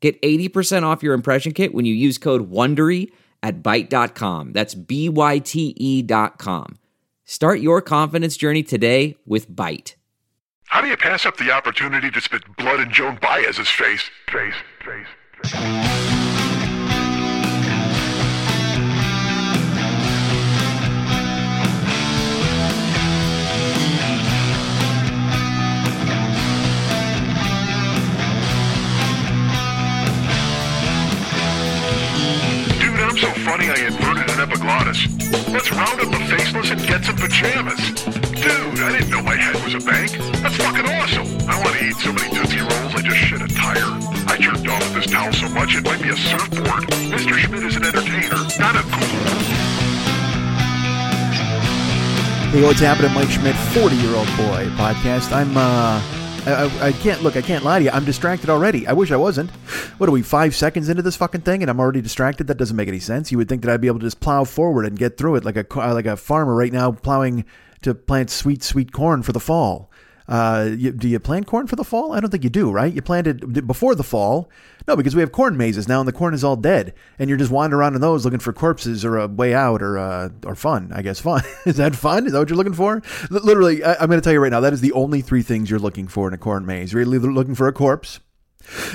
Get 80% off your impression kit when you use code WONDERY at Byte.com. That's B-Y-T-E dot com. Start your confidence journey today with Byte. How do you pass up the opportunity to spit blood in Joan Baez's face? Face, face, face. Funny I inverted an epiglottis. Let's round up the faceless and get some pajamas. Dude, I didn't know my head was a bank. That's fucking awesome. I want to eat so many Tootsie Rolls I just shit a tire. I jerked off with this towel so much it might be a surfboard. Mr. Schmidt is an entertainer, not a ghoul. Hey, what's happening, Mike Schmidt, 40 year old boy podcast. I'm, uh, I, I, can't look, I can't lie to you. I'm distracted already. I wish I wasn't. What are we, five seconds into this fucking thing and I'm already distracted? That doesn't make any sense. You would think that I'd be able to just plow forward and get through it like a, like a farmer right now plowing to plant sweet, sweet corn for the fall. Uh, you, do you plant corn for the fall? I don't think you do, right? You planted before the fall. No, because we have corn mazes now, and the corn is all dead, and you're just wandering around in those looking for corpses or a way out or uh, or fun. I guess fun is that fun? Is that what you're looking for? L- literally, I, I'm going to tell you right now. That is the only three things you're looking for in a corn maze. You're either looking for a corpse,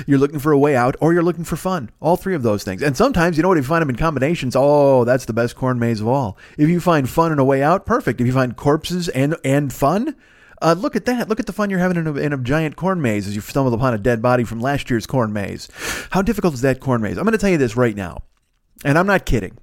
you're looking for a way out, or you're looking for fun. All three of those things. And sometimes, you know what, if you find them in combinations, oh, that's the best corn maze of all. If you find fun and a way out, perfect. If you find corpses and and fun, uh, look at that. Look at the fun you're having in a, in a giant corn maze as you stumble upon a dead body from last year's corn maze. How difficult is that corn maze? I'm going to tell you this right now, and I'm not kidding.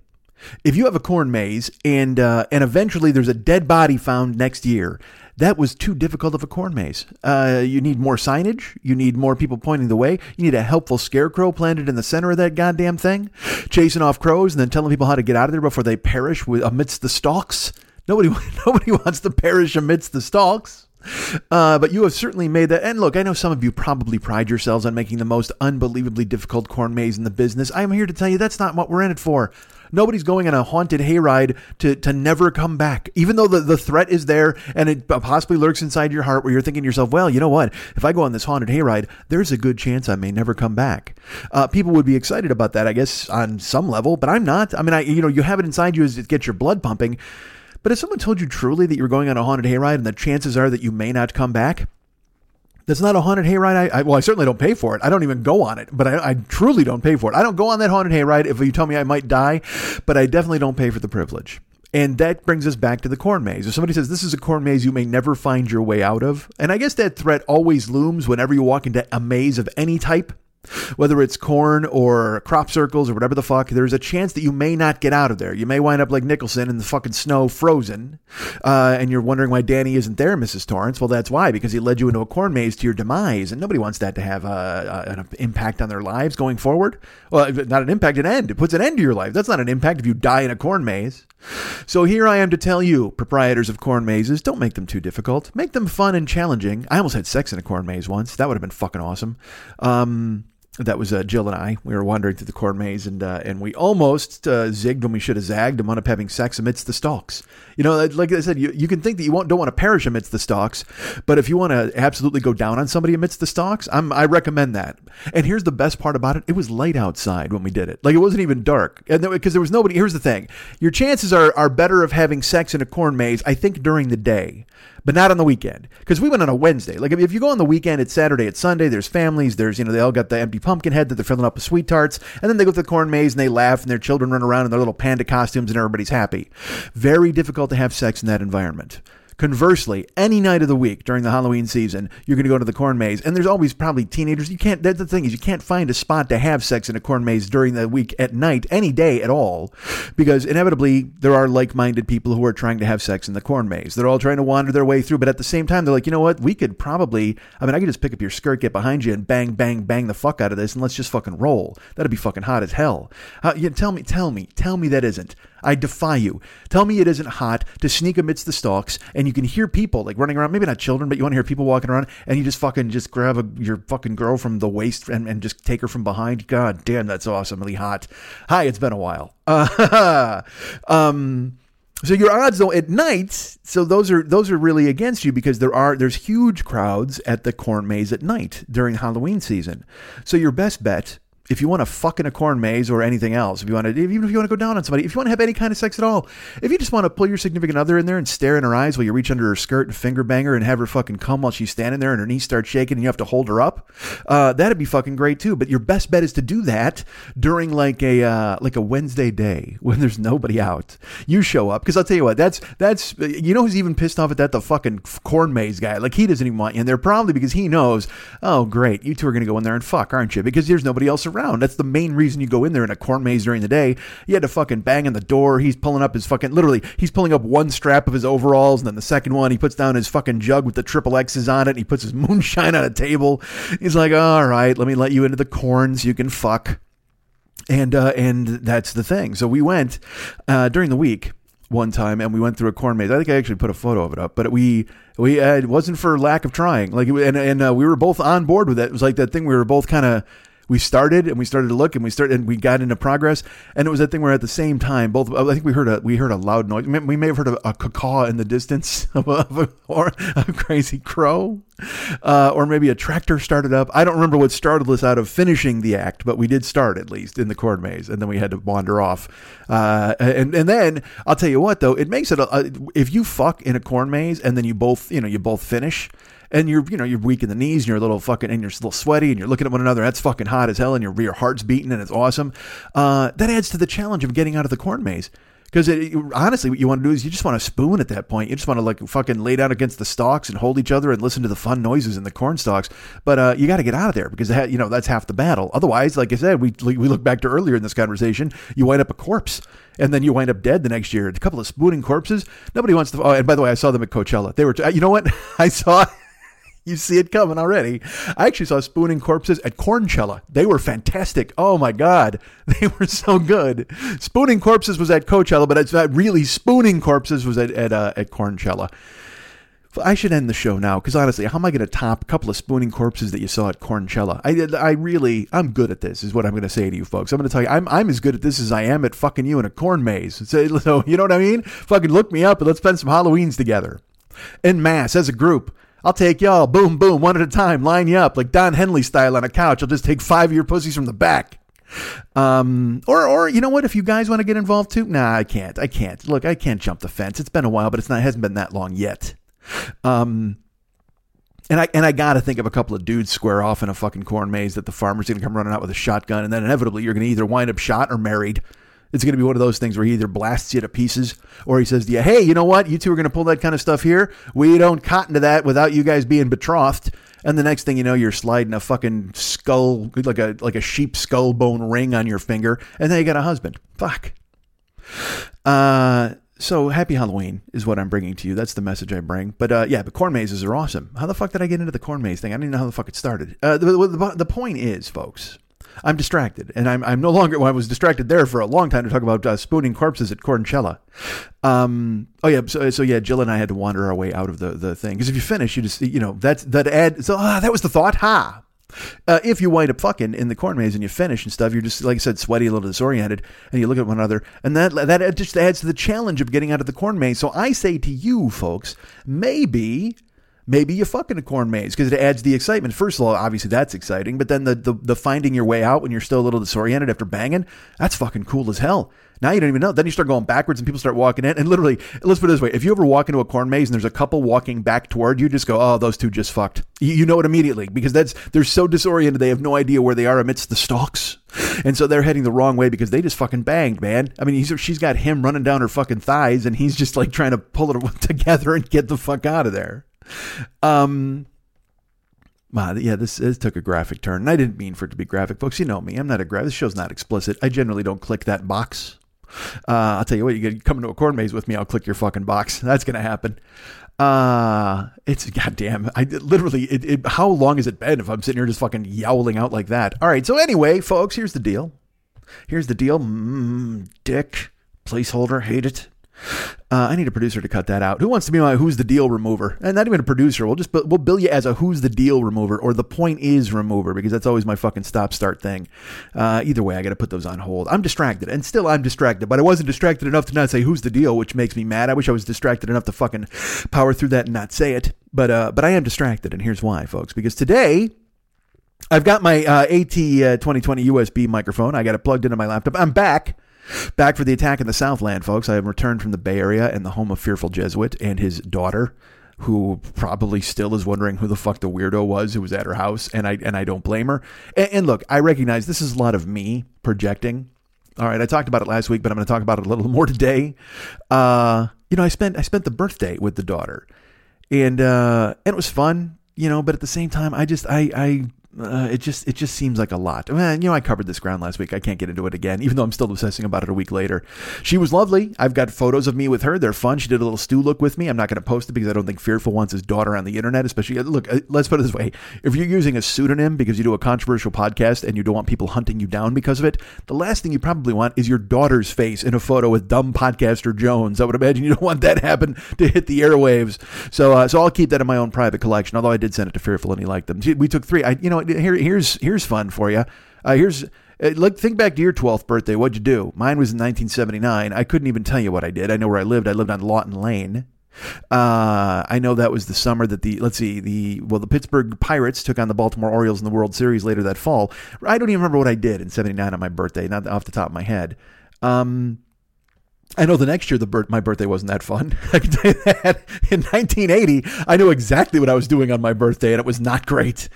If you have a corn maze and uh, and eventually there's a dead body found next year, that was too difficult of a corn maze. Uh, you need more signage. You need more people pointing the way. You need a helpful scarecrow planted in the center of that goddamn thing, chasing off crows and then telling people how to get out of there before they perish amidst the stalks. Nobody, nobody wants to perish amidst the stalks. Uh, but you have certainly made that. And look, I know some of you probably pride yourselves on making the most unbelievably difficult corn maze in the business. I'm here to tell you that's not what we're in it for. Nobody's going on a haunted hayride to, to never come back, even though the, the threat is there and it possibly lurks inside your heart where you're thinking to yourself, well, you know what? If I go on this haunted hayride, there's a good chance I may never come back. Uh, people would be excited about that, I guess, on some level, but I'm not. I mean, I, you know, you have it inside you as it gets your blood pumping. But if someone told you truly that you were going on a haunted hayride and the chances are that you may not come back, that's not a haunted hayride. I, I well, I certainly don't pay for it. I don't even go on it, but I, I truly don't pay for it. I don't go on that haunted hayride if you tell me I might die, but I definitely don't pay for the privilege. And that brings us back to the corn maze. If somebody says this is a corn maze you may never find your way out of, and I guess that threat always looms whenever you walk into a maze of any type, whether it's corn or crop circles or whatever the fuck, there's a chance that you may not get out of there. You may wind up like Nicholson in the fucking snow, frozen, uh, and you're wondering why Danny isn't there, Mrs. Torrance. Well, that's why, because he led you into a corn maze to your demise, and nobody wants that to have uh, an impact on their lives going forward. Well, not an impact, an end. It puts an end to your life. That's not an impact if you die in a corn maze. So here I am to tell you, proprietors of corn mazes, don't make them too difficult. Make them fun and challenging. I almost had sex in a corn maze once. That would have been fucking awesome. Um, that was uh, Jill and I. We were wandering through the corn maze, and uh, and we almost uh, zigged when we should have zagged, and wound up having sex amidst the stalks. You know, like I said, you, you can think that you don't want to perish amidst the stalks, but if you want to absolutely go down on somebody amidst the stalks, I'm, I recommend that. And here's the best part about it: it was light outside when we did it. Like it wasn't even dark, and because there was nobody. Here's the thing: your chances are are better of having sex in a corn maze, I think, during the day but not on the weekend because we went on a Wednesday. Like if you go on the weekend, it's Saturday, it's Sunday. There's families. There's you know they all got the empty pumpkin head that they're filling up with sweet tarts, and then they go to the corn maze and they laugh and their children run around in their little panda costumes and everybody's happy. Very difficult to have sex in that environment. Conversely, any night of the week during the Halloween season, you're going to go to the corn maze, and there's always probably teenagers. You can't. That's the thing is, you can't find a spot to have sex in a corn maze during the week at night, any day at all, because inevitably there are like-minded people who are trying to have sex in the corn maze. They're all trying to wander their way through, but at the same time, they're like, you know what? We could probably. I mean, I could just pick up your skirt, get behind you, and bang, bang, bang the fuck out of this, and let's just fucking roll. That'd be fucking hot as hell. Uh, you tell me, tell me, tell me that isn't. I defy you. Tell me it isn't hot to sneak amidst the stalks and you can hear people like running around, maybe not children, but you want to hear people walking around and you just fucking just grab a, your fucking girl from the waist and, and just take her from behind. God damn, that's awesomely hot. Hi, it's been a while. Uh, um, so your odds though at night, so those are those are really against you because there are there's huge crowds at the corn maze at night during Halloween season. So your best bet if you want to fuck in a corn maze or anything else, if you want to, even if you want to go down on somebody, if you want to have any kind of sex at all, if you just want to pull your significant other in there and stare in her eyes while you reach under her skirt and finger bang her and have her fucking come while she's standing there and her knees start shaking and you have to hold her up, uh, that'd be fucking great too. But your best bet is to do that during like a uh, like a Wednesday day when there's nobody out. You show up because I'll tell you what, that's that's you know who's even pissed off at that the fucking corn maze guy. Like he doesn't even want you in there probably because he knows, oh great, you two are gonna go in there and fuck, aren't you? Because there's nobody else around around. That's the main reason you go in there in a corn maze during the day. You had to fucking bang on the door. He's pulling up his fucking, literally, he's pulling up one strap of his overalls, and then the second one, he puts down his fucking jug with the triple X's on it, and he puts his moonshine on a table. He's like, all right, let me let you into the corn so you can fuck. And, uh, and that's the thing. So we went uh, during the week one time and we went through a corn maze. I think I actually put a photo of it up, but we we uh, it wasn't for lack of trying. Like and and uh, we were both on board with it. It was like that thing we were both kind of we started and we started to look and we started and we got into progress. And it was that thing where at the same time both I think we heard a we heard a loud noise. We may have heard a, a caw in the distance of a, of a, or a crazy crow uh, or maybe a tractor started up. I don't remember what started us out of finishing the act but we did start at least in the corn maze and then we had to wander off. Uh, and and then I'll tell you what though it makes it a, a, if you fuck in a corn maze and then you both you know you both finish and you're you know you're weak in the knees and you're a little fucking and you're a little sweaty and you're looking at one another. That's fucking hot as hell, and your your heart's beating and it's awesome. Uh, that adds to the challenge of getting out of the corn maze. Because honestly, what you want to do is you just want to spoon at that point. You just want to like fucking lay down against the stalks and hold each other and listen to the fun noises in the corn stalks. But uh, you got to get out of there because you know that's half the battle. Otherwise, like I said, we we look back to earlier in this conversation. You wind up a corpse and then you wind up dead the next year. A couple of spooning corpses. Nobody wants to. Oh, and by the way, I saw them at Coachella. They were. You know what? I saw you see it coming already. I actually saw spooning corpses at Cornchella. They were fantastic. Oh my god, they were so good. Spooning corpses was at Coachella, but it's not really spooning corpses was at at, uh, at Cornchella. I should end the show now because honestly, how am I going to top a couple of spooning corpses that you saw at Cornchella? I, I really, I'm good at this, is what I'm going to say to you folks. I'm going to tell you, I'm, I'm as good at this as I am at fucking you in a corn maze. So, so you know what I mean? Fucking look me up and let's spend some Halloweens together, in mass as a group. I'll take y'all, boom, boom, one at a time, line you up like Don Henley style on a couch. I'll just take five of your pussies from the back. Um, or, or you know what? If you guys want to get involved too, nah, I can't. I can't. Look, I can't jump the fence. It's been a while, but it's not. It hasn't been that long yet. Um, and I and I gotta think of a couple of dudes square off in a fucking corn maze that the farmer's gonna come running out with a shotgun, and then inevitably you're gonna either wind up shot or married. It's going to be one of those things where he either blasts you to pieces or he says to you, hey, you know what? You two are going to pull that kind of stuff here. We don't cotton to that without you guys being betrothed. And the next thing you know, you're sliding a fucking skull, like a like a sheep skull bone ring on your finger, and then you got a husband. Fuck. Uh, so happy Halloween is what I'm bringing to you. That's the message I bring. But uh, yeah, but corn mazes are awesome. How the fuck did I get into the corn maze thing? I even know how the fuck it started. Uh, the, the, the point is, folks, I'm distracted, and I'm I'm no longer. Well, I was distracted there for a long time to talk about uh, spooning corpses at Cornchella. Um. Oh yeah. So, so yeah, Jill and I had to wander our way out of the the thing because if you finish, you just you know that's that ad. So ah, that was the thought. Ha. Uh, if you wind up fucking in the corn maze and you finish and stuff, you're just like I said, sweaty, a little disoriented, and you look at one another, and that that just adds to the challenge of getting out of the corn maze. So I say to you, folks, maybe maybe you fuck in a corn maze because it adds the excitement. First of all, obviously that's exciting, but then the, the the finding your way out when you're still a little disoriented after banging, that's fucking cool as hell. Now you don't even know. Then you start going backwards and people start walking in. And literally, let's put it this way: if you ever walk into a corn maze and there's a couple walking back toward you, just go, "Oh, those two just fucked." You, you know it immediately because that's they're so disoriented they have no idea where they are amidst the stalks, and so they're heading the wrong way because they just fucking banged, man. I mean, he's, she's got him running down her fucking thighs, and he's just like trying to pull it together and get the fuck out of there. Um. Wow, yeah, this, this took a graphic turn. And I didn't mean for it to be graphic, folks. You know me. I'm not a graphic. This show's not explicit. I generally don't click that box. Uh, I'll tell you what, you get come into a corn maze with me, I'll click your fucking box. That's gonna happen. Uh, it's goddamn. I literally, it, it, how long has it been if I'm sitting here just fucking yowling out like that? All right. So anyway, folks, here's the deal. Here's the deal. Mm, dick, placeholder, hate it. Uh, I need a producer to cut that out. Who wants to be my who's the deal remover? And not even a producer. We'll just we'll bill you as a who's the deal remover or the point is remover because that's always my fucking stop start thing. Uh, either way, I got to put those on hold. I'm distracted, and still I'm distracted, but I wasn't distracted enough to not say who's the deal, which makes me mad. I wish I was distracted enough to fucking power through that and not say it. But uh, but I am distracted, and here's why, folks. Because today I've got my uh, AT 2020 USB microphone. I got it plugged into my laptop. I'm back. Back for the attack in the Southland, folks. I have returned from the Bay Area and the home of Fearful Jesuit and his daughter, who probably still is wondering who the fuck the weirdo was who was at her house, and I and I don't blame her. And, and look, I recognize this is a lot of me projecting. All right, I talked about it last week, but I'm going to talk about it a little more today. Uh, you know, I spent I spent the birthday with the daughter, and uh, and it was fun. You know, but at the same time, I just I I uh, it just it just seems like a lot. you know, I covered this ground last week. I can't get into it again, even though I'm still obsessing about it a week later. She was lovely. I've got photos of me with her. They're fun. She did a little stew look with me. I'm not going to post it because I don't think Fearful wants his daughter on the internet. Especially, uh, look, uh, let's put it this way: if you're using a pseudonym because you do a controversial podcast and you don't want people hunting you down because of it, the last thing you probably want is your daughter's face in a photo with dumb podcaster Jones. I would imagine you don't want that happen to hit the airwaves. So, uh, so I'll keep that in my own private collection. Although I did send it to Fearful and he liked them. We took three. I, you know, here, here's here's fun for you. Uh, here's uh, like think back to your 12th birthday. What'd you do? Mine was in 1979. I couldn't even tell you what I did. I know where I lived. I lived on Lawton Lane. Uh, I know that was the summer that the let's see the well the Pittsburgh Pirates took on the Baltimore Orioles in the World Series later that fall. I don't even remember what I did in '79 on my birthday, not off the top of my head. Um, I know the next year the bir- my birthday wasn't that fun. I can tell you that. In 1980, I knew exactly what I was doing on my birthday, and it was not great.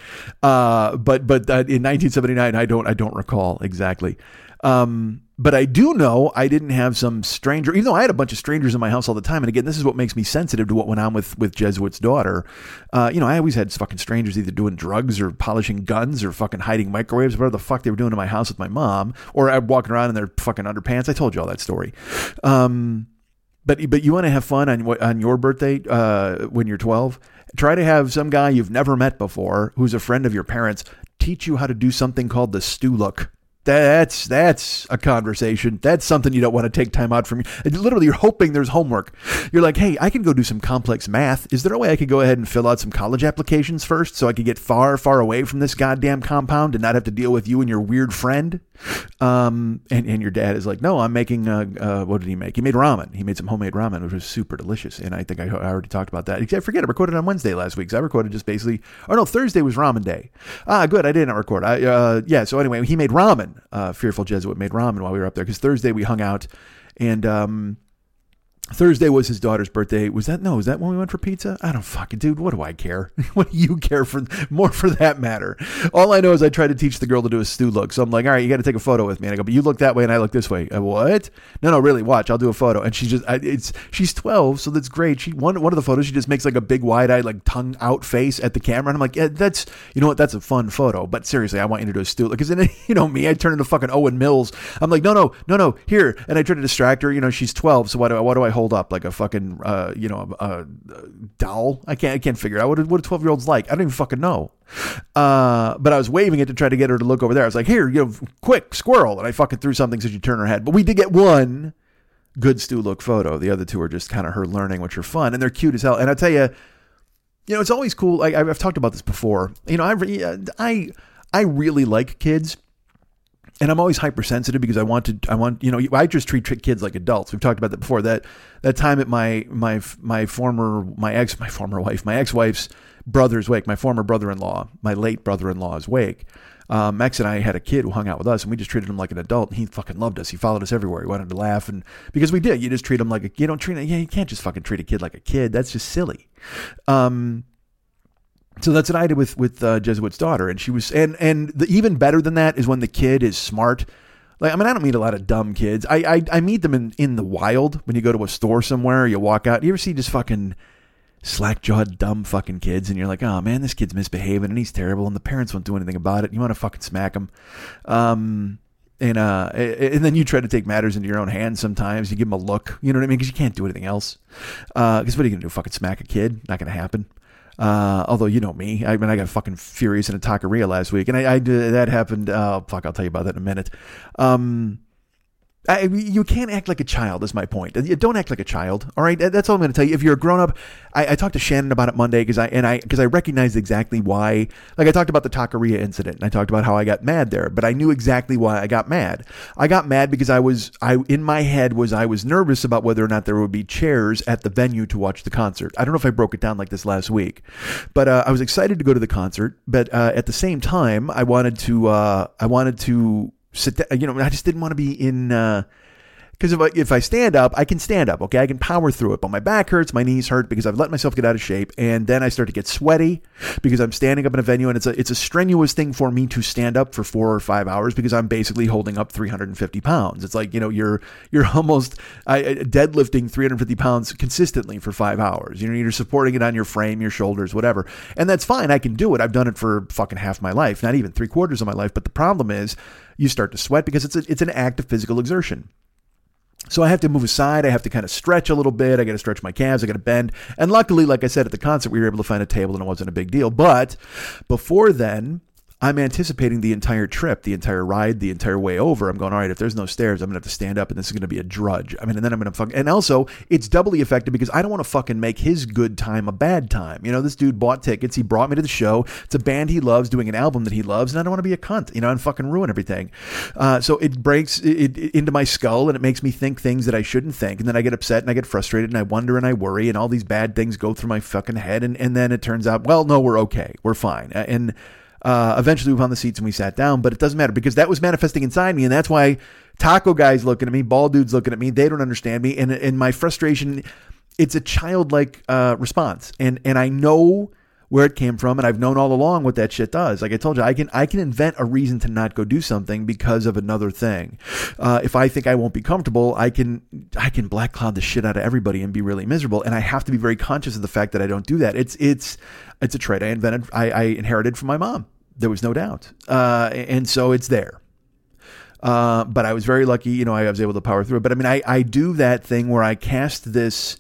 Uh, but but uh, in 1979, I don't I don't recall exactly. Um, but I do know I didn't have some stranger, even though I had a bunch of strangers in my house all the time. And again, this is what makes me sensitive to what went on with with Jesuit's daughter. Uh, you know, I always had fucking strangers either doing drugs or polishing guns or fucking hiding microwaves, whatever the fuck they were doing in my house with my mom, or I'm walking around in their fucking underpants. I told you all that story. Um, but but you want to have fun on on your birthday uh, when you're 12. Try to have some guy you've never met before, who's a friend of your parents, teach you how to do something called the stew look. That's that's a conversation. That's something you don't want to take time out from. Literally, you're hoping there's homework. You're like, hey, I can go do some complex math. Is there a way I could go ahead and fill out some college applications first, so I could get far, far away from this goddamn compound and not have to deal with you and your weird friend? Um, and and your dad is like, no, I'm making. Uh, uh, what did he make? He made ramen. He made some homemade ramen, which was super delicious. And I think I, I already talked about that. I forget. I recorded on Wednesday last week. So I recorded just basically. Oh no, Thursday was ramen day. Ah, good. I didn't record. I uh, yeah. So anyway, he made ramen uh, Fearful Jesuit made ramen while we were up there because Thursday we hung out and um, Thursday was his daughter's birthday. Was that no? Was that when we went for pizza? I don't fucking dude. What do I care? what do you care for? More for that matter. All I know is I tried to teach the girl to do a stew look. So I'm like, all right, you got to take a photo with me. And I go, but you look that way and I look this way. Uh, what? No, no, really. Watch. I'll do a photo. And she just, I, it's she's 12, so that's great. She one one of the photos she just makes like a big wide eyed like tongue out face at the camera, and I'm like, yeah, that's you know what? That's a fun photo. But seriously, I want you to do a stew look because then you know me, I turn into fucking Owen Mills. I'm like, no, no, no, no, here. And I try to distract her. You know, she's 12, so what do I, what do I hold up like a fucking uh, you know a, a, doll. I can't I can't figure out what a twelve year old's like. I don't even fucking know. Uh, but I was waving it to try to get her to look over there. I was like, here, you know, quick squirrel, and I fucking threw something so she turned her head. But we did get one good stew look photo. The other two are just kind of her learning, which are fun and they're cute as hell. And I tell you, you know, it's always cool. Like I've talked about this before. You know, I I I really like kids and I'm always hypersensitive because I want to. I want you know. I just treat kids like adults. We've talked about that before. That that time at my my my former my ex my former wife my ex wife's brother's wake. My former brother in law, my late brother in law's wake. Um, Max and I had a kid who hung out with us, and we just treated him like an adult. And he fucking loved us. He followed us everywhere. He wanted to laugh, and because we did, you just treat him like a you don't treat. Yeah, you can't just fucking treat a kid like a kid. That's just silly. Um, so that's what I did with with uh, Jesuit's daughter, and she was, and and the, even better than that is when the kid is smart. Like I mean, I don't meet a lot of dumb kids. I I, I meet them in in the wild when you go to a store somewhere. You walk out. You ever see just fucking slack jawed dumb fucking kids, and you're like, oh man, this kid's misbehaving and he's terrible, and the parents won't do anything about it. You want to fucking smack him. Um, and uh, and then you try to take matters into your own hands. Sometimes you give them a look, you know what I mean? Because you can't do anything else. Because uh, what are you gonna do? Fucking smack a kid? Not gonna happen. Uh, although you know me, I mean, I got fucking furious in a taqueria last week, and I, I that happened. Uh, fuck, I'll tell you about that in a minute. Um, I, you can't act like a child. Is my point. Don't act like a child. All right, that's all I'm going to tell you. If you're a grown up, I, I talked to Shannon about it Monday because I and I because I recognized exactly why. Like I talked about the taqueria incident, and I talked about how I got mad there, but I knew exactly why I got mad. I got mad because I was I in my head was I was nervous about whether or not there would be chairs at the venue to watch the concert. I don't know if I broke it down like this last week, but uh, I was excited to go to the concert, but uh, at the same time, I wanted to uh, I wanted to sit down. You know, I just didn't want to be in. Uh, because if I, if I stand up, I can stand up, okay? I can power through it. But my back hurts, my knees hurt because I've let myself get out of shape. And then I start to get sweaty because I'm standing up in a venue and it's a, it's a strenuous thing for me to stand up for four or five hours because I'm basically holding up 350 pounds. It's like, you know, you're, you're almost I, deadlifting 350 pounds consistently for five hours. You know, you're supporting it on your frame, your shoulders, whatever. And that's fine. I can do it. I've done it for fucking half my life, not even three quarters of my life. But the problem is, you start to sweat because it's a, it's an act of physical exertion. So I have to move aside. I have to kind of stretch a little bit. I got to stretch my calves. I got to bend. And luckily, like I said at the concert, we were able to find a table and it wasn't a big deal. But before then, I'm anticipating the entire trip, the entire ride, the entire way over. I'm going, all right, if there's no stairs, I'm going to have to stand up and this is going to be a drudge. I mean, and then I'm going to fuck. And also, it's doubly effective because I don't want to fucking make his good time a bad time. You know, this dude bought tickets. He brought me to the show. It's a band he loves doing an album that he loves. And I don't want to be a cunt, you know, and fucking ruin everything. Uh, so it breaks it, it, into my skull and it makes me think things that I shouldn't think. And then I get upset and I get frustrated and I wonder and I worry and all these bad things go through my fucking head. And, and then it turns out, well, no, we're okay. We're fine. And, uh, eventually, we found the seats and we sat down, but it doesn't matter because that was manifesting inside me, and that's why taco guys looking at me, ball dudes looking at me, they don't understand me, and and my frustration, it's a childlike uh, response, and and I know where it came from, and I've known all along what that shit does. Like I told you, I can I can invent a reason to not go do something because of another thing. Uh, if I think I won't be comfortable, I can I can black cloud the shit out of everybody and be really miserable. And I have to be very conscious of the fact that I don't do that. It's it's it's a trait I invented. I, I inherited from my mom. There was no doubt. Uh, and so it's there. Uh, but I was very lucky, you know, I was able to power through it. But I mean, I, I do that thing where I cast this,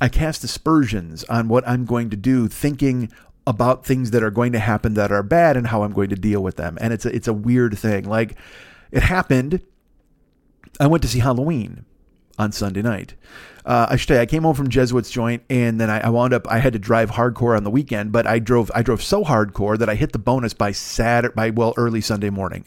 I cast aspersions on what I'm going to do, thinking about things that are going to happen that are bad and how I'm going to deal with them. And it's a, it's a weird thing. Like it happened. I went to see Halloween on Sunday night. Uh, I should say I came home from Jesuits joint, and then I, I, wound up. I had to drive hardcore on the weekend, but I drove. I drove so hardcore that I hit the bonus by Saturday, by well early Sunday morning.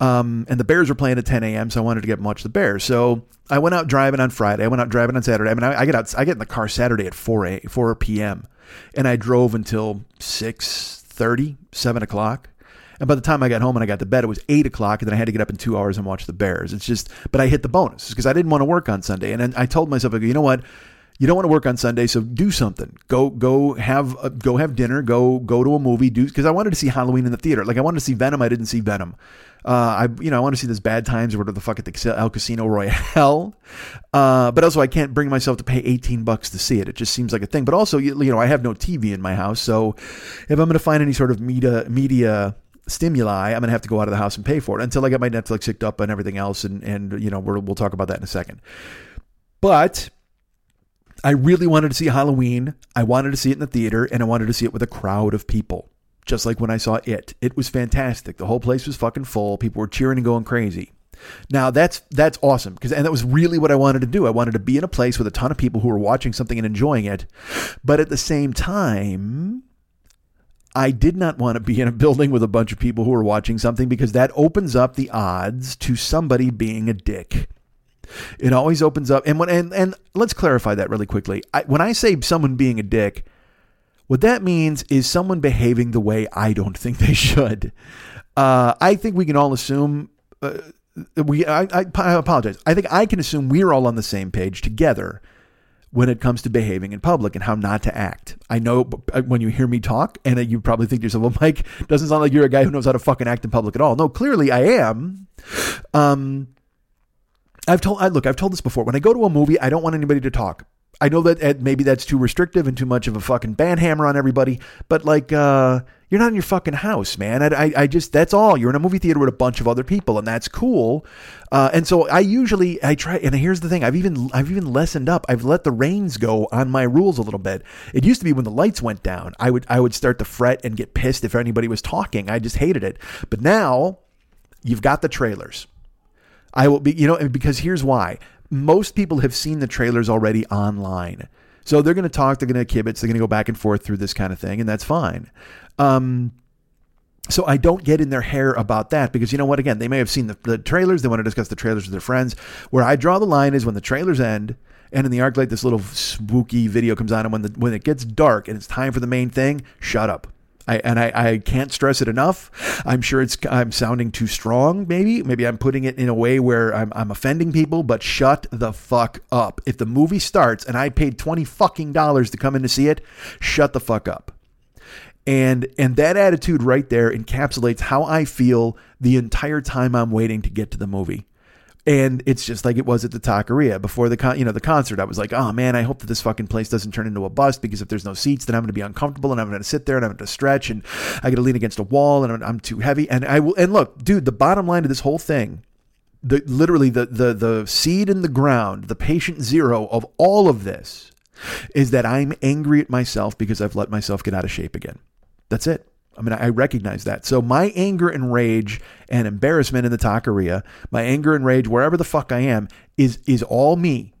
Um, and the Bears were playing at 10 a.m., so I wanted to get watch the Bears. So I went out driving on Friday. I went out driving on Saturday. I mean, I, I get out. I get in the car Saturday at 4 a 4 p.m. and I drove until 6 30, 7 o'clock. And by the time I got home and I got to bed, it was eight o'clock, and then I had to get up in two hours and watch the Bears. It's just, but I hit the bonus because I didn't want to work on Sunday, and I told myself, I go, you know what? You don't want to work on Sunday, so do something. Go, go have, uh, go have dinner. Go, go to a movie. Do because I wanted to see Halloween in the theater. Like I wanted to see Venom. I didn't see Venom. Uh, I, you know, I want to see this Bad Times or whatever the fuck at the El Casino Royale. Uh, but also, I can't bring myself to pay 18 bucks to see it. It just seems like a thing. But also, you, you know, I have no TV in my house, so if I'm going to find any sort of media media stimuli, I'm going to have to go out of the house and pay for it until I get my Netflix hooked up and everything else. And, and you know, we will talk about that in a second. But I really wanted to see Halloween. I wanted to see it in the theater and I wanted to see it with a crowd of people. Just like when I saw it. It was fantastic. The whole place was fucking full. People were cheering and going crazy. Now that's that's awesome because and that was really what I wanted to do. I wanted to be in a place with a ton of people who were watching something and enjoying it, but at the same time, I did not want to be in a building with a bunch of people who are watching something because that opens up the odds to somebody being a dick. It always opens up, and when and and let's clarify that really quickly. I, when I say someone being a dick, what that means is someone behaving the way I don't think they should. Uh, I think we can all assume. Uh, we I, I, I apologize. I think I can assume we're all on the same page together when it comes to behaving in public and how not to act. I know uh, when you hear me talk, and you probably think to yourself, well, Mike, doesn't sound like you're a guy who knows how to fucking act in public at all. No, clearly I am. Um, I've told, I, look, I've told this before. When I go to a movie, I don't want anybody to talk. I know that maybe that's too restrictive and too much of a fucking band hammer on everybody, but like, uh, you're not in your fucking house, man. I, I, I, just, that's all. You're in a movie theater with a bunch of other people, and that's cool. Uh, and so I usually, I try, and here's the thing I've even, I've even lessened up. I've let the reins go on my rules a little bit. It used to be when the lights went down, I would, I would start to fret and get pissed if anybody was talking. I just hated it. But now you've got the trailers. I will be, you know, because here's why most people have seen the trailers already online. So they're going to talk, they're going to kibitz, they're going to go back and forth through this kind of thing, and that's fine. Um, so I don't get in their hair about that because you know what? Again, they may have seen the, the, trailers. They want to discuss the trailers with their friends. Where I draw the line is when the trailers end, and in the ArcLight, this little spooky video comes on, and when the when it gets dark and it's time for the main thing, shut up. I, and I, I can't stress it enough. I'm sure it's I'm sounding too strong. Maybe maybe I'm putting it in a way where I'm, I'm offending people. But shut the fuck up. If the movie starts and I paid twenty fucking dollars to come in to see it, shut the fuck up. And and that attitude right there encapsulates how I feel the entire time I'm waiting to get to the movie. And it's just like it was at the Taqueria before the con- you know the concert. I was like, oh man, I hope that this fucking place doesn't turn into a bust because if there's no seats, then I'm going to be uncomfortable and I'm going to sit there and I'm going to stretch and I got to lean against a wall and I'm, I'm too heavy. And I will. And look, dude, the bottom line of this whole thing, the literally the the the seed in the ground, the patient zero of all of this, is that I'm angry at myself because I've let myself get out of shape again. That's it. I mean, I recognize that. So my anger and rage and embarrassment in the taqueria, my anger and rage wherever the fuck I am, is is all me.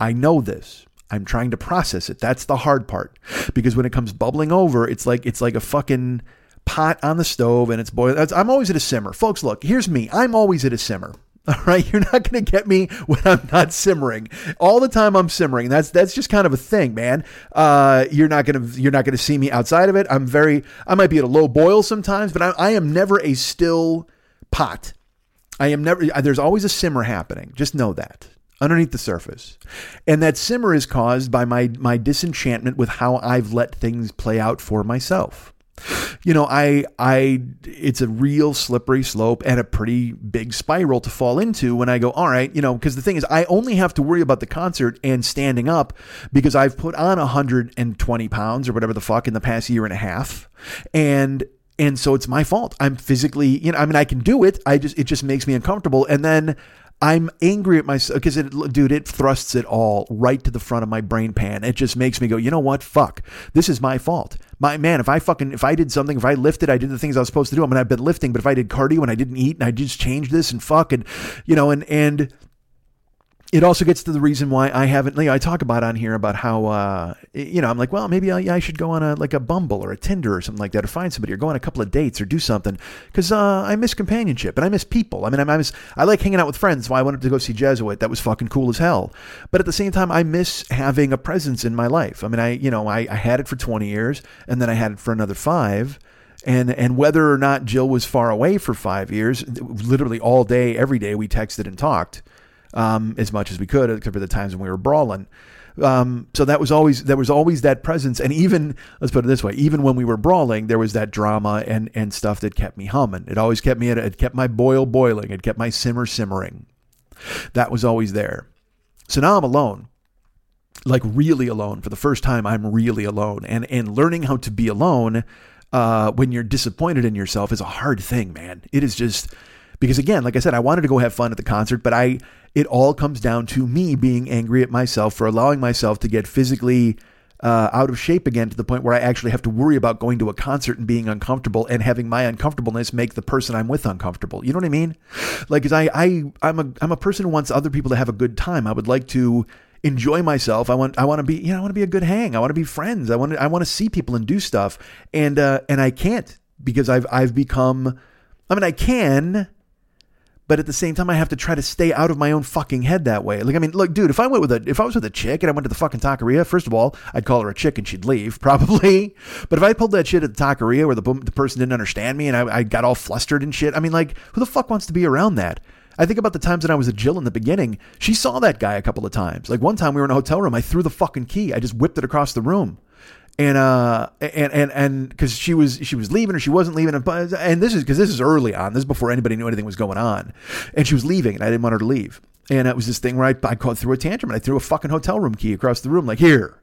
I know this. I'm trying to process it. That's the hard part. Because when it comes bubbling over, it's like it's like a fucking pot on the stove and it's boiling. I'm always at a simmer. Folks, look, here's me. I'm always at a simmer. All right, you're not going to get me when I'm not simmering. All the time I'm simmering. That's that's just kind of a thing, man. Uh, you're not going to you're not going to see me outside of it. I'm very I might be at a low boil sometimes, but I, I am never a still pot. I am never. There's always a simmer happening. Just know that underneath the surface, and that simmer is caused by my my disenchantment with how I've let things play out for myself you know, I I it's a real slippery slope and a pretty big spiral to fall into when I go, all right, you know, because the thing is I only have to worry about the concert and standing up because I've put on 120 pounds or whatever the fuck in the past year and a half. And and so it's my fault. I'm physically, you know, I mean I can do it. I just it just makes me uncomfortable. And then I'm angry at myself because it, dude, it thrusts it all right to the front of my brain pan. It just makes me go, you know what? Fuck. This is my fault. My man, if I fucking, if I did something, if I lifted, I did the things I was supposed to do. I mean, I've been lifting, but if I did cardio and I didn't eat and I just changed this and fuck and, you know, and, and, it also gets to the reason why I haven't. You know, I talk about on here about how uh, you know I'm like, well, maybe I, I, should go on a like a Bumble or a Tinder or something like that, or find somebody, or go on a couple of dates, or do something because uh, I miss companionship and I miss people. I mean, I, I miss I like hanging out with friends. Why I wanted to go see Jesuit. That was fucking cool as hell. But at the same time, I miss having a presence in my life. I mean, I you know I, I had it for 20 years, and then I had it for another five and and whether or not Jill was far away for five years, literally all day, every day, we texted and talked um, as much as we could, except for the times when we were brawling. Um, so that was always there was always that presence, and even let's put it this way, even when we were brawling, there was that drama and and stuff that kept me humming. It always kept me at it kept my boil boiling. It kept my simmer simmering. That was always there. So now I'm alone, like really alone for the first time. I'm really alone, and and learning how to be alone uh, when you're disappointed in yourself is a hard thing, man. It is just because again, like I said, I wanted to go have fun at the concert, but I it all comes down to me being angry at myself for allowing myself to get physically uh, out of shape again to the point where I actually have to worry about going to a concert and being uncomfortable and having my uncomfortableness make the person I'm with uncomfortable. You know what I mean? Like, cause I, I, I'm a, I'm a person who wants other people to have a good time. I would like to enjoy myself. I want I want to be you know I want to be a good hang. I want to be friends. I want to I want to see people and do stuff. And uh, and I can't because I've I've become. I mean I can, but at the same time I have to try to stay out of my own fucking head that way. Like I mean, look, dude, if I went with a if I was with a chick and I went to the fucking taqueria, first of all, I'd call her a chick and she'd leave probably. But if I pulled that shit at the taqueria where the the person didn't understand me and I, I got all flustered and shit, I mean, like who the fuck wants to be around that? I think about the times that I was a Jill in the beginning. She saw that guy a couple of times. Like one time we were in a hotel room, I threw the fucking key. I just whipped it across the room. And uh and and and because she was she was leaving or she wasn't leaving and, and this is because this is early on this is before anybody knew anything was going on and she was leaving and I didn't want her to leave and it was this thing where I I called through a tantrum and I threw a fucking hotel room key across the room like here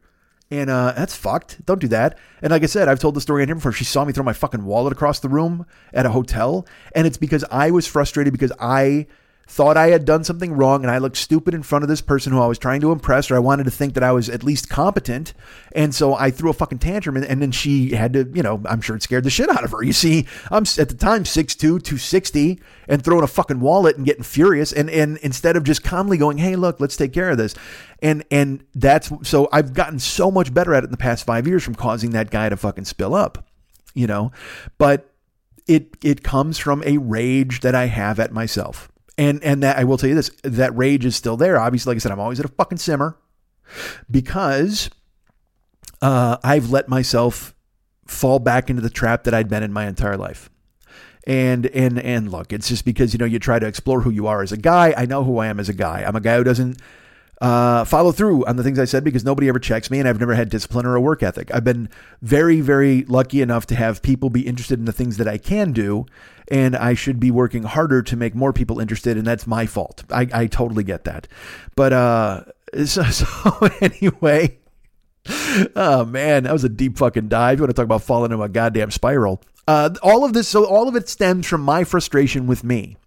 and uh, that's fucked. Don't do that. And like I said, I've told the story on here before. She saw me throw my fucking wallet across the room at a hotel. And it's because I was frustrated because I thought I had done something wrong and I looked stupid in front of this person who I was trying to impress or I wanted to think that I was at least competent. And so I threw a fucking tantrum and, and then she had to, you know, I'm sure it scared the shit out of her. You see, I'm at the time 6'2, 260 and throwing a fucking wallet and getting furious. And, and instead of just calmly going, hey, look, let's take care of this. And, and that's, so I've gotten so much better at it in the past five years from causing that guy to fucking spill up, you know, but it, it comes from a rage that I have at myself and and that I will tell you this, that rage is still there. Obviously, like I said, I'm always at a fucking simmer because uh, I've let myself fall back into the trap that I'd been in my entire life. And and and look, it's just because you know you try to explore who you are as a guy. I know who I am as a guy. I'm a guy who doesn't uh, follow through on the things I said because nobody ever checks me and I've never had discipline or a work ethic. I've been very, very lucky enough to have people be interested in the things that I can do, and I should be working harder to make more people interested, and that's my fault. I, I totally get that. But uh, so, so anyway. Oh man, that was a deep fucking dive. You want to talk about falling into a goddamn spiral? Uh, all of this, so all of it stems from my frustration with me.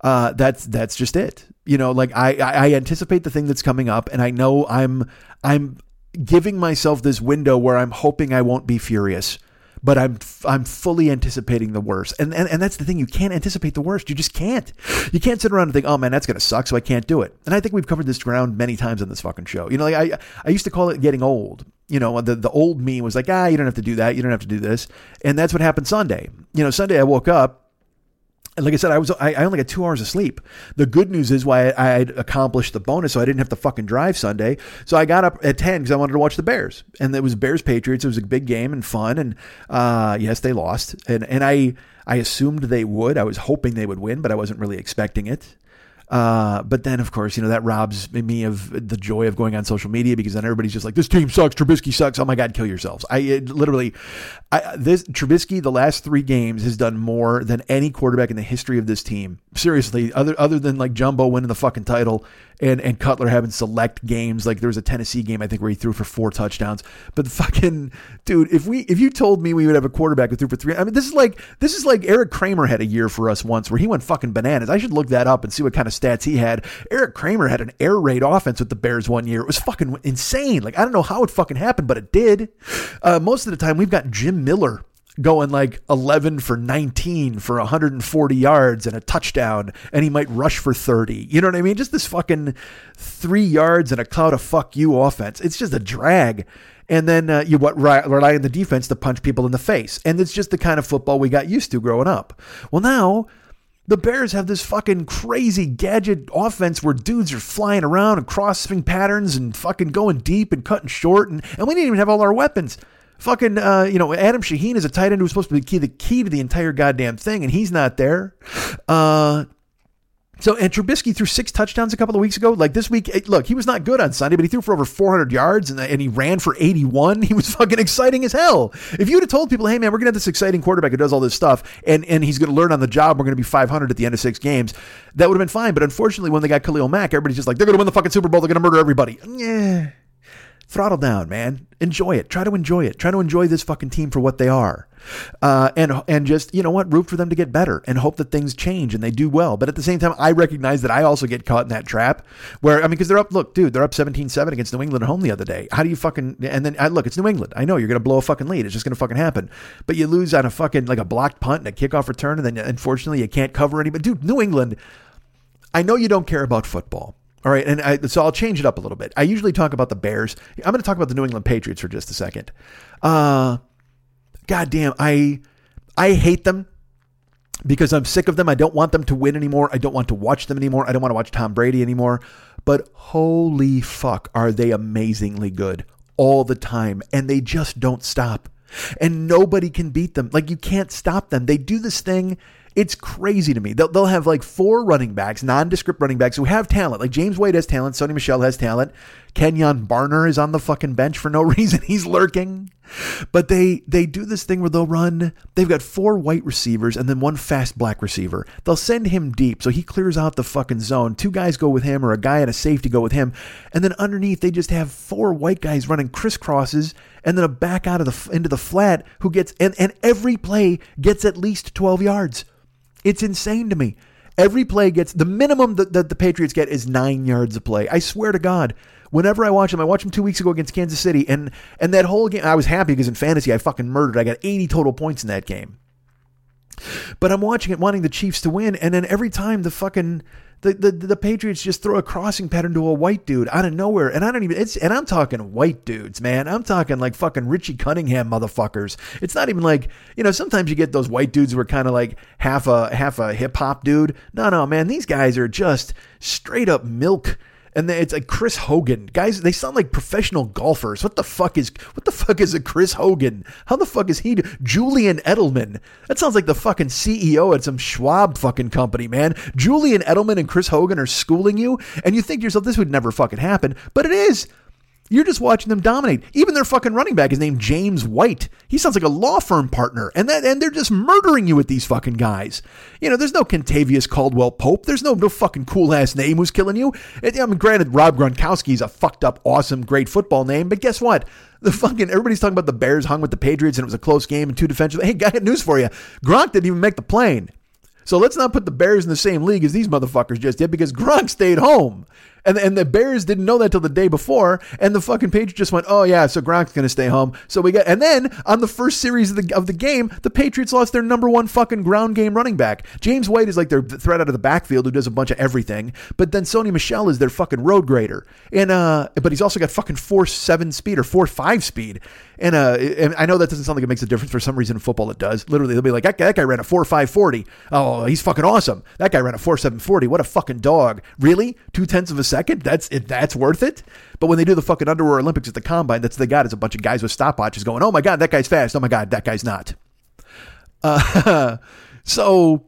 Uh, that's that's just it. You know, like I, I anticipate the thing that's coming up, and I know I'm I'm giving myself this window where I'm hoping I won't be furious, but I'm I'm fully anticipating the worst. And, and and that's the thing, you can't anticipate the worst. You just can't. You can't sit around and think, oh man, that's gonna suck, so I can't do it. And I think we've covered this ground many times on this fucking show. You know, like I I used to call it getting old. You know, the the old me was like, ah, you don't have to do that, you don't have to do this. And that's what happened Sunday. You know, Sunday I woke up like I said, I was I, only got two hours of sleep. The good news is why I had accomplished the bonus, so I didn't have to fucking drive Sunday. So I got up at ten because I wanted to watch the Bears, and it was Bears Patriots. It was a big game and fun, and uh, yes, they lost, and and I I assumed they would. I was hoping they would win, but I wasn't really expecting it. Uh, but then, of course, you know, that robs me of the joy of going on social media because then everybody's just like, this team sucks. Trubisky sucks. Oh my God, kill yourselves. I it, literally, I, this Trubisky, the last three games has done more than any quarterback in the history of this team. Seriously, other, other than like Jumbo winning the fucking title and, and Cutler having select games. Like there was a Tennessee game, I think, where he threw for four touchdowns. But fucking dude, if we, if you told me we would have a quarterback who threw for three, I mean, this is like, this is like Eric Kramer had a year for us once where he went fucking bananas. I should look that up and see what kind of stats he had. Eric Kramer had an air raid offense with the Bears one year. It was fucking insane. Like, I don't know how it fucking happened, but it did. Uh, most of the time, we've got Jim Miller going like 11 for 19 for 140 yards and a touchdown, and he might rush for 30. You know what I mean? Just this fucking three yards and a cloud of fuck you offense. It's just a drag. And then uh, you what rely on the defense to punch people in the face. And it's just the kind of football we got used to growing up. Well, now the Bears have this fucking crazy gadget offense where dudes are flying around and crossing patterns and fucking going deep and cutting short. And, and we didn't even have all our weapons. Fucking, uh, you know, Adam Shaheen is a tight end who's supposed to be the key, the key to the entire goddamn thing, and he's not there. Uh, so, and Trubisky threw six touchdowns a couple of weeks ago. Like this week, look, he was not good on Sunday, but he threw for over 400 yards and, and he ran for 81. He was fucking exciting as hell. If you'd have told people, hey, man, we're going to have this exciting quarterback who does all this stuff and, and he's going to learn on the job, we're going to be 500 at the end of six games, that would have been fine. But unfortunately, when they got Khalil Mack, everybody's just like, they're going to win the fucking Super Bowl. They're going to murder everybody. Yeah throttle down, man. Enjoy it. Try to enjoy it. Try to enjoy this fucking team for what they are. Uh, and and just you know what, root for them to get better and hope that things change and they do well. But at the same time, I recognize that I also get caught in that trap where I mean, because they're up. Look, dude, they're up 17-7 against New England at home the other day. How do you fucking and then I look, it's New England. I know you're gonna blow a fucking lead. It's just gonna fucking happen. But you lose on a fucking like a blocked punt and a kickoff return, and then unfortunately you can't cover anybody. Dude, New England. I know you don't care about football. All right, and I, so I'll change it up a little bit. I usually talk about the Bears. I'm going to talk about the New England Patriots for just a second. Uh, God damn, I I hate them because I'm sick of them. I don't want them to win anymore. I don't want to watch them anymore. I don't want to watch Tom Brady anymore. But holy fuck, are they amazingly good all the time, and they just don't stop. And nobody can beat them. Like you can't stop them. They do this thing it's crazy to me. They'll, they'll have like four running backs, nondescript running backs who have talent. Like James White has talent. Sony Michel has talent. Kenjon Barner is on the fucking bench for no reason. He's lurking. But they they do this thing where they'll run. They've got four white receivers and then one fast black receiver. They'll send him deep so he clears out the fucking zone. Two guys go with him or a guy and a safety go with him. And then underneath they just have four white guys running crisscrosses and then a back out of the into the flat who gets and, and every play gets at least 12 yards. It's insane to me. Every play gets the minimum that, that the Patriots get is nine yards of play. I swear to God. Whenever I watch them, I watched them two weeks ago against Kansas City, and and that whole game, I was happy because in fantasy I fucking murdered. I got 80 total points in that game. But I'm watching it, wanting the Chiefs to win, and then every time the fucking the, the the Patriots just throw a crossing pattern to a white dude out of nowhere, and I don't even. It's and I'm talking white dudes, man. I'm talking like fucking Richie Cunningham motherfuckers. It's not even like you know. Sometimes you get those white dudes who are kind of like half a half a hip hop dude. No, no, man. These guys are just straight up milk and then it's like Chris Hogan. Guys, they sound like professional golfers. What the fuck is what the fuck is a Chris Hogan? How the fuck is he Julian Edelman? That sounds like the fucking CEO at some Schwab fucking company, man. Julian Edelman and Chris Hogan are schooling you, and you think to yourself this would never fucking happen, but it is. You're just watching them dominate. Even their fucking running back is named James White. He sounds like a law firm partner, and that and they're just murdering you with these fucking guys. You know, there's no Kentavious Caldwell Pope. There's no no fucking cool ass name who's killing you. I mean, granted, Rob Gronkowski's a fucked up, awesome, great football name, but guess what? The fucking everybody's talking about the Bears hung with the Patriots and it was a close game and two defensive. Hey, I got news for you. Gronk didn't even make the plane. So let's not put the Bears in the same league as these motherfuckers just did because Gronk stayed home. And, and the Bears didn't know that till the day before, and the fucking Patriots just went, "Oh yeah, so Gronk's gonna stay home." So we got, and then on the first series of the of the game, the Patriots lost their number one fucking ground game running back. James White is like their threat out of the backfield who does a bunch of everything, but then Sony Michel is their fucking road grader, and uh, but he's also got fucking four seven speed or four five speed, and uh, and I know that doesn't sound like it makes a difference for some reason in football. It does. Literally, they'll be like, that guy, that guy ran a four five forty. Oh, he's fucking awesome. That guy ran a four seven forty. What a fucking dog. Really, two tenths of a second? That's it that's worth it. But when they do the fucking underwear Olympics at the combine, that's they got is a bunch of guys with stopwatches going, "Oh my god, that guy's fast. Oh my god, that guy's not." Uh, so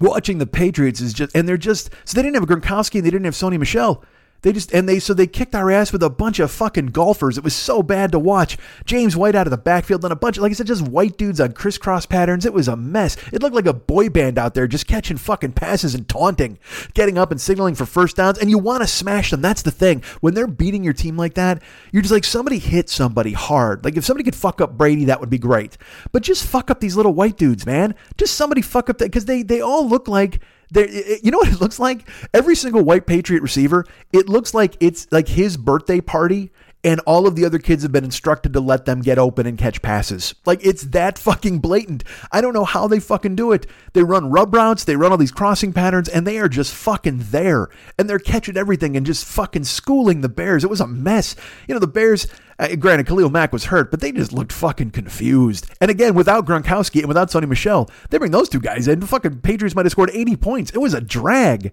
watching the Patriots is just, and they're just so they didn't have a Gronkowski and they didn't have Sony Michel. They just and they so they kicked our ass with a bunch of fucking golfers. It was so bad to watch. James White out of the backfield and a bunch of like I said, just white dudes on crisscross patterns. It was a mess. It looked like a boy band out there just catching fucking passes and taunting, getting up and signaling for first downs. And you want to smash them. That's the thing. When they're beating your team like that, you're just like somebody hit somebody hard. Like if somebody could fuck up Brady, that would be great. But just fuck up these little white dudes, man. Just somebody fuck up that because they they all look like there, you know what it looks like? Every single white Patriot receiver, it looks like it's like his birthday party and all of the other kids have been instructed to let them get open and catch passes. Like it's that fucking blatant. I don't know how they fucking do it. They run rub routes, they run all these crossing patterns, and they are just fucking there. And they're catching everything and just fucking schooling the Bears. It was a mess. You know, the Bears, uh, granted, Khalil Mack was hurt, but they just looked fucking confused. And again, without Gronkowski and without Sony Michel, they bring those two guys in. The fucking Patriots might have scored 80 points. It was a drag.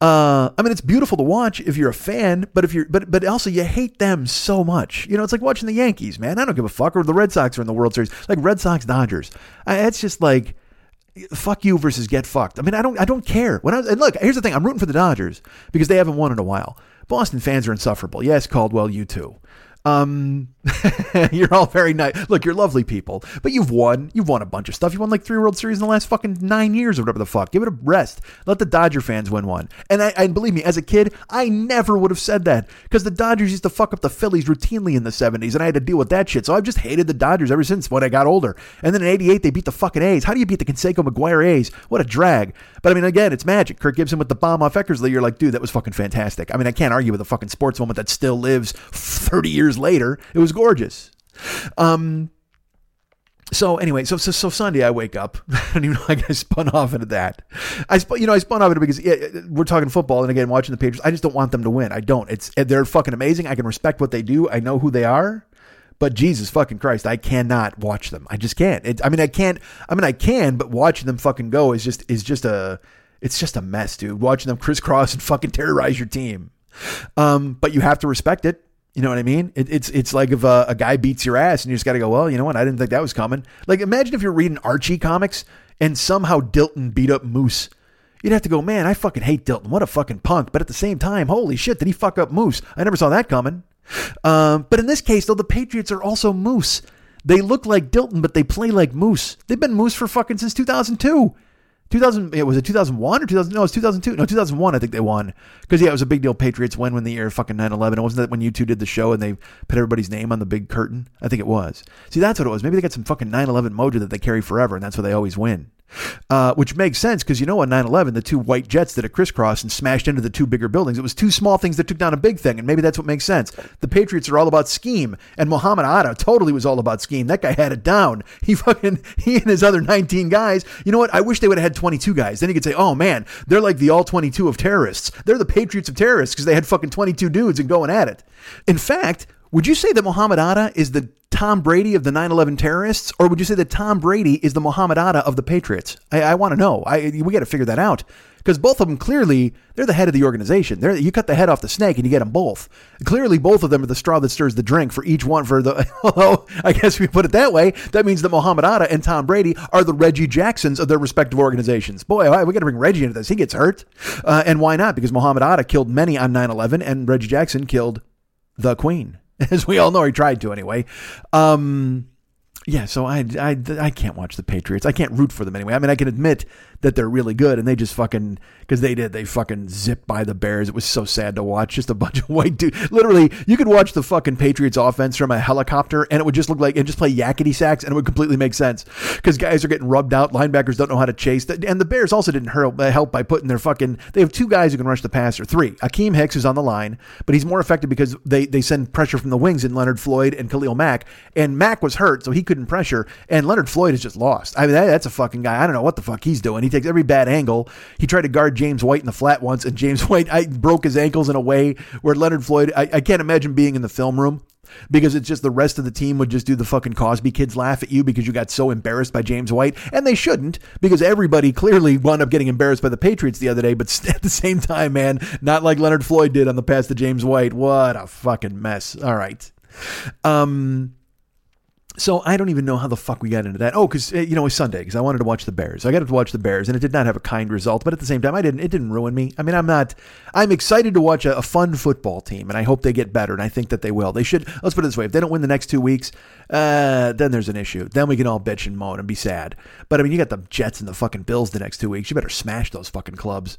Uh, I mean, it's beautiful to watch if you're a fan, but if you're, but but also you hate them so much. You know, it's like watching the Yankees, man. I don't give a fuck. Or the Red Sox are in the World Series, like Red Sox Dodgers. it's just like fuck you versus get fucked. I mean, I don't, I don't care. When I and look, here's the thing: I'm rooting for the Dodgers because they haven't won in a while. Boston fans are insufferable. Yes, Caldwell, you too. Um, you're all very nice. Look, you're lovely people, but you've won. You've won a bunch of stuff. You won like three World Series in the last fucking nine years or whatever the fuck. Give it a rest. Let the Dodger fans win one. And I, and believe me, as a kid, I never would have said that because the Dodgers used to fuck up the Phillies routinely in the 70s, and I had to deal with that shit. So I've just hated the Dodgers ever since when I got older. And then in '88, they beat the fucking A's. How do you beat the Canseco McGwire A's? What a drag. But I mean, again, it's magic. Kirk Gibson with the bomb off Eckersley. You're like, dude, that was fucking fantastic. I mean, I can't argue with a fucking sports moment that still lives 30 years later. It was gorgeous. Um, so anyway, so, so so Sunday I wake up. I don't even know how I spun off into that. I spun, you know, I spun off into it because yeah, we're talking football, and again, watching the Patriots. I just don't want them to win. I don't. It's they're fucking amazing. I can respect what they do. I know who they are, but Jesus fucking Christ, I cannot watch them. I just can't. It, I mean, I can't. I mean, I can, but watching them fucking go is just is just a it's just a mess, dude. Watching them crisscross and fucking terrorize your team. Um, but you have to respect it. You know what I mean? It, it's it's like if a, a, guy beats your ass and you just got to go, well, you know what? I didn't think that was coming. Like, imagine if you're reading Archie comics and somehow Dilton beat up Moose. You'd have to go, man, I fucking hate Dilton. What a fucking punk. But at the same time, holy shit, did he fuck up Moose? I never saw that coming. Um, but in this case, though, the Patriots are also Moose. They look like Dilton, but they play like Moose. They've been Moose for fucking since 2002. 2000 it was it 2001 or 2000 no it was 2002 no 2001 I think they won. Because yeah it was a big deal Patriots win when the year fucking 9/11 it wasn't that when U2 did the show and they put everybody's name on the big curtain? I think it was. See that's what it was. Maybe they got some fucking 9/11 mojo that they carry forever and that's why they always win uh, which makes sense because you know on 9-11 the two white jets did a crisscross and smashed into the two bigger buildings it was two small things that took down a big thing and maybe that's what makes sense. The patriots are all about scheme and muhammad atta totally was all about scheme. That guy had it down. He fucking he and his other 19 guys you know what? I wish they would have had 22 guys. Then you could say oh man they're like the all 22 of terrorists. They're the patriots of terrorists because they had fucking 22 dudes and going at it. In fact would you say that Muhammad Atta is the Tom Brady of the 9/11 terrorists, or would you say that Tom Brady is the Muhammad Atta of the Patriots? I, I want to know. I, we got to figure that out because both of them clearly they're the head of the organization. They're, you cut the head off the snake and you get them both. Clearly, both of them are the straw that stirs the drink for each one. For the although I guess we put it that way, that means that Muhammad Atta and Tom Brady are the Reggie Jacksons of their respective organizations. Boy, we got to bring Reggie into this. He gets hurt, uh, and why not? Because Muhammad Atta killed many on 9/11, and Reggie Jackson killed the Queen. as we all know, he tried to anyway. Um, yeah, so I, I, I can't watch the Patriots. I can't root for them anyway. I mean, I can admit that they're really good, and they just fucking because they did they fucking zipped by the Bears. It was so sad to watch. Just a bunch of white dudes. Literally, you could watch the fucking Patriots offense from a helicopter, and it would just look like and just play Yakety Sax, and it would completely make sense because guys are getting rubbed out. Linebackers don't know how to chase, and the Bears also didn't uh, help by putting their fucking. They have two guys who can rush the passer. Three. Akiem Hicks is on the line, but he's more effective because they they send pressure from the wings in Leonard Floyd and Khalil Mack, and Mack was hurt, so he couldn't pressure, and Leonard Floyd is just lost. I mean, that, that's a fucking guy. I don't know what the fuck he's doing. He takes every bad angle. He tried to guard James White in the flat once, and James White I broke his ankles in a way where Leonard Floyd. I, I can't imagine being in the film room because it's just the rest of the team would just do the fucking Cosby kids laugh at you because you got so embarrassed by James White. And they shouldn't because everybody clearly wound up getting embarrassed by the Patriots the other day. But at the same time, man, not like Leonard Floyd did on the pass to James White. What a fucking mess. All right. Um, so I don't even know how the fuck we got into that. Oh, because you know it's Sunday because I wanted to watch the Bears. I got to watch the Bears, and it did not have a kind result. But at the same time, I didn't. It didn't ruin me. I mean, I'm not. I'm excited to watch a, a, fun football team, and I hope they get better. And I think that they will. They should. Let's put it this way: if they don't win the next two weeks, uh, then there's an issue. Then we can all bitch and moan and be sad. But I mean, you got the Jets and the fucking Bills the next two weeks. You better smash those fucking clubs.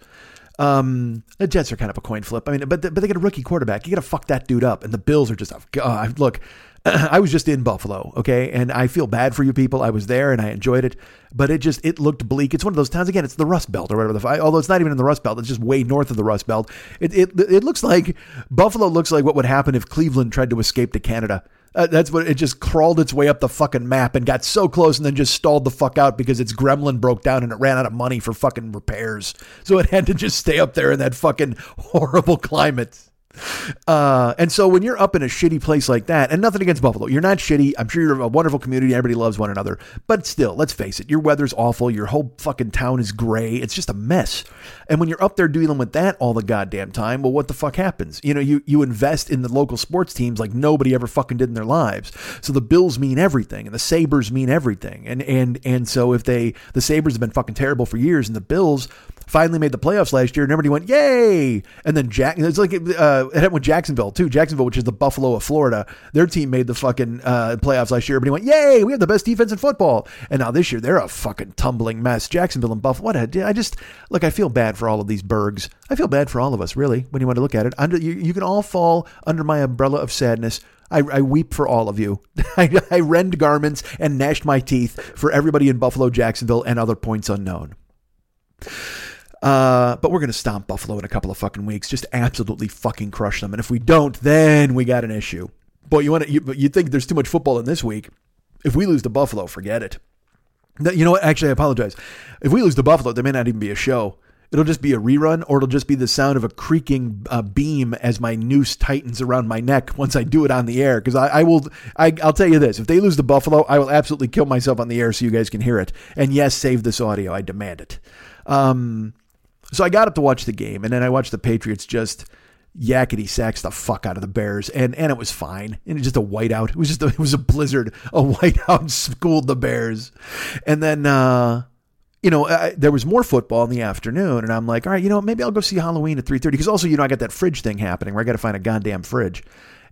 Um, the Jets are kind of a coin flip. I mean, but but they get a rookie quarterback. You got to fuck that dude up. And the Bills are just. Uh, look, I was just in Buffalo, okay, and I feel bad for you people. I was there and I enjoyed it, but it just it looked bleak. It's one of those towns again. It's the Rust Belt or whatever the although it's not even in the Rust Belt. It's just way north of the Rust Belt. It it it looks like Buffalo looks like what would happen if Cleveland tried to escape to Canada. Uh, that's what it just crawled its way up the fucking map and got so close and then just stalled the fuck out because its gremlin broke down and it ran out of money for fucking repairs. So it had to just stay up there in that fucking horrible climate. Uh, and so when you're up in a shitty place like that, and nothing against Buffalo, you're not shitty. I'm sure you're a wonderful community. Everybody loves one another. But still, let's face it, your weather's awful. Your whole fucking town is gray. It's just a mess. And when you're up there dealing with that all the goddamn time, well, what the fuck happens? You know, you, you invest in the local sports teams like nobody ever fucking did in their lives. So the Bills mean everything and the Sabres mean everything. And, and, and so if they, the Sabres have been fucking terrible for years and the Bills finally made the playoffs last year and everybody went, yay. And then Jack, it's like, uh, it happened with Jacksonville too. Jacksonville, which is the Buffalo of Florida, their team made the fucking uh, playoffs last year. But he went, yay, we have the best defense in football. And now this year, they're a fucking tumbling mess. Jacksonville and Buffalo, what a, I just, look, I feel bad for all of these Bergs. I feel bad for all of us, really, when you want to look at it. Under, you, you can all fall under my umbrella of sadness. I, I, weep for all of you. I, I, rend garments and gnashed my teeth for everybody in Buffalo, Jacksonville, and other points unknown. Uh, but we're going to stomp Buffalo in a couple of fucking weeks. Just absolutely fucking crush them. And if we don't, then we got an issue. Boy, you want to, you, you think there's too much football in this week. If we lose to Buffalo, forget it. You know what? Actually, I apologize. If we lose to Buffalo, there may not even be a show. It'll just be a rerun, or it'll just be the sound of a creaking uh, beam as my noose tightens around my neck once I do it on the air. Because I, I will, I, I'll tell you this: if they lose to Buffalo, I will absolutely kill myself on the air so you guys can hear it. And yes, save this audio. I demand it. Um, so I got up to watch the game, and then I watched the Patriots just Yakety Sax the fuck out of the Bears, and and it was fine. And it just a whiteout. It was just a, it was a blizzard. A whiteout schooled the Bears, and then. uh you know, I, there was more football in the afternoon, and I'm like, all right, you know, maybe I'll go see Halloween at 3:30 because also, you know, I got that fridge thing happening where I got to find a goddamn fridge.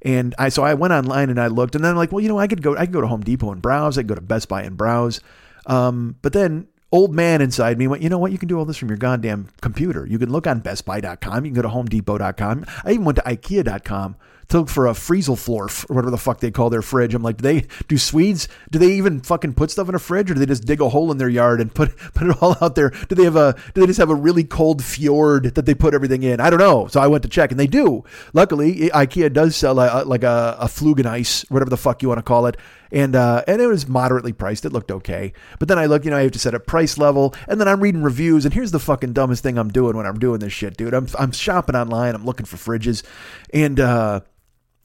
And I so I went online and I looked, and then I'm like, well, you know, I could go, I could go to Home Depot and browse, I could go to Best Buy and browse. Um, but then old man inside me went, you know what, you can do all this from your goddamn computer. You can look on BestBuy.com, you can go to HomeDepot.com. I even went to IKEA.com to look for a Friesel floor or whatever the fuck they call their fridge. I'm like, do they do Swedes? Do they even fucking put stuff in a fridge, or do they just dig a hole in their yard and put put it all out there? Do they have a do they just have a really cold fjord that they put everything in? I don't know. So I went to check, and they do. Luckily, IKEA does sell a, like a, a Flugenice, whatever the fuck you want to call it. And uh, and it was moderately priced. It looked okay. But then I look, you know, I have to set a price level, and then I'm reading reviews. And here's the fucking dumbest thing I'm doing when I'm doing this shit, dude. I'm I'm shopping online. I'm looking for fridges, and uh,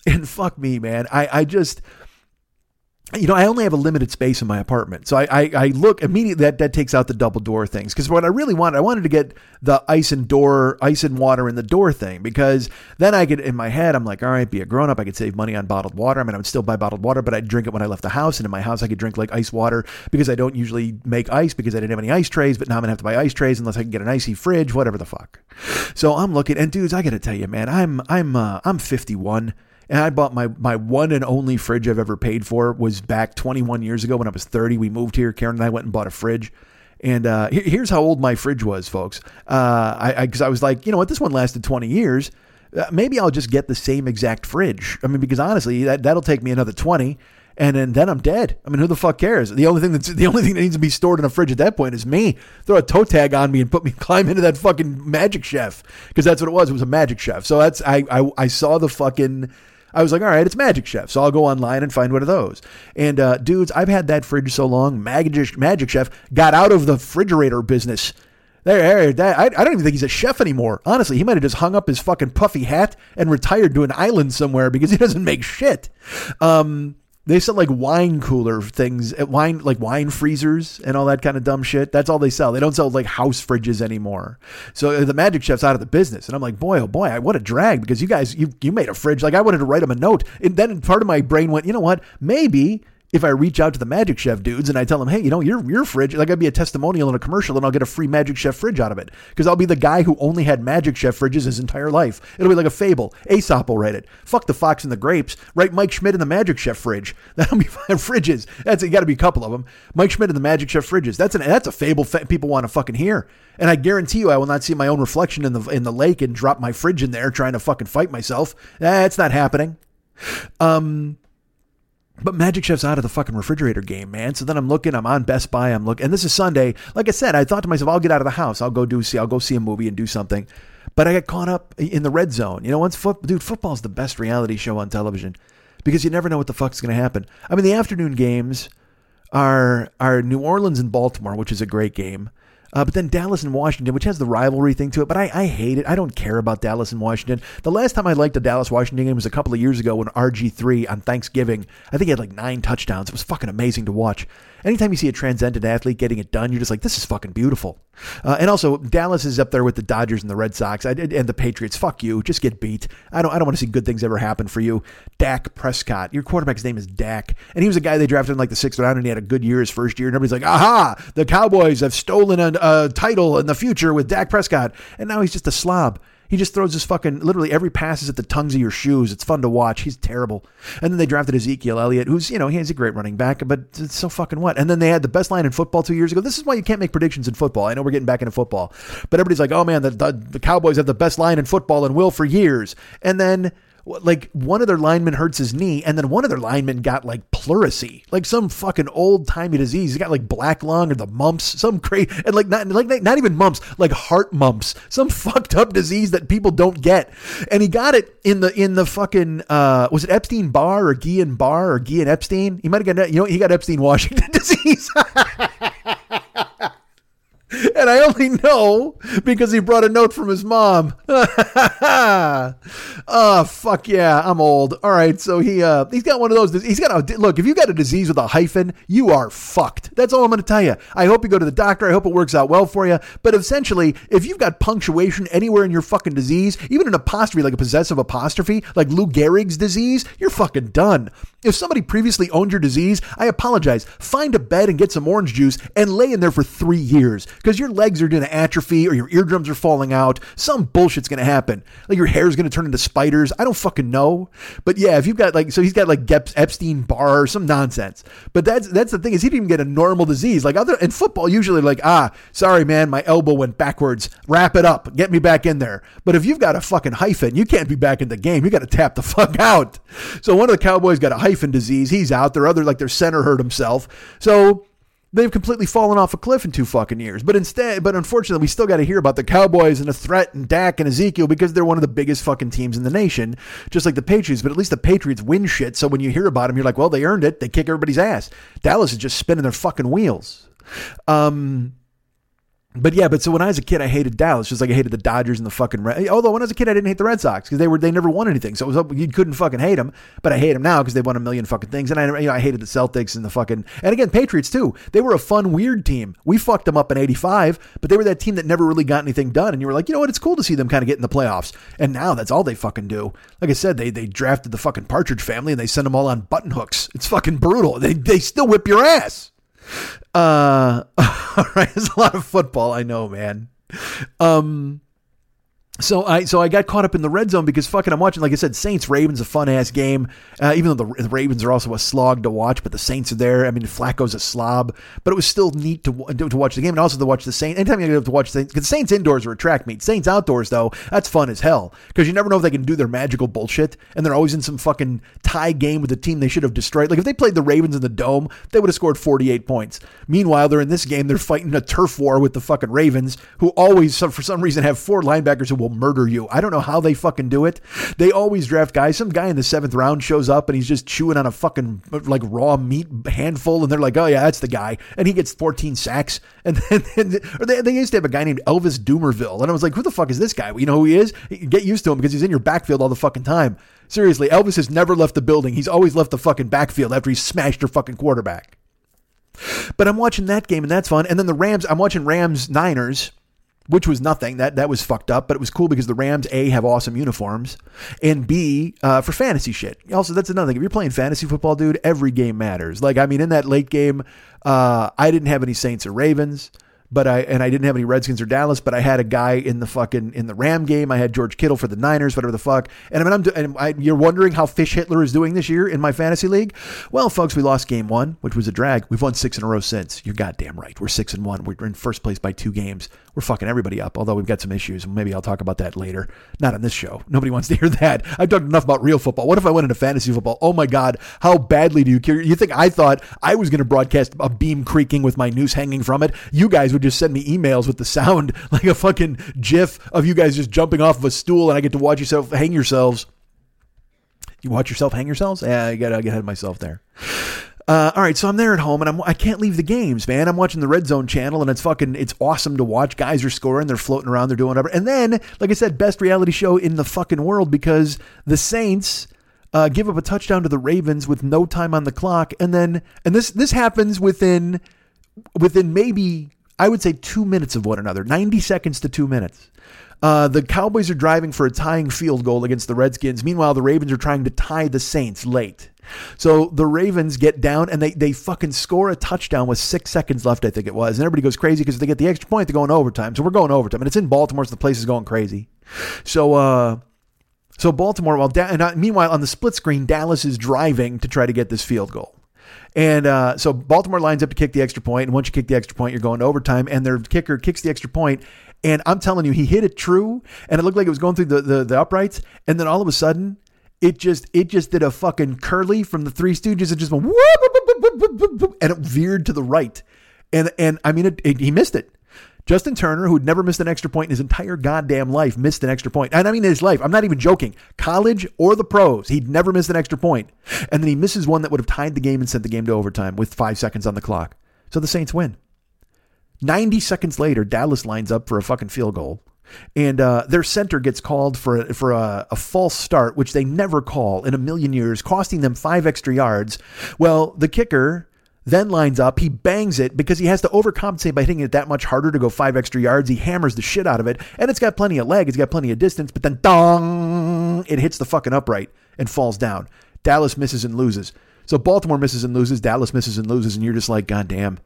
and fuck me, man. I, I just, you know, I only have a limited space in my apartment. So I, I, I look immediately that, that takes out the double door things. Cause what I really wanted, I wanted to get the ice and door, ice and water in the door thing because then I could, in my head, I'm like, all right, be a grown up. I could save money on bottled water. I mean, I would still buy bottled water, but I'd drink it when I left the house. And in my house, I could drink like ice water because I don't usually make ice because I didn't have any ice trays. But now I'm gonna have to buy ice trays unless I can get an icy fridge, whatever the fuck. So I'm looking, and dudes, I gotta tell you, man, I'm, I'm, uh, I'm 51. And I bought my my one and only fridge I've ever paid for was back 21 years ago when I was 30. We moved here. Karen and I went and bought a fridge. And uh, here's how old my fridge was, folks. Uh, I because I, I was like, you know what, this one lasted 20 years. Uh, maybe I'll just get the same exact fridge. I mean, because honestly, that that'll take me another 20 and then, then I'm dead. I mean, who the fuck cares? The only thing that's the only thing that needs to be stored in a fridge at that point is me. Throw a toe tag on me and put me climb into that fucking magic chef because that's what it was. It was a magic chef. So that's I I, I saw the fucking. I was like, all right, it's Magic Chef. So I'll go online and find one of those. And uh, dudes, I've had that fridge so long. Magic, Magic Chef got out of the refrigerator business. There, that, I, I don't even think he's a chef anymore. Honestly, he might have just hung up his fucking puffy hat and retired to an island somewhere because he doesn't make shit. Um, they sell like wine cooler things, uh, wine like wine freezers and all that kind of dumb shit. That's all they sell. They don't sell like house fridges anymore. So uh, the Magic Chef's out of the business, and I'm like, boy, oh boy, what a drag because you guys you you made a fridge. Like I wanted to write them a note, and then part of my brain went, you know what, maybe if I reach out to the Magic Chef dudes and I tell them, hey, you know, your your fridge, like I'd be a testimonial in a commercial and I'll get a free Magic Chef fridge out of it. Because I'll be the guy who only had Magic Chef fridges his entire life. It'll be like a fable. Aesop will write it. Fuck the fox and the grapes. Write Mike Schmidt in the Magic Chef fridge. That'll be fine. Fridges. That's you got to be a couple of them. Mike Schmidt in the Magic Chef fridges. That's an that's a fable fa- people want to fucking hear. And I guarantee you, I will not see my own reflection in the in the lake and drop my fridge in there trying to fucking fight myself. That's not happening. Um, but Magic Chef's out of the fucking refrigerator game, man. So then I'm looking, I'm on Best Buy, I'm looking, and this is Sunday. Like I said, I thought to myself, I'll get out of the house, I'll go do see, I'll go see a movie and do something. But I got caught up in the red zone. You know, once foot, dude, football's the best reality show on television because you never know what the fuck's going to happen. I mean, the afternoon games are are New Orleans and Baltimore, which is a great game. Uh, but then Dallas and Washington, which has the rivalry thing to it, but I, I hate it. I don't care about Dallas and Washington. The last time I liked a Dallas Washington game was a couple of years ago when RG3 on Thanksgiving, I think he had like nine touchdowns. It was fucking amazing to watch. Anytime you see a transcendent athlete getting it done, you're just like, this is fucking beautiful. Uh, and also, Dallas is up there with the Dodgers and the Red Sox I, and the Patriots. Fuck you. Just get beat. I don't, I don't want to see good things ever happen for you. Dak Prescott. Your quarterback's name is Dak. And he was a guy they drafted in like the sixth round and he had a good year his first year. And everybody's like, aha, the Cowboys have stolen a, a title in the future with Dak Prescott. And now he's just a slob. He just throws his fucking literally every pass is at the tongues of your shoes. It's fun to watch. He's terrible. And then they drafted Ezekiel Elliott, who's you know he's a great running back, but it's so fucking what. And then they had the best line in football two years ago. This is why you can't make predictions in football. I know we're getting back into football, but everybody's like, oh man, the, the, the Cowboys have the best line in football and will for years. And then like one of their linemen hurts his knee, and then one of their linemen got like pleurisy, like some fucking old timey disease. He got like black lung or the mumps, some crazy, and like not like not even mumps, like heart mumps, some fucked up disease that people don't get. And he got it in the in the fucking uh was it Epstein Barr or Guillain Barr or Guillain Epstein? He might have got you know he got Epstein Washington disease. And I only know because he brought a note from his mom. oh fuck yeah, I'm old. All right, so he uh he's got one of those. He's got a look. If you got a disease with a hyphen, you are fucked. That's all I'm going to tell you. I hope you go to the doctor. I hope it works out well for you. But essentially, if you've got punctuation anywhere in your fucking disease, even an apostrophe like a possessive apostrophe, like Lou Gehrig's disease, you're fucking done. If somebody previously owned your disease, I apologize. Find a bed and get some orange juice and lay in there for three years because your legs are going to atrophy or your eardrums are falling out. Some bullshit's going to happen. Like your hair's going to turn into spiders. I don't fucking know. But yeah, if you've got like, so he's got like Epstein Barr some nonsense. But that's that's the thing is he didn't even get a normal disease. Like other in football, usually like ah, sorry man, my elbow went backwards. Wrap it up. Get me back in there. But if you've got a fucking hyphen, you can't be back in the game. You got to tap the fuck out. So one of the Cowboys got a hyphen disease. He's out. Their other, like their center hurt himself. So they've completely fallen off a cliff in two fucking years. But instead, but unfortunately, we still got to hear about the Cowboys and the threat and Dak and Ezekiel because they're one of the biggest fucking teams in the nation, just like the Patriots. But at least the Patriots win shit. So when you hear about them, you're like, well, they earned it. They kick everybody's ass. Dallas is just spinning their fucking wheels. Um, but yeah, but so when I was a kid, I hated Dallas just like I hated the Dodgers and the fucking Red. Although when I was a kid, I didn't hate the Red Sox because they were they never won anything, so it was you couldn't fucking hate them. But I hate them now because they won a million fucking things, and I you know I hated the Celtics and the fucking and again Patriots too. They were a fun weird team. We fucked them up in '85, but they were that team that never really got anything done. And you were like, you know what? It's cool to see them kind of get in the playoffs. And now that's all they fucking do. Like I said, they they drafted the fucking Partridge family and they send them all on button hooks. It's fucking brutal. They they still whip your ass. Uh, all right, there's a lot of football. I know, man. Um, so I so I got caught up in the red zone because fucking I'm watching like I said Saints Ravens a fun ass game. Uh, even though the, the, Ravens are also a slog to watch but the Saints are there. I mean Flacco's a slob but it was still neat to to watch the game and also to watch the Saints. Anytime you have to watch the Saints because the Saints indoors are a track meet. Saints outdoors though that's fun as hell because you never know if they can do their magical bullshit and they're always in some fucking tie game with a team they should have destroyed. Like if they played the Ravens in the dome they would have scored 48 points. Meanwhile they're in this game they're fighting a turf war with the fucking Ravens who always for some reason have four linebackers who will murder you I don't know how they fucking do it. They always draft guys. Some guy in the seventh round shows up and he's just chewing on a fucking like raw meat handful, and they're like, "Oh yeah, that's the guy," and he gets 14 sacks. And then or they, they used to have a guy named Elvis Dumervil, and I was like, "Who the fuck is this guy?" You know who he is? Get used to him because he's in your backfield all the fucking time. Seriously, Elvis has never left the building. He's always left the fucking backfield after he smashed your fucking quarterback. But I'm watching that game and that's fun. And then the Rams, I'm watching Rams Niners which was nothing. That that was fucked up, but it was cool because the Rams a have awesome uniforms, and b uh, for fantasy shit. Also, that's another thing. If you're playing fantasy football, dude, every game matters. Like I mean, in that late game, uh, I didn't have any Saints or Ravens but I and I didn't have any Redskins or Dallas, but I had a guy in the fucking in the Ram game. I had George Kittle for the Niners, whatever the fuck. And I mean, I'm and I, you're wondering how Fish Hitler is doing this year in my fantasy league. Well, folks, we lost game one, which was a drag. We've won six in a row since. You're goddamn right. We're six and one. We're in first place by two games. We're fucking everybody up. Although we've got some issues. Maybe I'll talk about that later. Not on this show. Nobody wants to hear that. I've talked enough about real football. What if I went into fantasy football? Oh my god, how badly do you care? You think I thought I was going to broadcast a beam creaking with my noose hanging from it? You guys would just send me emails with the sound like a fucking gif of you guys just jumping off of a stool and I get to watch yourself hang yourselves. You watch yourself hang yourselves? Yeah, I gotta get ahead of myself there. Uh, all right, so I'm there at home and I'm I can't leave the games, man. I'm watching the Red Zone channel and it's fucking it's awesome to watch. Guys are scoring, they're floating around, they're doing whatever. And then, like I said, best reality show in the fucking world because the Saints uh, give up a touchdown to the Ravens with no time on the clock, and then and this this happens within within maybe I would say two minutes of one another, 90 seconds to two minutes. Uh, the Cowboys are driving for a tying field goal against the Redskins. Meanwhile, the Ravens are trying to tie the Saints late. So the Ravens get down and they, they fucking score a touchdown with six seconds left, I think it was. And everybody goes crazy because they get the extra point, they're going overtime. So we're going overtime. And it's in Baltimore, so the place is going crazy. So, uh, so Baltimore, while da- and meanwhile on the split screen, Dallas is driving to try to get this field goal. And uh, so Baltimore lines up to kick the extra point, and once you kick the extra point, you're going to overtime. And their kicker kicks the extra point, and I'm telling you, he hit it true, and it looked like it was going through the, the, the uprights. And then all of a sudden, it just it just did a fucking curly from the Three Stooges and just went whoop, whoop, whoop, and it veered to the right, and and I mean it, it, he missed it. Justin Turner, who'd never missed an extra point in his entire goddamn life, missed an extra point. And I mean his life. I'm not even joking. College or the pros, he'd never missed an extra point. And then he misses one that would have tied the game and sent the game to overtime with five seconds on the clock. So the Saints win. 90 seconds later, Dallas lines up for a fucking field goal. And uh, their center gets called for for a, a, false start, which they never call in a million years, costing them five extra yards. Well, the kicker then lines up. He bangs it because he has to overcompensate by hitting it that much harder to go five extra yards. He hammers the shit out of it, and it's got plenty of leg. It's got plenty of distance, but then dong, it hits the fucking upright and falls down. Dallas misses and loses. So Baltimore misses and loses. Dallas misses and loses, and you're just like, God damn,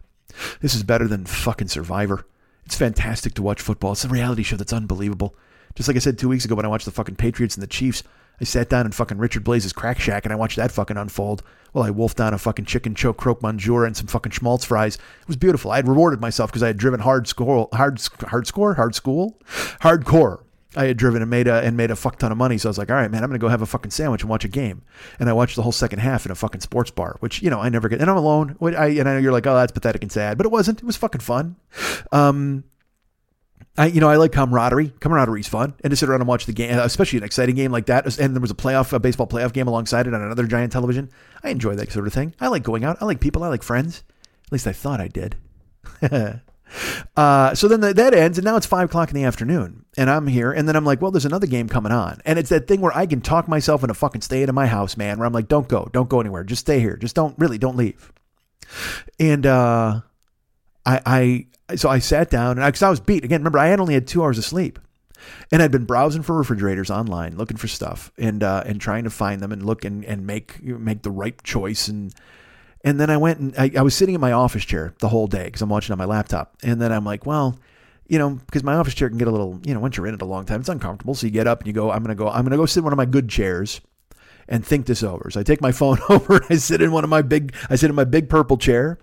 this is better than fucking Survivor. It's fantastic to watch football. It's a reality show that's unbelievable. Just like I said two weeks ago when I watched the fucking Patriots and the Chiefs. I sat down in fucking Richard Blais's crack shack and I watched that fucking unfold Well, I wolfed down a fucking chicken choke croque bonjour and some fucking schmaltz fries. It was beautiful. I had rewarded myself because I had driven hard score, hard, hard score, hard school, hardcore. I had driven and made a and made a fuck ton of money. So I was like, all right, man, I'm gonna go have a fucking sandwich and watch a game. And I watched the whole second half in a fucking sports bar, which you know I never get. And I'm alone. I, and I know you're like, oh, that's pathetic and sad, but it wasn't. It was fucking fun. Um, I, you know, I like camaraderie. Camaraderie is fun, and to sit around and watch the game, especially an exciting game like that. And there was a playoff, a baseball playoff game alongside it on another giant television. I enjoy that sort of thing. I like going out. I like people. I like friends. At least I thought I did. uh, so then the, that ends, and now it's five o'clock in the afternoon, and I'm here, and then I'm like, well, there's another game coming on, and it's that thing where I can talk myself into fucking staying in my house, man. Where I'm like, don't go, don't go anywhere, just stay here, just don't really, don't leave. And uh, I, I so I sat down and because I, I, was beat again. Remember, I had only had two hours of sleep, and I'd been browsing for refrigerators online, looking for stuff, and uh, and trying to find them and look and, and make make the right choice. And and then I went and I, I was sitting in my office chair the whole day because I'm watching on my laptop. And then I'm like, well, you know, because my office chair can get a little, you know, once you're in it a long time, it's uncomfortable. So you get up and you go, I'm gonna go, I'm gonna go sit in one of my good chairs and think this over. So I take my phone over and I sit in one of my big, I sit in my big purple chair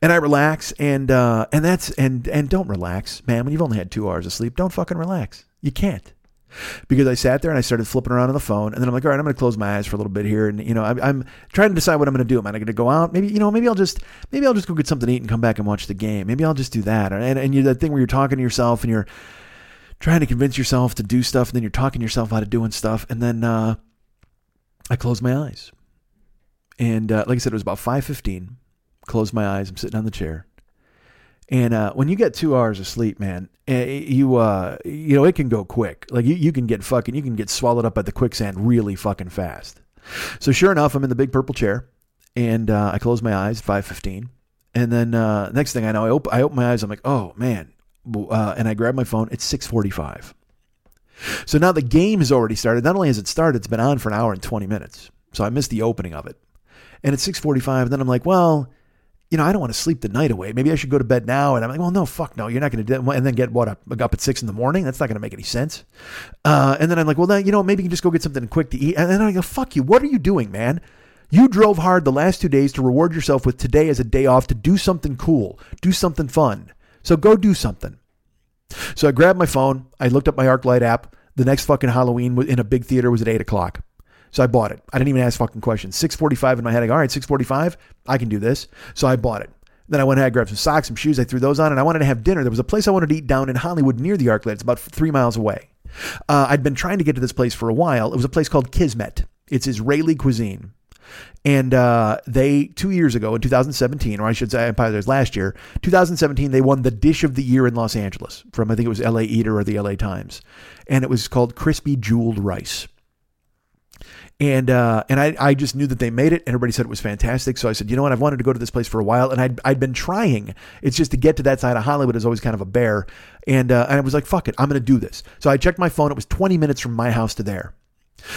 and I relax and uh, and that's and and don't relax, man. When you've only had two hours of sleep, don't fucking relax. You can't. Because I sat there and I started flipping around on the phone, and then I'm like, all right, I'm going to close my eyes for a little bit here, and you know, I'm, I'm trying to decide what I'm going to do. Am I going to go out? Maybe you know, maybe I'll just maybe I'll just go get something to eat and come back and watch the game. Maybe I'll just do that. And and you that thing where you're talking to yourself and you're trying to convince yourself to do stuff, and then you're talking yourself out of doing stuff, and then uh, I close my eyes, and uh, like I said, it was about five fifteen close my eyes. I'm sitting on the chair. And uh, when you get two hours of sleep, man, eh, you uh, you know it can go quick. Like you, you can get fucking, you can get swallowed up by the quicksand really fucking fast. So sure enough, I'm in the big purple chair, and uh, I close my eyes. Five fifteen, and then uh, next thing I know, I open I open my eyes. I'm like, oh man, uh, and I grab my phone. It's six forty five. So now the game has already started. Not only has it started, it's been on for an hour and twenty minutes. So I missed the opening of it, and it's six forty five. And then I'm like, well you know, I don't want to sleep the night away. Maybe I should go to bed now. And I'm like, well, no, fuck no. You're not going to do that. And then get what up, up at six in the morning? That's not going to make any sense. Uh, and then I'm like, well, then, you know, maybe you can just go get something quick to eat. And then I go, fuck you. What are you doing, man? You drove hard the last two days to reward yourself with today as a day off to do something cool, do something fun. So go do something. So I grabbed my phone. I looked up my ArcLight app. The next fucking Halloween in a big theater was at eight o'clock. So I bought it. I didn't even ask fucking questions. 645 in my head. I go, all right, 645, I can do this. So I bought it. Then I went ahead, grabbed some socks, some shoes. I threw those on, and I wanted to have dinner. There was a place I wanted to eat down in Hollywood near the ArcLight. It's about three miles away. Uh, I'd been trying to get to this place for a while. It was a place called Kismet. It's Israeli cuisine. And uh, they, two years ago in 2017, or I should say, I apologize, last year, 2017, they won the Dish of the Year in Los Angeles from, I think it was LA Eater or the LA Times. And it was called Crispy Jeweled Rice and uh, and I, I just knew that they made it. And everybody said it was fantastic. So I said, you know what? I've wanted to go to this place for a while, and I'd, I'd been trying. It's just to get to that side of Hollywood is always kind of a bear. And uh, and I was like, fuck it, I'm going to do this. So I checked my phone. It was 20 minutes from my house to there.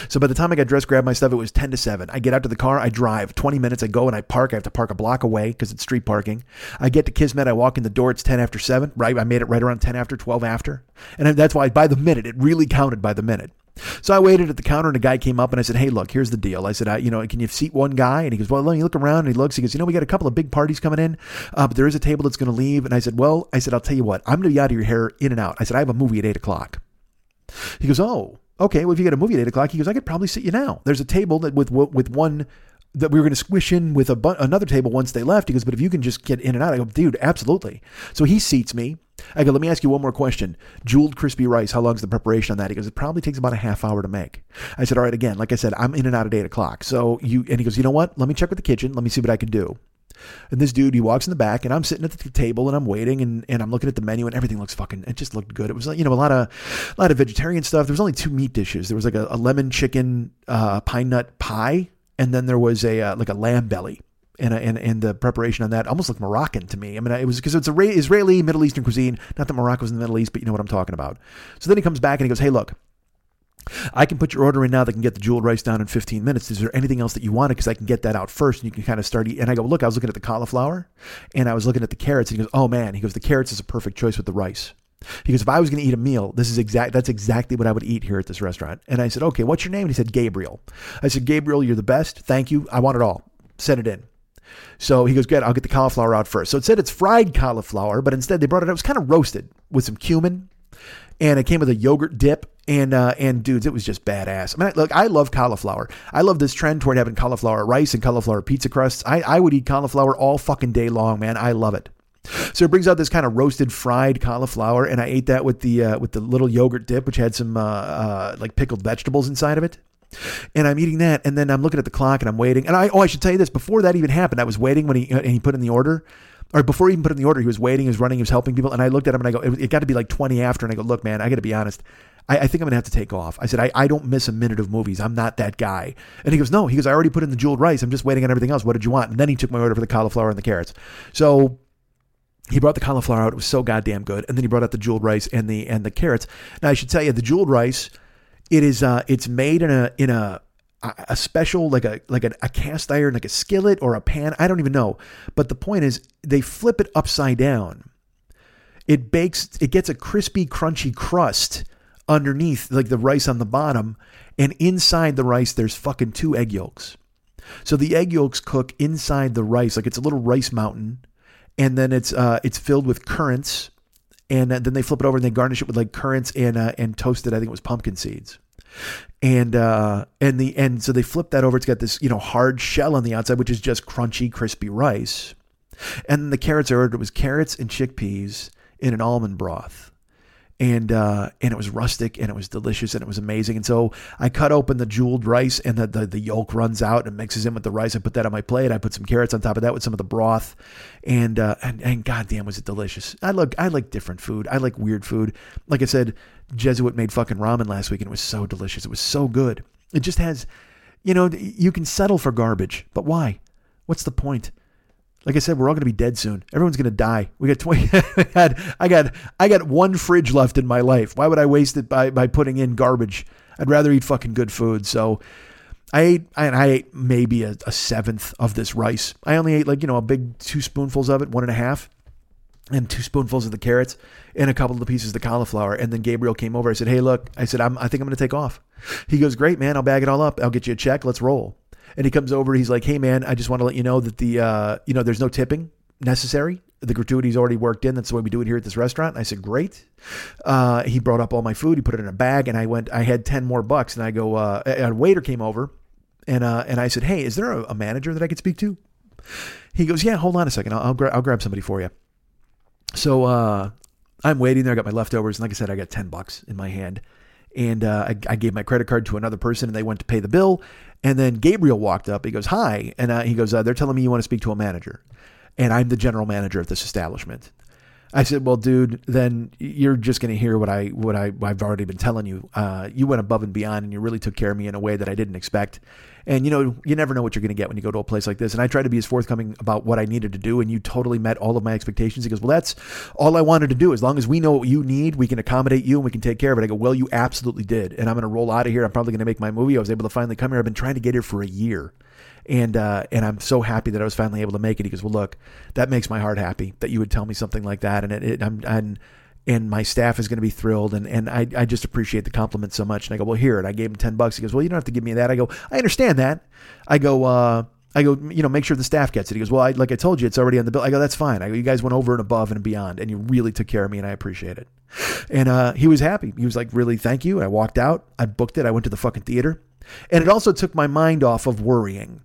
So by the time I got dressed, grabbed my stuff, it was 10 to 7. I get out to the car, I drive 20 minutes, I go and I park. I have to park a block away because it's street parking. I get to Kismet, I walk in the door, it's 10 after 7, right? I made it right around 10 after, 12 after. And that's why by the minute, it really counted by the minute. So I waited at the counter and a guy came up and I said, Hey, look, here's the deal. I said, I, you know, can you seat one guy? And he goes, Well, let me look around. And he looks, he goes, You know, we got a couple of big parties coming in, uh, but there is a table that's going to leave. And I said, Well, I said, I'll tell you what, I'm going to be out of your hair in and out. I said, I have a movie at eight o'clock. He goes, Oh, Okay, well, if you get a movie at eight o'clock, he goes, I could probably sit you now. There's a table that with with one that we were going to squish in with a bu- another table once they left. He goes, but if you can just get in and out, I go, dude, absolutely. So he seats me. I go, let me ask you one more question. Jeweled crispy rice, how long's the preparation on that? He goes, it probably takes about a half hour to make. I said, all right, again, like I said, I'm in and out at eight o'clock. So you, and he goes, you know what? Let me check with the kitchen. Let me see what I can do. And this dude, he walks in the back, and I'm sitting at the table, and I'm waiting, and, and I'm looking at the menu, and everything looks fucking. It just looked good. It was like you know a lot of a lot of vegetarian stuff. There was only two meat dishes. There was like a, a lemon chicken uh, pine nut pie, and then there was a uh, like a lamb belly. And, and and the preparation on that almost looked Moroccan to me. I mean, it was because it's a Israeli Middle Eastern cuisine. Not that Morocco's in the Middle East, but you know what I'm talking about. So then he comes back and he goes, "Hey, look, I can put your order in now that can get the jeweled rice down in 15 minutes. Is there anything else that you wanted? Because I can get that out first and you can kind of start eating. And I go, look, I was looking at the cauliflower and I was looking at the carrots. And he goes, oh man. He goes, the carrots is a perfect choice with the rice. Goes, if I was going to eat a meal, this is exact. That's exactly what I would eat here at this restaurant. And I said, okay, what's your name? And he said, Gabriel. I said, Gabriel, you're the best. Thank you. I want it all. Send it in. So he goes, good. I'll get the cauliflower out first. So it said it's fried cauliflower, but instead they brought it. It was kind of roasted with some cumin, and it came with a yogurt dip. And uh, and dudes, it was just badass. I mean, look, I love cauliflower. I love this trend toward having cauliflower rice and cauliflower pizza crusts. I, I would eat cauliflower all fucking day long, man. I love it. So it brings out this kind of roasted fried cauliflower, and I ate that with the uh, with the little yogurt dip, which had some uh, uh, like pickled vegetables inside of it. And I'm eating that, and then I'm looking at the clock, and I'm waiting. And I oh, I should tell you this: before that even happened, I was waiting when he and he put in the order or before he even put in the order, he was waiting, he was running, he was helping people. And I looked at him and I go, it, it got to be like 20 after. And I go, look, man, I got to be honest. I, I think I'm going to have to take off. I said, I, I don't miss a minute of movies. I'm not that guy. And he goes, no, he goes, I already put in the jeweled rice. I'm just waiting on everything else. What did you want? And then he took my order for the cauliflower and the carrots. So he brought the cauliflower out. It was so goddamn good. And then he brought out the jeweled rice and the, and the carrots. Now I should tell you, the jeweled rice, it is, uh, it's made in a, in a, a special like a like a, a, cast iron like a skillet or a pan i don't even know but the point is they flip it upside down it bakes it gets a crispy crunchy crust underneath like the rice on the bottom and inside the rice there's fucking two egg yolks so the egg yolks cook inside the rice like it's a little rice mountain and then it's uh it's filled with currants and then they flip it over and they garnish it with like currants and uh, and toasted i think it was pumpkin seeds and uh, and the and so they flip that over. It's got this you know hard shell on the outside, which is just crunchy, crispy rice. And the carrots I ordered was carrots and chickpeas in an almond broth, and uh, and it was rustic and it was delicious and it was amazing. And so I cut open the jeweled rice and the, the the yolk runs out and mixes in with the rice. I put that on my plate. I put some carrots on top of that with some of the broth, and uh, and and goddamn was it delicious. I look I like different food. I like weird food. Like I said, Jesuit made fucking ramen last week and it was so delicious. It was so good. It just has, you know, you can settle for garbage, but why? What's the point? Like I said, we're all going to be dead soon. Everyone's going to die. We got 20 I got I got I got one fridge left in my life. Why would I waste it by by putting in garbage? I'd rather eat fucking good food. So I ate I ate maybe a, a seventh of this rice. I only ate like, you know, a big two spoonfuls of it, one and a half and two spoonfuls of the carrots and a couple of the pieces of the cauliflower. And then Gabriel came over. I said, Hey, look, I said, I'm, I think I'm going to take off. He goes, Great, man. I'll bag it all up. I'll get you a check. Let's roll. And he comes over. He's like, Hey, man, I just want to let you know that the, uh, you know, there's no tipping necessary. The gratuity's already worked in. That's the way we do it here at this restaurant. And I said, Great. Uh, he brought up all my food. He put it in a bag. And I went, I had 10 more bucks. And I go, uh, a waiter came over. And, uh, and I said, Hey, is there a, a manager that I could speak to? He goes, Yeah, hold on a second. I'll, I'll, gra- I'll grab somebody for you. So uh, I'm waiting there. I got my leftovers. And like I said, I got 10 bucks in my hand. And uh, I, I, gave my credit card to another person and they went to pay the bill. And then Gabriel walked up. He goes, Hi. And he goes, uh, They're telling me you want to speak to a manager. And I'm the general manager of this establishment. I said, "Well, dude, then you're just going to hear what I what I I've already been telling you. Uh, you went above and beyond, and you really took care of me in a way that I didn't expect. And you know, you never know what you're going to get when you go to a place like this. And I tried to be as forthcoming about what I needed to do, and you totally met all of my expectations. He goes, "Well, that's all I wanted to do. As long as we know what you need, we can accommodate you and we can take care of it." I go, "Well, you absolutely did." And I'm going to roll out of here. I'm probably going to make my movie. I was able to finally come here. I've been trying to get here for a year and uh, and I'm so happy that I was finally able to make it. He goes, well, look, that makes my heart happy that you would tell me something like that, and it, it I'm, I'm and my staff is going to be thrilled. And, and I, I just appreciate the compliment so much. And I go, well, here. And I gave him 10 bucks. He goes, well, you don't have to give me that. I go, I understand that. I go, uh, I go, you know, make sure the staff gets it. He goes, well, I, like I told you, it's already on the bill. I go, that's fine. I go, you guys went over and above and beyond, and you really took care of me, and I appreciate it. And uh, he was happy. He was like, really, thank you. I walked out. I booked it. I went to the fucking theater, and it also took my mind off of worrying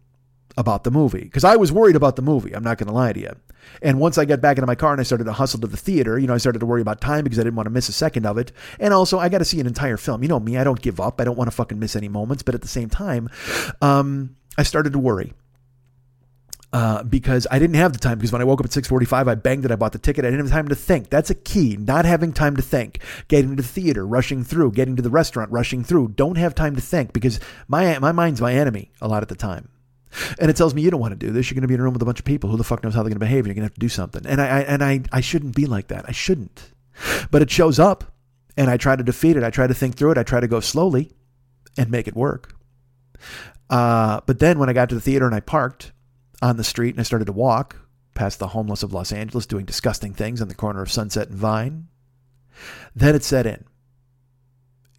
about the movie because I was worried about the movie. I'm not going to lie to you. And once I got back into my car and I started to hustle to the theater, you know, I started to worry about time because I didn't want to miss a second of it. And also, I got to see an entire film. You know me, I don't give up. I don't want to fucking miss any moments. But at the same time, um, I started to worry uh, because I didn't have the time. Because when I woke up at 6:45, I banged it. I bought the ticket. I didn't have time to think. That's a key. Not having time to think. Getting to the theater, rushing through. Getting to the restaurant, rushing through. Don't have time to think because my my mind's my enemy a lot of the time. And it tells me you don't want to do this. You're going to be in a room with a bunch of people. Who the fuck knows how they're going to behave? You're going to have to do something. And I, I and I I shouldn't be like that. I shouldn't. But it shows up, and I try to defeat it. I try to think through it. I try to go slowly, and make it work. Uh, but then when I got to the theater and I parked, on the street and I started to walk past the homeless of Los Angeles doing disgusting things on the corner of Sunset and Vine. Then it set in.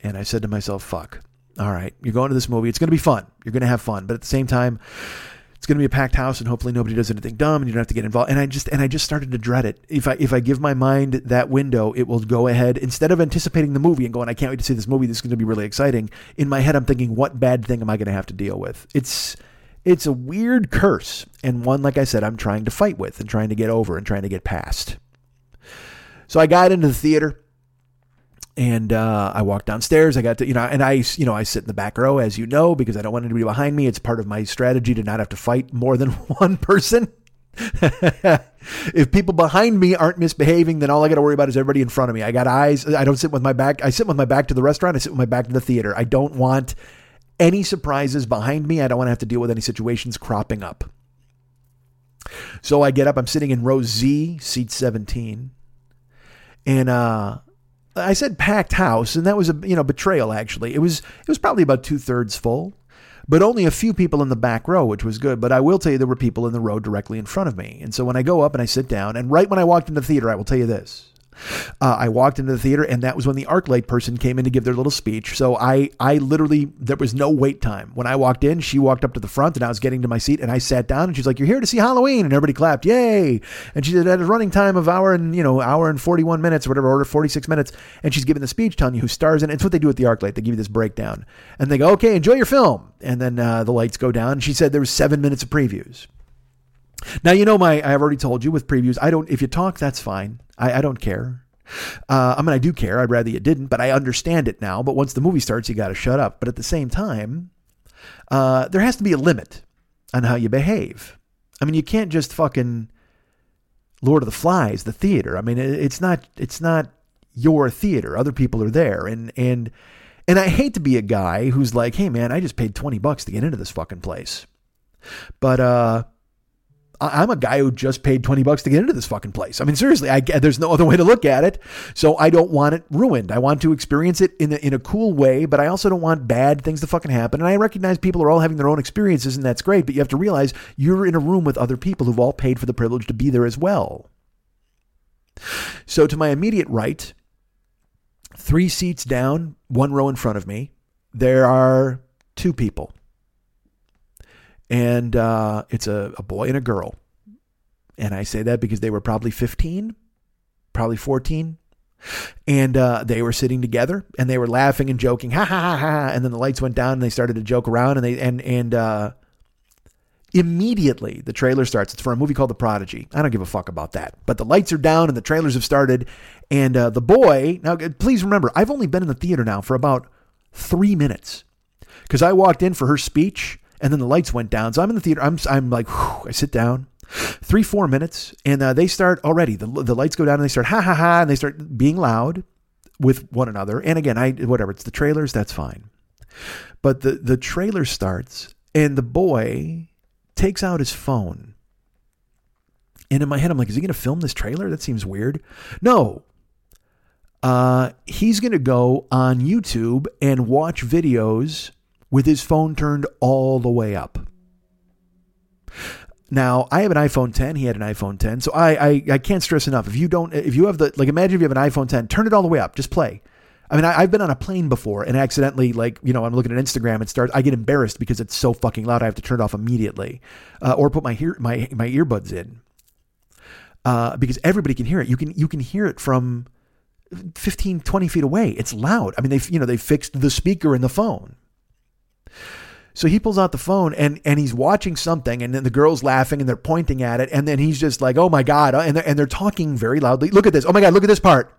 And I said to myself, fuck. All right, you're going to this movie. It's going to be fun. You're going to have fun. But at the same time, it's going to be a packed house and hopefully nobody does anything dumb and you don't have to get involved. And I just and I just started to dread it. If I if I give my mind that window, it will go ahead instead of anticipating the movie and going, I can't wait to see this movie. This is going to be really exciting. In my head, I'm thinking, what bad thing am I going to have to deal with? It's it's a weird curse, and one, like I said, I'm trying to fight with and trying to get over and trying to get past. So I got into the theater and uh, I walked downstairs. I got to, you know, and I, you know, I sit in the back row, as you know, because I don't want anybody behind me. It's part of my strategy to not have to fight more than one person. if people behind me aren't misbehaving, then all I got to worry about is everybody in front of me. I got eyes. I don't sit with my back. I sit with my back to the restaurant. I sit with my back to the theater. I don't want any surprises behind me. I don't want to have to deal with any situations cropping up. So I get up. I'm sitting in row Z, seat 17. And uh, I said packed house, and that was a you know betrayal. Actually, it was it was probably about two thirds full, but only a few people in the back row, which was good. But I will tell you, there were people in the row directly in front of me. And so when I go up and I sit down, and right when I walked into the theater, I will tell you this: uh, I walked into the theater, and that was when the ArcLight person came in to give their little speech. So I, I literally, there was no wait time. When I walked in, she walked up to the front, and I was getting to my seat, and I sat down, and she's like, "You're here to see Halloween," and everybody clapped, "Yay!" And she said, "At a running time of hour and you know hour and forty one minutes, or whatever, or forty six minutes," and she's giving the speech, telling you who stars in it. It's what they do at the ArcLight. They give you this breakdown, and they go, "Okay, enjoy your film," and then uh, the lights go down. And she said there was seven minutes of previews. Now you know my I've already told you with previews. I don't if you talk that's fine. I, I don't care. Uh, I mean, I do care. I'd rather you didn't, but I understand it now. But once the movie starts, you got to shut up. But at the same time, uh, there has to be a limit on how you behave. I mean, you can't just fucking Lord of the Flies, the theater. I mean, it's not it's not your theater. Other people are there, and and and I hate to be a guy who's like, hey man, I just paid twenty bucks to get into this fucking place, but uh, I'm a guy who just paid 20 bucks to get into this fucking place. I mean, seriously, I, there's no other way to look at it. So I don't want it ruined. I want to experience it in a, in a cool way, but I also don't want bad things to fucking happen. And I recognize people are all having their own experiences, and that's great, but you have to realize you're in a room with other people who've all paid for the privilege to be there as well. So to my immediate right, three seats down, one row in front of me, there are two people and uh, it's a, a boy and a girl. And I say that because they were probably 15, probably 14. And uh, they were sitting together and they were laughing and joking, ha ha ha ha. And then the lights went down and they started to joke around and they and and uh, immediately the trailer starts. It's for a movie called The Prodigy. I don't give a fuck about that. But the lights are down and the trailers have started. And uh, the boy now, please remember, I've only been in the theater now for about three minutes because I walked in for her speech and then the lights went down. So I'm in the theater. I'm I'm like, whew, I sit down, three four minutes, and uh, they start already. The the lights go down and they start ha ha ha, and they start being loud with one another. And again, I whatever it's the trailers, that's fine. But the the trailer starts, and the boy takes out his phone. And in my head, I'm like, is he going to film this trailer? That seems weird. No, uh, he's going to go on YouTube and watch videos with his phone turned all the way up. Now, I have an iPhone 10. He had an iPhone 10. So I, I, I can't stress enough. If you don't, if you have the, like, imagine if you have an iPhone 10, turn it all the way up. Just play. I mean, I, have been on a plane before and accidentally, like, you know, I'm looking at Instagram and start. I get embarrassed because it's so fucking loud. I have to turn it off immediately, uh, or put my hear my my earbuds in, uh, because everybody can hear it. You can you can hear it from 15, 20 feet away. It's loud. I mean, they you know they fixed the speaker in the phone. So he pulls out the phone and and he's watching something, and then the girl's laughing and they're pointing at it, and then he's just like, "Oh my god!" and they're, and they're talking very loudly. Look at this! Oh my god! Look at this part!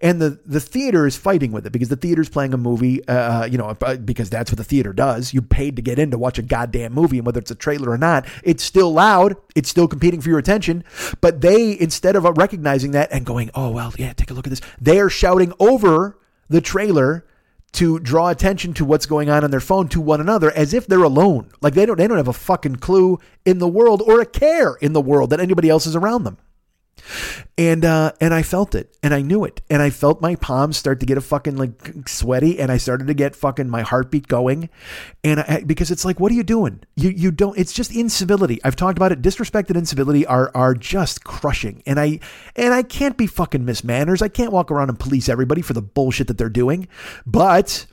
And the, the theater is fighting with it because the theater's playing a movie, uh, uh you know, uh, because that's what the theater does. You paid to get in to watch a goddamn movie, and whether it's a trailer or not, it's still loud. It's still competing for your attention. But they, instead of recognizing that and going, oh, well, yeah, take a look at this, they are shouting over the trailer to draw attention to what's going on on their phone to one another as if they're alone. Like they don't they don't have a fucking clue in the world or a care in the world that anybody else is around them. And uh, and I felt it, and I knew it, and I felt my palms start to get a fucking like sweaty, and I started to get fucking my heartbeat going, and I, because it's like, what are you doing? You you don't. It's just incivility. I've talked about it. Disrespect and incivility are are just crushing, and I and I can't be fucking miss manners. I can't walk around and police everybody for the bullshit that they're doing, but.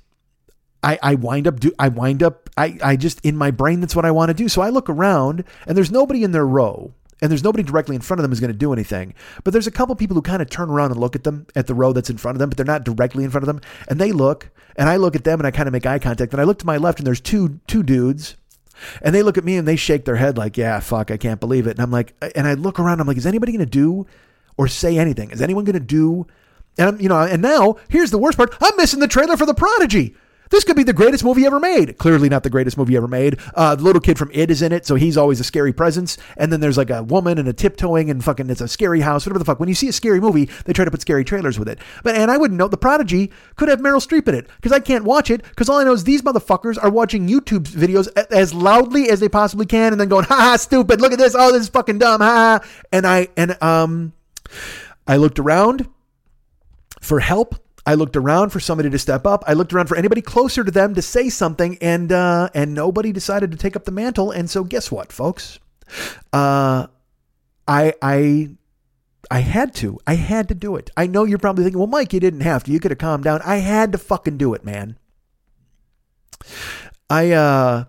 I, I wind up do I wind up I, I just in my brain that's what I want to do. So I look around and there's nobody in their row and there's nobody directly in front of them who's going to do anything. But there's a couple people who kind of turn around and look at them at the row that's in front of them, but they're not directly in front of them. And they look, and I look at them, and I kind of make eye contact. And I look to my left, and there's two two dudes, and they look at me and they shake their head like, "Yeah, fuck, I can't believe it." And I'm like, and I look around, I'm like, is anybody going to do or say anything? Is anyone going to do? And I'm, you know, and now here's the worst part: I'm missing the trailer for the Prodigy. This could be the greatest movie ever made. Clearly not the greatest movie ever made. Uh, the little kid from It is in it, so he's always a scary presence. And then there's like a woman and a tiptoeing and fucking it's a scary house, whatever the fuck. When you see a scary movie, they try to put scary trailers with it. But and I wouldn't know The Prodigy could have Meryl Streep in it because I can't watch it because all I know is these motherfuckers are watching YouTube videos as loudly as they possibly can and then going, ha ha, stupid, look at this, oh this is fucking dumb, Ha ha. And I and um, I looked around for help I looked around for somebody to step up. I looked around for anybody closer to them to say something, and uh, and nobody decided to take up the mantle. And so, guess what, folks? Uh, I I I had to. I had to do it. I know you're probably thinking, well, Mike, you didn't have to. You could have calmed down. I had to fucking do it, man. I uh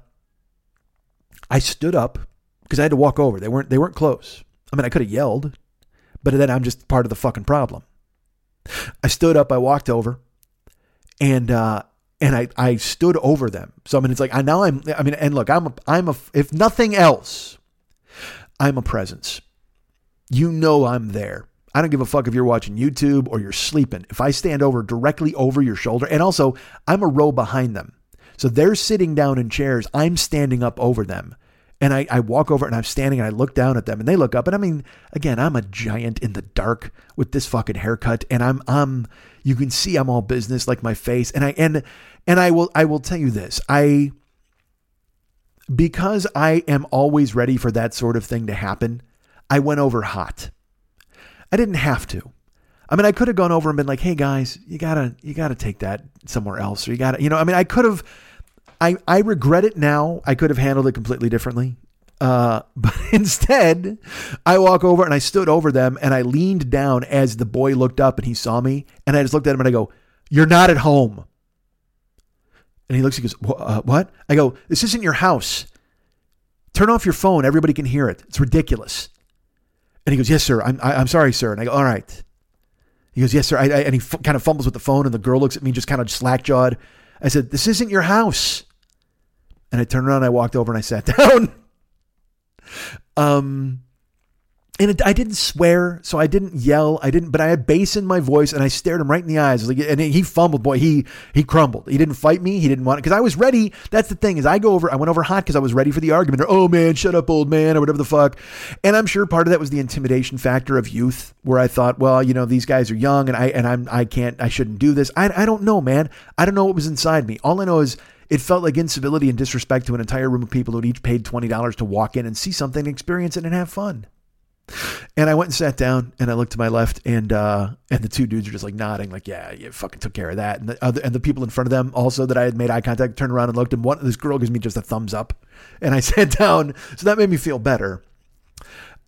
I stood up because I had to walk over. They weren't they weren't close. I mean, I could have yelled, but then I'm just part of the fucking problem. I stood up, I walked over, and uh, and I I stood over them. So I mean, it's like I now I'm I mean, and look, I'm a, I'm a if nothing else, I'm a presence. You know I'm there. I don't give a fuck if you're watching YouTube or you're sleeping. If I stand over directly over your shoulder, and also I'm a row behind them. So they're sitting down in chairs. I'm standing up over them. And I, I walk over and I'm standing and I look down at them and they look up. And I mean, again, I'm a giant in the dark with this fucking haircut. And I'm I'm you can see I'm all business like my face. And I and and I will I will tell you this. I because I am always ready for that sort of thing to happen, I went over hot. I didn't have to. I mean, I could have gone over and been like, "Hey guys, you gotta, you gotta take that somewhere else," or you gotta, you know. I mean, I could have, I, I regret it now. I could have handled it completely differently. Uh, but instead, I walk over and I stood over them and I leaned down as the boy looked up and he saw me. And I just looked at him and I go, You're not at home. And he looks, he goes, uh, What? I go, This isn't your house. Turn off your phone. Everybody can hear it. It's ridiculous. And he goes, Yes, sir. I'm, I, am i am sorry, sir. And I go, All right. He goes, Yes, sir. I, I, and he f- kind of fumbles with the phone and the girl looks at me just kind of slack jawed. I said, This isn't your house. And I turned around, I walked over and I sat down. um, and it, I didn't swear, so I didn't yell. I didn't, but I had bass in my voice, and I stared him right in the eyes. Like, and he fumbled, boy. He he crumbled. He didn't fight me. He didn't want it because I was ready. That's the thing is, I go over. I went over hot because I was ready for the argument. Or oh man, shut up, old man, or whatever the fuck. And I'm sure part of that was the intimidation factor of youth, where I thought, well, you know, these guys are young, and I and I'm I can't, I shouldn't do this. I I don't know, man. I don't know what was inside me. All I know is it felt like incivility and disrespect to an entire room of people who had each paid $20 to walk in and see something, experience it, and have fun. And I went and sat down and I looked to my left and uh, and the two dudes are just like nodding, like, yeah, you fucking took care of that. And the other and the people in front of them also that I had made eye contact turned around and looked and one this girl gives me just a thumbs up. And I sat down. So that made me feel better.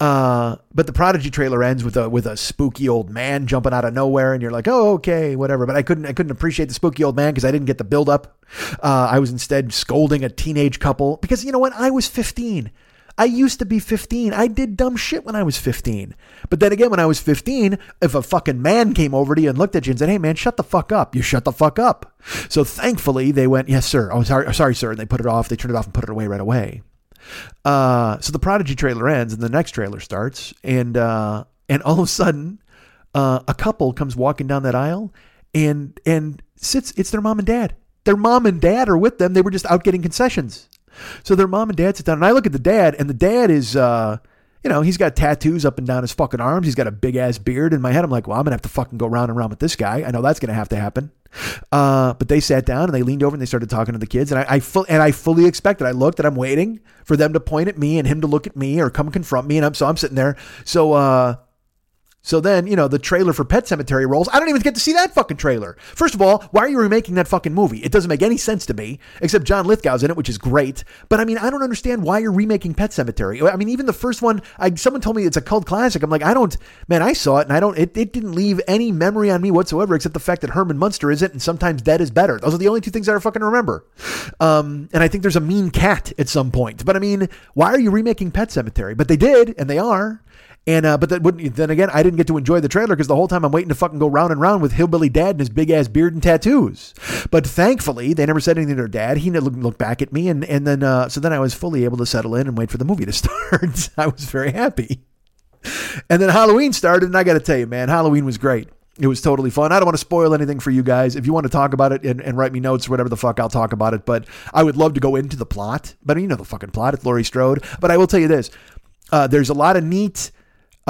Uh, but the Prodigy trailer ends with a with a spooky old man jumping out of nowhere, and you're like, oh, okay, whatever. But I couldn't I couldn't appreciate the spooky old man because I didn't get the build up. Uh, I was instead scolding a teenage couple because you know what? I was 15. I used to be 15. I did dumb shit when I was 15. But then again, when I was 15, if a fucking man came over to you and looked at you and said, "Hey, man, shut the fuck up," you shut the fuck up. So thankfully, they went, "Yes, sir." Oh, sorry, sorry, sir. And they put it off. They turned it off and put it away right away. Uh, so the Prodigy trailer ends and the next trailer starts, and uh, and all of a sudden, uh, a couple comes walking down that aisle, and and sits. It's their mom and dad. Their mom and dad are with them. They were just out getting concessions. So their mom and dad sit down, and I look at the dad, and the dad is, uh, you know, he's got tattoos up and down his fucking arms. He's got a big ass beard. In my head, I'm like, well, I'm gonna have to fucking go round and round with this guy. I know that's gonna have to happen. Uh, but they sat down and they leaned over and they started talking to the kids, and I, I full, and I fully expected. I looked and I'm waiting for them to point at me and him to look at me or come confront me, and I'm so I'm sitting there. So uh, so then, you know, the trailer for Pet Sematary rolls. I don't even get to see that fucking trailer. First of all, why are you remaking that fucking movie? It doesn't make any sense to me, except John Lithgow's in it, which is great. But I mean, I don't understand why you're remaking Pet Sematary. I mean, even the first one, I, someone told me it's a cult classic. I'm like, I don't, man, I saw it and I don't, it, it didn't leave any memory on me whatsoever, except the fact that Herman Munster is it and sometimes dead is better. Those are the only two things I fucking remember. Um, and I think there's a mean cat at some point. But I mean, why are you remaking Pet Sematary? But they did, and they are. And uh, but that wouldn't, then again, I didn't get to enjoy the trailer because the whole time I'm waiting to fucking go round and round with hillbilly dad and his big ass beard and tattoos. But thankfully, they never said anything to their dad. He didn't look, look back at me, and and then uh, so then I was fully able to settle in and wait for the movie to start. I was very happy. And then Halloween started, and I got to tell you, man, Halloween was great. It was totally fun. I don't want to spoil anything for you guys. If you want to talk about it and, and, write me notes or whatever the fuck, I'll talk about it. But I would love to go into the plot. But you know the fucking plot. It's Laurie Strode. But I will tell you this: uh, there's a lot of neat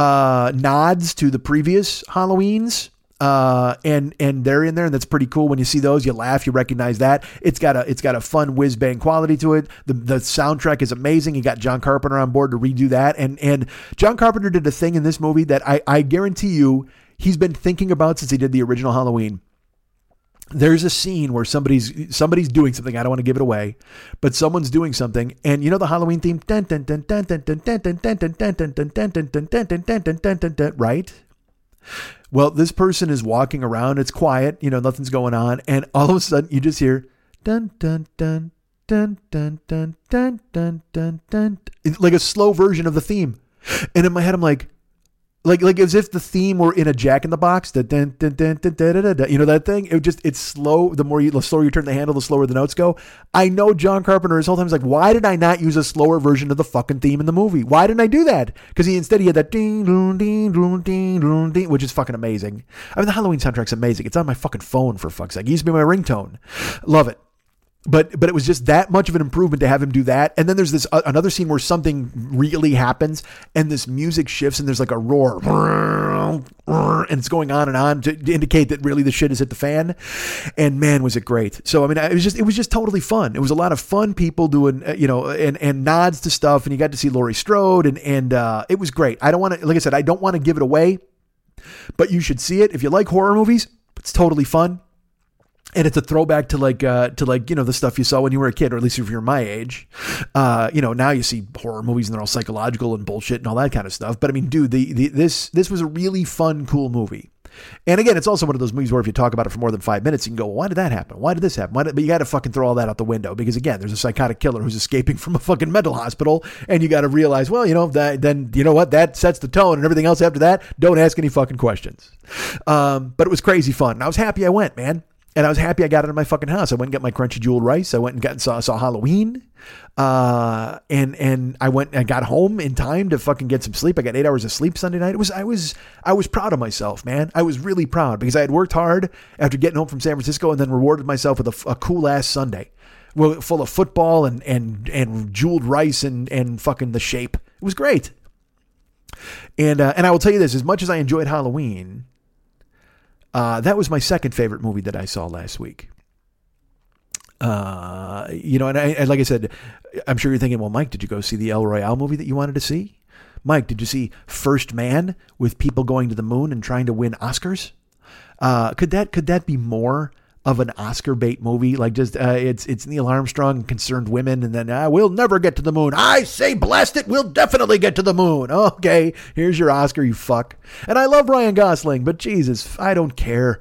uh, nods to the previous Halloweens. Uh, and and they're in there, and that's pretty cool. When you see those, you laugh, you recognize that. It's got a it's got a fun whiz bang quality to it. The the soundtrack is amazing. You got John Carpenter on board to redo that, and and John Carpenter did a thing in this movie that I I guarantee you he's been thinking about since he did the original Halloween there's a scene where somebody's somebody's doing something. I don't want to give it away, but someone's doing something, and you know the Halloween theme, right? Well, this person is walking around. It's quiet, you know, nothing's going on, and all of a sudden you just hear dun dun dun dun dun dun dun dun dun like a slow version of the theme. And in my head, I'm like, like like as if the theme were in a Jack in the Box. The dun, dun, dun, dun, dun, dun, dun, you know that thing. It just it's slow. The more you the slower you turn the handle, the slower the notes go. I know John Carpenter his whole time is like, why did I not use a slower version of the fucking theme in the movie? Why didn't I do that? Because he instead he had that ding ding ding ding ding ding, which is fucking amazing. I mean the Halloween soundtrack's amazing. It's on my fucking phone for fuck's sake. It used to be my ringtone. Love it but but it was just that much of an improvement to have him do that. And then there's this uh, another scene where something really happens and this music shifts and there's like a roar and it's going on and on to, indicate that really the shit has hit the fan. And man, was it great! So I mean, it was just it was just totally fun. It was a lot of fun people doing uh, you know and and nods to stuff, and you got to see Laurie Strode and and uh, it was great. I don't want to like I said, I don't want to give it away, but you should see it if you like horror movies. It's totally fun and it's a throwback to like uh, to like you know the stuff you saw when you were a kid, or at least if you're my age. Uh, you know, now you see horror movies and they're all psychological and bullshit and all that kind of stuff. But I mean, dude, the, the this this was a really fun, cool movie. And again, it's also one of those movies where if you talk about it for more than five minutes, you can go, well, "Why did that happen? Why did this happen?" Did, but you got to fucking throw all that out the window because again, there's a psychotic killer who's escaping from a fucking mental hospital, and you got to realize, well, you know, that, then you know what that sets the tone, and everything else after that, don't ask any fucking questions. Um, but it was crazy fun, and I was happy I went, man. And I was happy I got it in my fucking house. I went and got my crunchy jeweled rice. I went and got and saw, saw Halloween. Uh, and and I went I got home in time to fucking get some sleep. I got eight hours of sleep Sunday night. It was I was I was proud of myself, man. I was really proud because I had worked hard after getting home from San Francisco and then rewarded myself with a, a cool ass Sunday. Well, full of football and and and jeweled rice and and fucking the shape. It was great. And uh, and I will tell you this: as much as I enjoyed Halloween, uh, that was my second favorite movie that I saw last week. Uh, you know, and, I, and like I said, I'm sure you're thinking, well, Mike, did you go see the El Royale movie that you wanted to see? Mike, did you see First Man with people going to the moon and trying to win Oscars? Uh, could that could that be more of an Oscar bait movie. Like just uh, it's it's Neil Armstrong concerned women, and then uh, we'll never get to the moon. I say, blast it, we'll definitely get to the moon. Okay, here's your Oscar, you fuck. And I love Ryan Gosling, but Jesus, I don't care.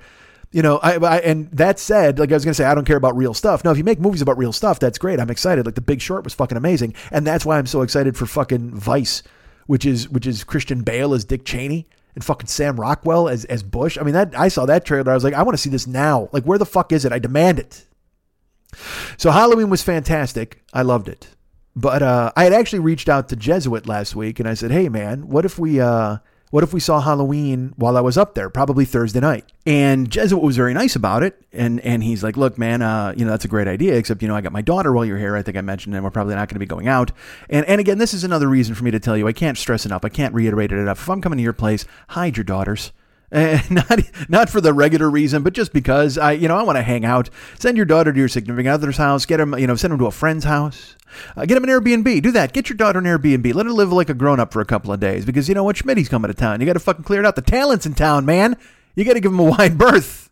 You know, I, I and that said, like I was gonna say, I don't care about real stuff. No, if you make movies about real stuff, that's great. I'm excited. Like The Big Short was fucking amazing, and that's why I'm so excited for fucking Vice, which is which is Christian Bale as Dick Cheney and fucking Sam Rockwell as as Bush. I mean, that I saw that trailer. I was like, I want to see this now. Like, where the fuck is it? I demand it. So Halloween was fantastic. I loved it. But uh, I had actually reached out to Jesuit last week, and I said, "Hey, man, what if we uh, what if we saw Halloween while I was up there, probably Thursday night? And Jesuit was very nice about it. And and he's like, look, man, uh, you know, that's a great idea, except, you know, I got my daughter while you're here. I think I mentioned, and we're probably not going to be going out. And and again, this is another reason for me to tell you, I can't stress enough. I can't reiterate it enough. If I'm coming to your place, hide your daughters. And not not for the regular reason, but just because I, you know, I want to hang out. Send your daughter to your significant other's house. Get them, you know, send them to a friend's house. Uh, get them an Airbnb. Do that. Get your daughter an Airbnb. Let her live like a grown up for a couple of days because you know what? Schmitty's coming to town. You got to fucking clear it out. The talent's in town, man. You got to give him a wide berth.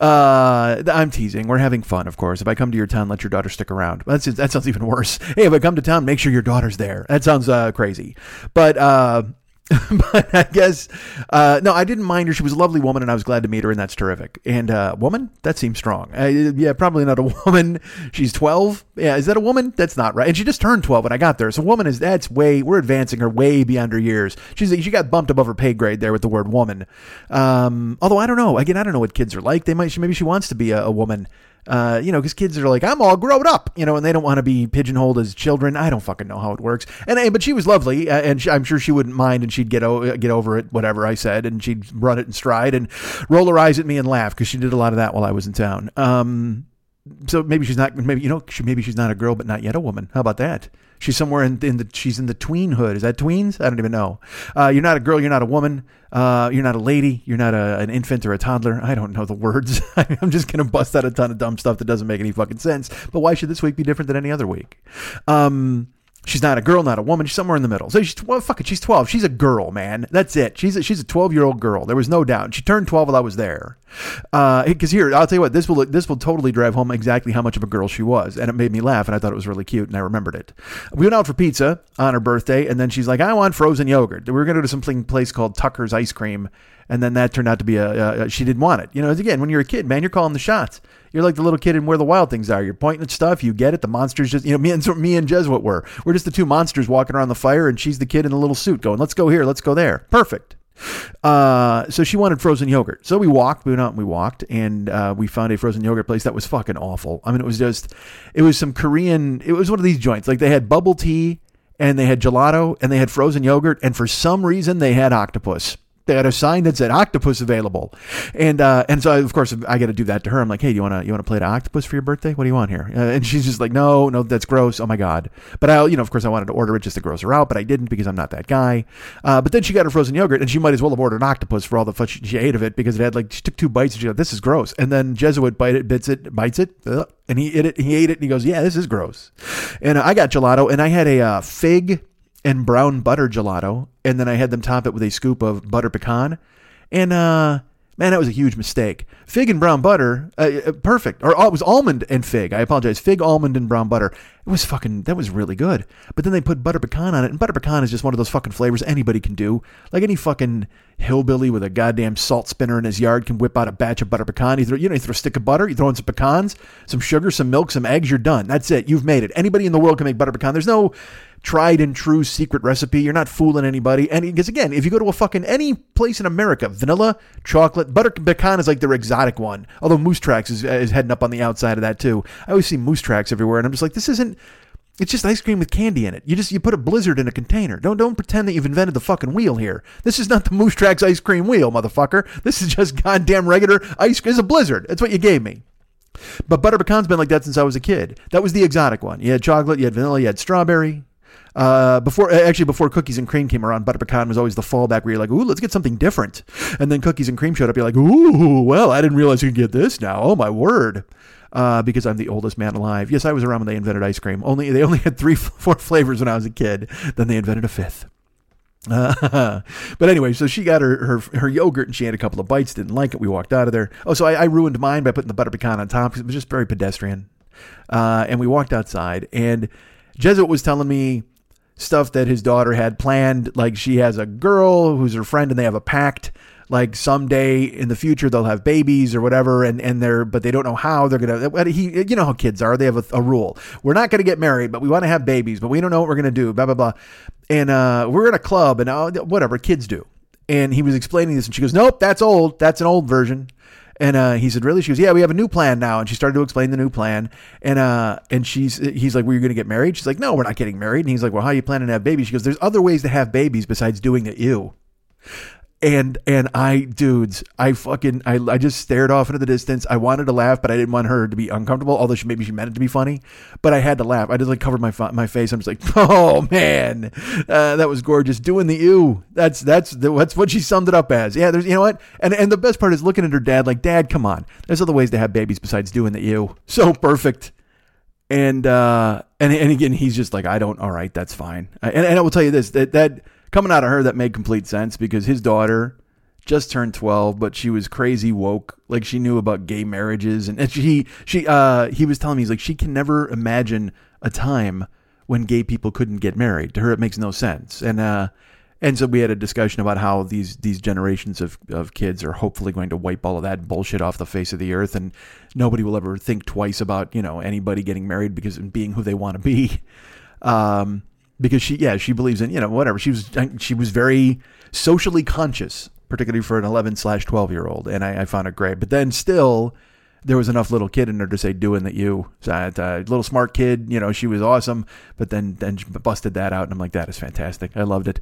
Uh, I'm teasing. We're having fun, of course. If I come to your town, let your daughter stick around. That's that sounds even worse. Hey, if I come to town, make sure your daughter's there. That sounds uh, crazy. But uh, but I guess uh, no, I didn't mind her. She was a lovely woman, and I was glad to meet her, and that's terrific. And uh, woman, that seems strong. Uh, yeah, probably not a woman. She's twelve. Yeah, is that a woman? That's not right. And she just turned twelve when I got there. So woman is that's way we're advancing her way beyond her years. She's she got bumped above her pay grade there with the word woman. Um, although I don't know. Again, I don't know what kids are like. They might. She, maybe she wants to be a, a woman uh, you know, because kids are like, I'm all grown up, you know, and they don't want to be pigeonholed as children. I don't fucking know how it works. And, and but she was lovely, uh, and she, I'm sure she wouldn't mind, and she'd get o- get over it, whatever I said, and she'd run it in stride and roll her eyes at me and laugh because she did a lot of that while I was in town. Um, so maybe she's not maybe you know she, maybe she's not a girl but not yet a woman how about that she's somewhere in, in the she's in the tweenhood. is that tweens? I don't even know. Uh, you're not a girl you're not a woman. Uh, you're not a lady. You're not a, an infant or a toddler. I don't know the words. I'm just gonna bust out a ton of dumb stuff that doesn't make any fucking sense. But why should this week be different than any other week? Um, She's not a girl, not a woman. She's somewhere in the middle. So she's well, fuck it. She's twelve. She's a girl, man. That's it. She's a, she's a twelve year old girl. There was no doubt. She turned twelve while I was there. Because uh, here, I'll tell you what. This will this will totally drive home exactly how much of a girl she was, and it made me laugh, and I thought it was really cute, and I remembered it. We went out for pizza on her birthday, and then she's like, "I want frozen yogurt." We were going to go to some place called Tucker's Ice Cream, and then that turned out to be a, a she didn't want it. You know, again, when you're a kid, man, you're calling the shots. You're like the little kid in Where the Wild Things Are. You're pointing at stuff. You get it. The monsters just, you know, me and me and Jesuit were. We're just the two monsters walking around the fire, and she's the kid in the little suit going, "Let's go here. Let's go there." Perfect. Uh, so she wanted frozen yogurt. So we walked, we went out and we walked, and uh, we found a frozen yogurt place that was fucking awful. I mean, it was just, it was some Korean. It was one of these joints. Like they had bubble tea, and they had gelato, and they had frozen yogurt, and for some reason they had octopus they had a sign that said octopus available, and uh, and so I, of course I got to do that to her. I'm like, hey, do you want to you want to play the octopus for your birthday? What do you want here? Uh, and she's just like, no, no, that's gross. Oh my god. But I, you know, of course I wanted to order it just to gross her out, but I didn't because I'm not that guy. Uh, but then she got her frozen yogurt, and she might as well have ordered an octopus for all the fun she, she ate of it because it had like she took two bites and she go, this is gross. And then Jesuit bite it, bits it, bites it, ugh, and he ate it. He ate it, and he goes, yeah, this is gross. And I got gelato, and I had a uh, fig and brown butter gelato, and then I had them top it with a scoop of butter pecan. And uh, man, that was a huge mistake. Fig and brown butter, uh, uh, perfect. Or oh, it was almond and fig. I apologize. Fig, almond, and brown butter. It was fucking. That was really good. But then they put butter pecan on it, and butter pecan is just one of those fucking flavors anybody can do. Like any fucking hillbilly with a goddamn salt spinner in his yard can whip out a batch of butter pecan. You throw, you know, you throw a stick of butter, you throw in some pecans, some sugar, some milk, some eggs. You're done. That's it. You've made it. Anybody in the world can make butter pecan. There's no tried and true secret recipe. You're not fooling anybody. And because again, if you go to a fucking any place in America, vanilla, chocolate, butter pecan is like their exotic one. Although Moose Tracks is, is heading up on the outside of that too. I always see Moose Tracks everywhere, and I'm just like, this isn't. It's just ice cream with candy in it. You just you put a blizzard in a container. Don't don't pretend that you've invented the fucking wheel here. This is not the Moose Tracks ice cream wheel, motherfucker. This is just goddamn regular ice cream. It's a blizzard. That's what you gave me. But butter pecan's been like that since I was a kid. That was the exotic one. You had chocolate, you had vanilla, you had strawberry, uh, before actually before cookies and cream came around, butter pecan was always the fallback where you're like, ooh, let's get something different. And then cookies and cream showed up. You're like, ooh, well, I didn't realize you could get this now. Oh my word. Uh, because I'm the oldest man alive. Yes, I was around when they invented ice cream. Only they only had three, four flavors when I was a kid. Then they invented a fifth. Uh, but anyway, so she got her, her her yogurt and she had a couple of bites. Didn't like it. We walked out of there. Oh, so I, I ruined mine by putting the butter pecan on top because it was just very pedestrian. Uh, and we walked outside, and Jesuit was telling me stuff that his daughter had planned. Like she has a girl who's her friend, and they have a pact. Like someday in the future they'll have babies or whatever, and and they're but they don't know how they're gonna. He, you know how kids are. They have a, a rule. We're not gonna get married, but we want to have babies, but we don't know what we're gonna do. Blah blah blah. And uh, we're in a club, and uh, whatever kids do. And he was explaining this, and she goes, "Nope, that's old. That's an old version." And uh, he said, "Really?" She goes, "Yeah, we have a new plan now." And she started to explain the new plan. And uh, and she's he's like, "Were you going to get married?" She's like, "No, we're not getting married." And he's like, "Well, how are you planning to have babies?" She goes, "There's other ways to have babies besides doing it you." And and I dudes, I fucking I, I just stared off into the distance. I wanted to laugh, but I didn't want her to be uncomfortable. Although she maybe she meant it to be funny, but I had to laugh. I just like covered my my face. I'm just like, oh man, uh, that was gorgeous. Doing the ew. That's that's that's what she summed it up as. Yeah, there's you know what, and and the best part is looking at her dad like, Dad, come on. There's other ways to have babies besides doing the ew. So perfect. And uh and and again, he's just like, I don't. All right, that's fine. And, and I will tell you this that that coming out of her, that made complete sense because his daughter just turned 12 but she was crazy woke. Like she knew about gay marriages and, she she uh he was telling me he's like she can never imagine a time when gay people couldn't get married. To her it makes no sense. And uh and so we had a discussion about how these these generations of, of kids are hopefully going to wipe all of that bullshit off the face of the earth. And nobody will ever think twice about you know anybody getting married because and being who they want to be. Um because she yeah she believes in you know whatever. She was she was very socially conscious particularly for an 11 slash 12 year old and I, I, found it great. But then still there was enough little kid in her to say doing that you uh, little smart kid you know she was awesome. But then then busted that out and i'm like that is fantastic. I loved it.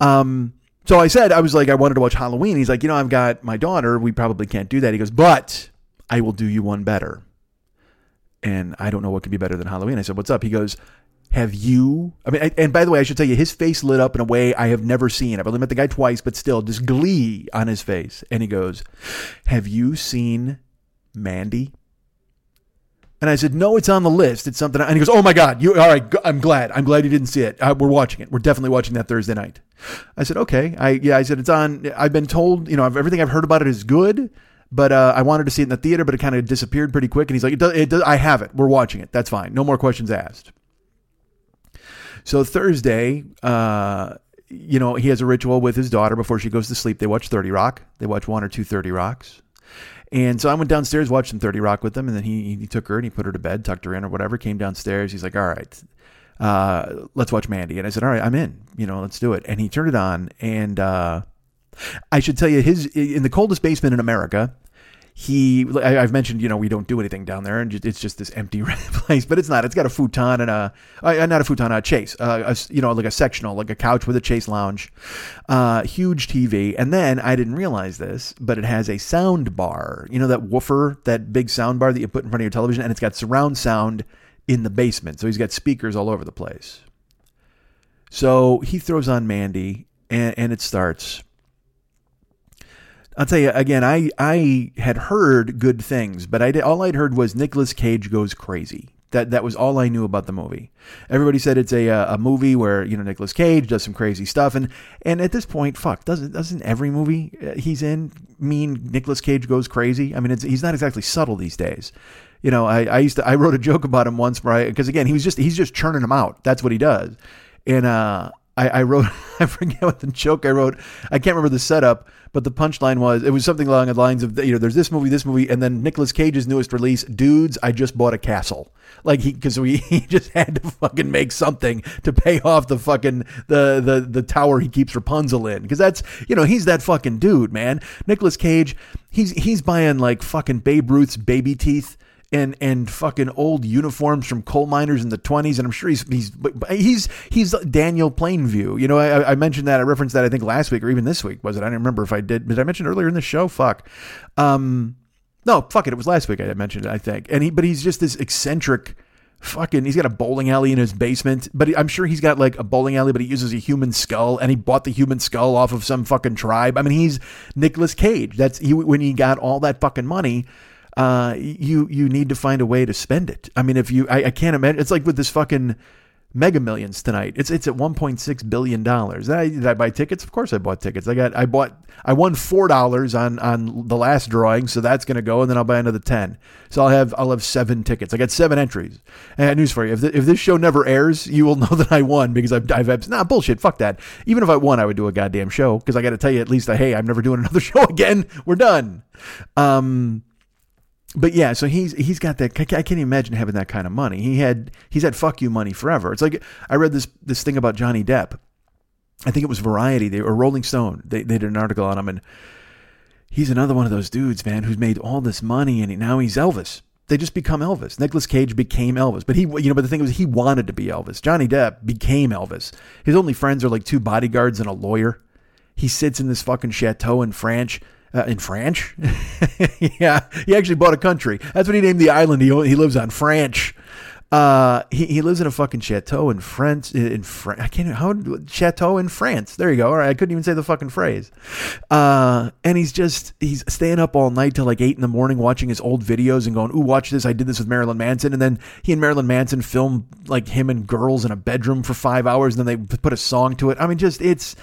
Um so i said i was like i wanted to watch halloween. He's like you know i've got my daughter. We probably can't do that. He goes but i will do you one better. And i don't know what could be better than halloween. I said what's up? He goes have you? I mean, and by the way, I should tell you, his face lit up in a way I have never seen. I've only met the guy twice, but still, just glee on his face. And he goes, Have you seen Mandy? And I said, No, it's on the list. It's something. And he goes, Oh my God, you all right? I'm glad. I'm glad you didn't see it. Uh, we're watching it. We're definitely watching that Thursday night. I said, Okay. I yeah. I said it's on. I've been told, you know, everything I've heard about it is good. But uh, I wanted to see it in the theater, but it kind of disappeared pretty quick. And he's like, it does, it does, I have it. We're watching it. That's fine. No more questions asked. So Thursday, uh, you know, he has a ritual with his daughter before she goes to sleep. They watch 30 Rock. They watch one or two 30 Rocks. And so I went downstairs, watched some 30 Rock with them, and then he, he took her and he put her to bed, tucked her in or whatever, came downstairs. He's like, all right, uh, let's watch Mandy. And I said, all right, I'm in, you know, let's do it. And he turned it on. And uh, I should tell you, his in the coldest basement in America, he I, have mentioned you know we don't do anything down there and it's just this empty place but it's not it's got a futon and a uh, not a futon a chase uh, a, you know like a sectional like a couch with a chase lounge uh, huge tv and then i didn't realize this but it has a sound bar you know that woofer that big sound bar that you put in front of your television and it's got surround sound in the basement so he's got speakers all over the place. So he throws on mandy and, and it starts I'll tell you again. I I had heard good things, but I did, all I'd heard was Nicolas Cage goes crazy. That that was all I knew about the movie. Everybody said it's a a movie where you know Nicolas Cage does some crazy stuff, and and at this point, fuck, doesn't doesn't every movie uh, he's in mean Nicolas Cage goes crazy? I mean, he's not exactly subtle these days. You know, I, I used to I wrote a joke about him once, right? Because again, he was just he's just churning them out. That's what he does, and uh, I, I wrote I forget what the joke I wrote. I can't remember the setup but the punchline was it was something along the lines of you know there's this movie, this movie, and then Nicolas Cage's newest release, dudes, I just bought a castle. Like he because we he just had to fucking make something to pay off the fucking the the the tower he keeps Rapunzel in because that's you know he's that fucking dude, man. Nicolas Cage, he's he's buying like fucking Babe Ruth's baby teeth and and fucking old uniforms from coal miners in the 20s and I'm sure he's he's he's he's Daniel Plainview. You know, I, I mentioned that I referenced that I think last week or even this week was it? I don't remember if I did. Did I mention earlier in the show? Fuck. Um no, fuck it. It was last week I mentioned it, I think. And he but he's just this eccentric fucking he's got a bowling alley in his basement but i'm sure he's got like a bowling alley but he uses a human skull and he bought the human skull off of some fucking tribe i mean he's nicolas Cage that's he when he got all that fucking money uh, you you need to find a way to spend it. I mean, if you, I, I can't imagine. It's like with this fucking Mega Millions tonight. It's it's at 1.6 billion dollars. Did I, buy tickets? Of course I bought tickets. I got I bought I won four dollars on on the last drawing, so that's gonna go, and then I'll buy another ten. So I'll have I'll have seven tickets. I got seven entries. And I got news for you: if the, if this show never airs, you will know that I won because I've I've nah bullshit. Fuck that. Even if I won, I would do a goddamn show because I got to tell you at least, hey, I'm never doing another show again. We're done. Um but yeah, so he's he's got that. I can't imagine having that kind of money. He had he's had fuck you money forever. It's like I read this this thing about Johnny Depp. I think it was Variety they, or Rolling Stone. They they did an article on him, and he's another one of those dudes, man, who's made all this money, and now he's Elvis. They just become Elvis. Nicolas Cage became Elvis, but he, you know, but the thing was, he wanted to be Elvis. Johnny Depp became Elvis. His only friends are like two bodyguards and a lawyer. He sits in this fucking chateau in France uh, in France. yeah, he actually bought a country. That's what he named the island he he lives on, France. Uh, he, he lives in a fucking chateau in France. In France, I can't. How chateau in France? There you go. All right, I couldn't even say the fucking phrase. Uh, and he's just he's staying up all night till like eight in the morning, watching his old videos and going, "Ooh, watch this! I did this with Marilyn Manson." And then he and Marilyn Manson film like him and girls in a bedroom for five hours, and then they put a song to it. I mean, just it's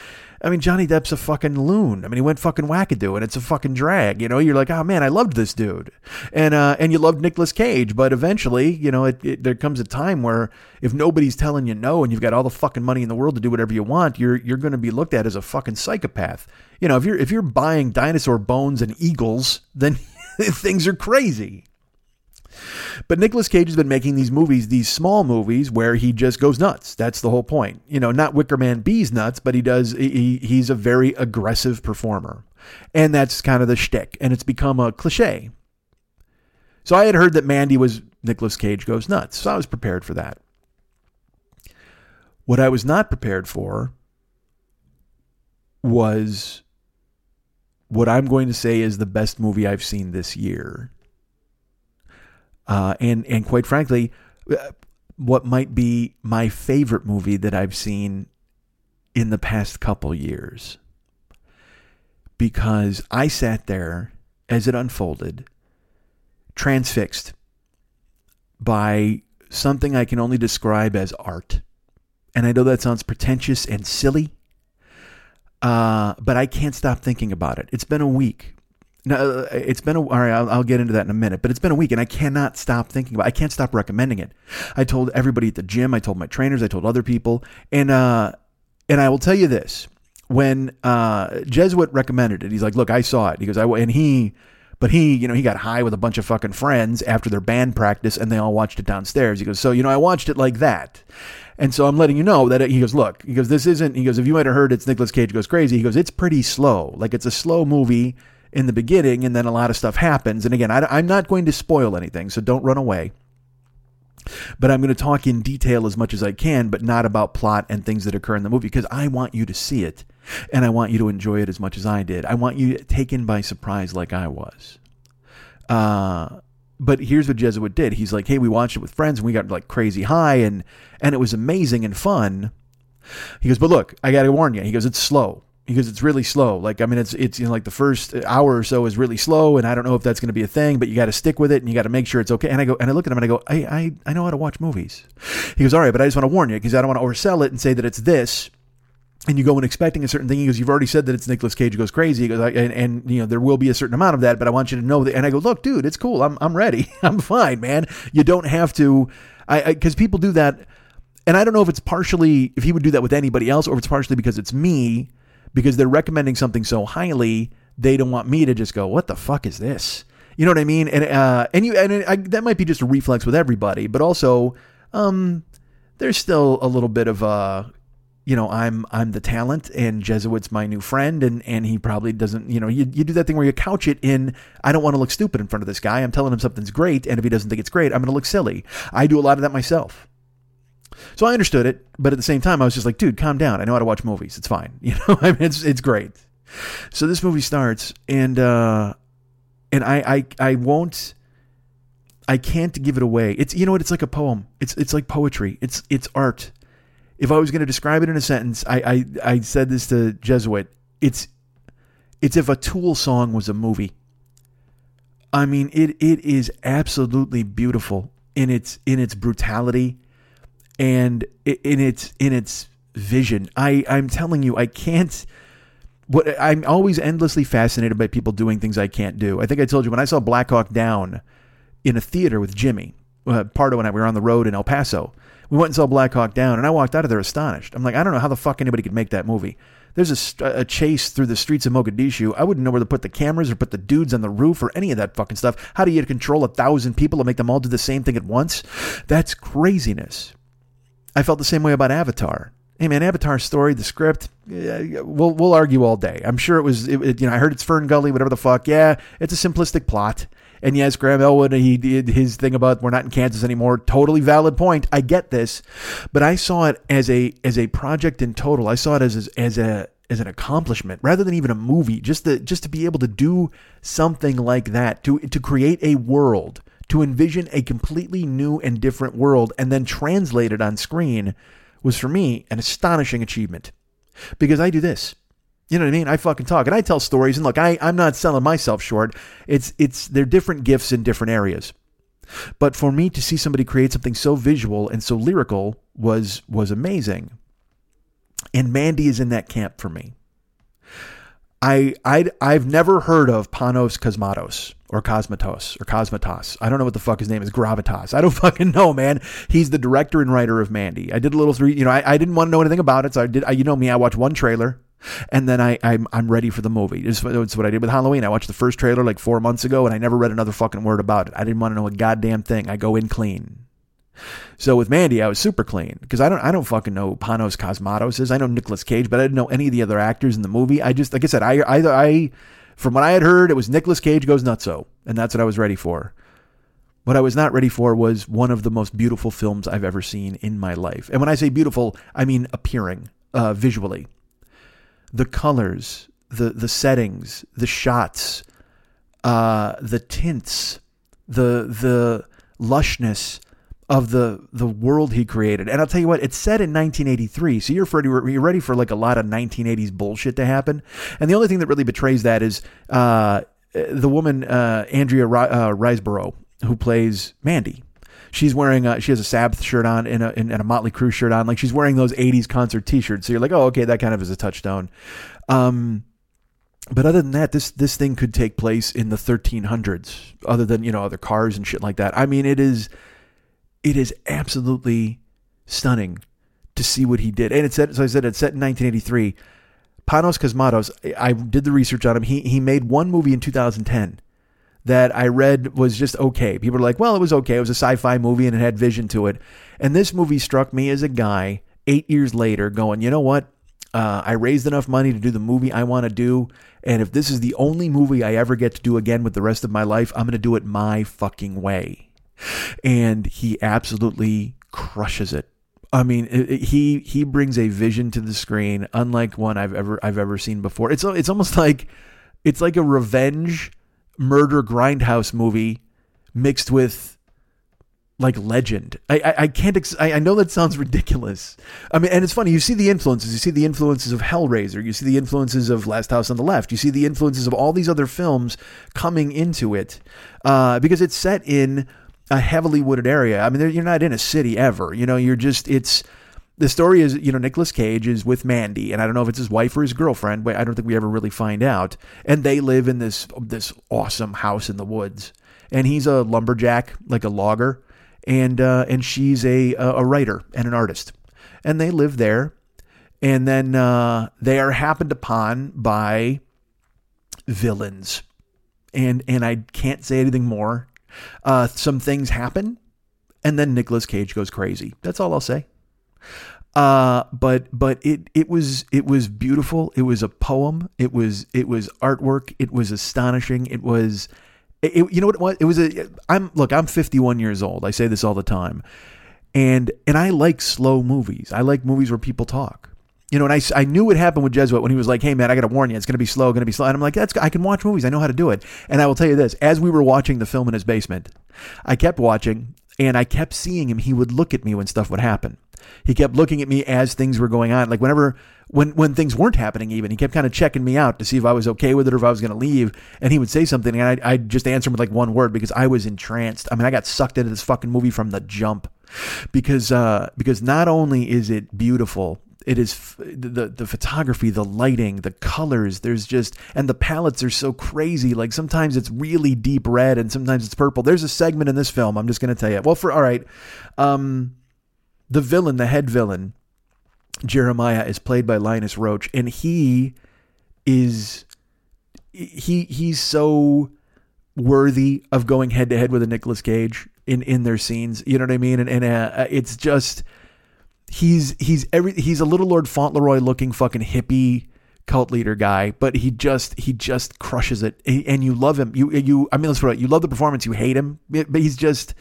I mean, Johnny Depp's a fucking loon. I mean, he went fucking wackadoo, and it's a fucking drag. You know, you're like, oh man, I loved this dude, and uh, and you loved Nicolas Cage, but eventually, you know, it, it, there comes a time where if nobody's telling you no, and you've got all the fucking money in the world to do whatever you want, you're you're going to be looked at as a fucking psychopath. You know, if you're if you're buying dinosaur bones and eagles, then things are crazy. But Nicolas Cage has been making these movies, these small movies where he just goes nuts. That's the whole point. You know, not Wicker Man bees nuts, but he does. He, he's a very aggressive performer, and that's kind of the shtick. And it's become a cliche. So I had heard that Mandy was Nicolas Cage goes nuts, so I was prepared for that. What I was not prepared for was what I'm going to say is the best movie I've seen this year. Uh, and and quite frankly, uh, what might be my favorite movie that I've seen in the past couple years. Because I sat there as it unfolded, transfixed by something I can only describe as art. And I know that sounds pretentious and silly, uh, but I can't stop thinking about it. It's been a week now, uh, it's been a, all right. I'll, I'll, get into that in a minute, but it's been a week and I cannot stop thinking about. I can't stop recommending it. I told everybody at the gym. I told my trainers. I told other people, and uh, and I will tell you this: when uh, Jesuit recommended it, he's like, "Look, I saw it." He goes, "I," and he, but he, you know, he got high with a bunch of fucking friends after their band practice, and they all watched it downstairs. He goes, "So, you know, I watched it like that." And so I'm letting you know that it, he goes, look, he goes, this isn't, he goes, if you might have heard it's Nicolas Cage goes crazy, he goes, it's pretty slow. Like it's a slow movie in the beginning, and then a lot of stuff happens. And again, I, am not going to spoil anything, so don't run away. But I'm going to talk in detail as much as I can, but not about plot and things that occur in the movie because I want you to see it and I want you to enjoy it as much as I did. I want you taken by surprise like I was. Uh, but here's what Jesuit did. He's like, "Hey, we watched it with friends and we got like crazy high and and it was amazing and fun." He goes, "But look, I got to warn you." He goes, "It's slow." Because it's really slow. Like I mean, it's it's you know like the first hour or so is really slow, and I don't know if that's going to be a thing, but you got to stick with it and you got to make sure it's okay. And I go and I look at him and I go, I I, I know how to watch movies. He goes, all right, but I just want to warn you because I don't want to oversell it and say that it's this. And you go in expecting a certain thing. He goes, "You've already said that it's Nicolas Cage goes crazy." He goes, and, and you know there will be a certain amount of that, but I want you to know that. And I go, "Look, dude, it's cool. I'm I'm ready. I'm fine, man. You don't have to." I because people do that, and I don't know if it's partially if he would do that with anybody else, or if it's partially because it's me because they're recommending something so highly, they don't want me to just go, "What the fuck is this?" You know what I mean? And uh, and you and I, that might be just a reflex with everybody, but also, um, there's still a little bit of uh, you know, I'm I'm the talent, and Jesuit's my new friend, and and he probably doesn't, you know, you you do that thing where you couch it in, I don't want to look stupid in front of this guy. I'm telling him something's great, and if he doesn't think it's great, I'm going to look silly. I do a lot of that myself. So I understood it, but at the same time, I was just like, dude, calm down. I know how to watch movies. It's fine. You know, I mean, it's it's great. So this movie starts, and uh, and I I I won't. I can't give it away. It's you know what? It's like a poem. It's it's like poetry. It's it's art. If I was going to describe it in a sentence, I, I I said this to Jesuit. It's it's if a Tool song was a movie. I mean, it it is absolutely beautiful in its in its brutality and in its in its vision, I I'm telling you, I can't. What I'm always endlessly fascinated by people doing things I can't do. I think I told you when I saw Black Hawk Down in a theater with Jimmy, uh, Pardo and I, we were on the road in El Paso. We went and saw Black Hawk Down, and I walked out of there astonished. I'm like, I don't know how the fuck anybody could make that movie. There's a, a chase through the streets of Mogadishu. I wouldn't know where to put the cameras or put the dudes on the roof or any of that fucking stuff. How do you control a thousand people and make them all do the same thing at once? That's craziness. I felt the same way about Avatar. Hey man, Avatar story, the script, yeah, we'll we'll argue all day. I'm sure it was, it, it- you know, I heard it's Fern Gully, whatever the fuck. Yeah, it's a simplistic plot. And yes, Graham Elwood, he did his thing about we're not in Kansas anymore. Totally valid point. I get this, but I saw it as a as a project in total. I saw it as as, as a as an accomplishment rather than even a movie. Just to just to be able to do something like that to to create a world to envision a completely new and different world and then translate it on screen was for me an astonishing achievement. Because I do this. You know what I mean? I fucking talk and I tell stories and look, I, I'm not selling myself short. It's it's they're different gifts in different areas. But for me to see somebody create something so visual and so lyrical was was amazing. And Mandy is in that camp for me. I I I've never heard of Panos Cosmatos or Cosmatos or Cosmatos. I don't know what the fuck his name is. Gravitas. I don't fucking know, man. He's the director and writer of Mandy. I did a little three. You know, I, I didn't want to know anything about it, so I did. I, you know me. I watched one trailer, and then I I'm I'm ready for the movie. It's, it's what I did with Halloween. I watched the first trailer like four months ago, and I never read another fucking word about it. I didn't want to know a goddamn thing. I go in clean. So with Mandy, I was super clean because I don't I don't fucking know Panos Cosmatos is. I know Nicolas Cage, but I didn't know any of the other actors in the movie. I just like I said, I I, I from what I had heard, it was Nicolas Cage goes nutso, and that's what I was ready for. What I was not ready for was one of the most beautiful films I've ever seen in my life. And when I say beautiful, I mean appearing uh, visually. The colors, the the settings, the shots, uh, the tints, the the lushness of the the world he created. And I'll tell you what, it's set in 1983, so you're ready, you're ready for like a lot of 1980s bullshit to happen. And the only thing that really betrays that is uh, the woman uh, Andrea uh, Riseborough, who plays Mandy. She's wearing a, she has a Sabbath shirt on and a, and a Motley Crue shirt on. Like she's wearing those 80s concert t-shirts. So you're like, oh, okay, that kind of is a touchstone. Um, but other than that, this this thing could take place in the 1300s. Other than you know other cars and shit like that. I mean, it is it is absolutely stunning to see what he did. And it's set, so I said it's set in 1983. Panos Cosmatos, I did the research on him. He he made one movie in 2010 that I read was just okay. People are like, well, it was okay. It was a sci-fi movie and it had vision to it. And this movie struck me as a guy eight years later going, you know what? Uh, I raised enough money to do the movie I want to do. And if this is the only movie I ever get to do again with the rest of my life, I'm going to do it my fucking way. And he absolutely crushes it. I mean, it, it- he he brings a vision to the screen unlike one I've ever I've ever seen before. It's it's almost like it's like a revenge murder grindhouse movie mixed with like legend. I I, I can't. Ex- I, I know that sounds ridiculous. I mean, and it's funny. You see the influences. You see the influences of Hellraiser. You see the influences of Last House on the Left. You see the influences of all these other films coming into it uh, because it's set in a heavily wooded area. I mean, you're not in a city ever. You know, you're just it's. The story is, you know, Nicolas Cage is with Mandy, and I don't know if it's his wife or his girlfriend, but I don't think we ever really find out. And they live in this this awesome house in the woods, and he's a lumberjack, like a logger, and uh, and she's a a writer and an artist, and they live there, and then uh, they are happened upon by villains, and and I can't say anything more. Uh, some things happen, and then Nicolas Cage goes crazy. That's all I'll say. Uh, but but it it was it was beautiful. It was a poem. It was it was artwork. It was astonishing. It was it, you know what it was? It was a I'm look, I'm 51 years old. I say this all the time. And and I like slow movies. I like movies where people talk. You know, and I, I knew what happened with Jesuit when he was like, "Hey man, I got to warn you, it's going to be slow, going to be slow." And I'm like, "That's I can watch movies. I know how to do it." And I will tell you this: as we were watching the film in his basement, I kept watching, and I kept seeing him. He would look at me when stuff would happen. He kept looking at me as things were going on. Like whenever when when things weren't happening, even he kept kind of checking me out to see if I was okay with it or if I was going to leave. And he would say something, and I'd, I'd just answer him with like one word because I was entranced. I mean, I got sucked into this fucking movie from the jump. because uh, because not only is it beautiful, it is f- the the photography, the lighting, the colors. There's just and the palettes are so crazy. Like sometimes it's really deep red and sometimes it's purple. There's a segment in this film. I'm just going to tell you. Well, for all right, um, the villain, the head villain, Jeremiah, is played by Linus Roach, and he is he he's so worthy of going head to head with a Nicolas Cage in in their scenes. You know what I mean? And and uh, it's just he's he's every he's a little Lord Fauntleroy looking fucking hippie cult leader guy, but he just he just crushes it, and you love him. You you I mean, let's put it. You love the performance. You hate him, but he's just.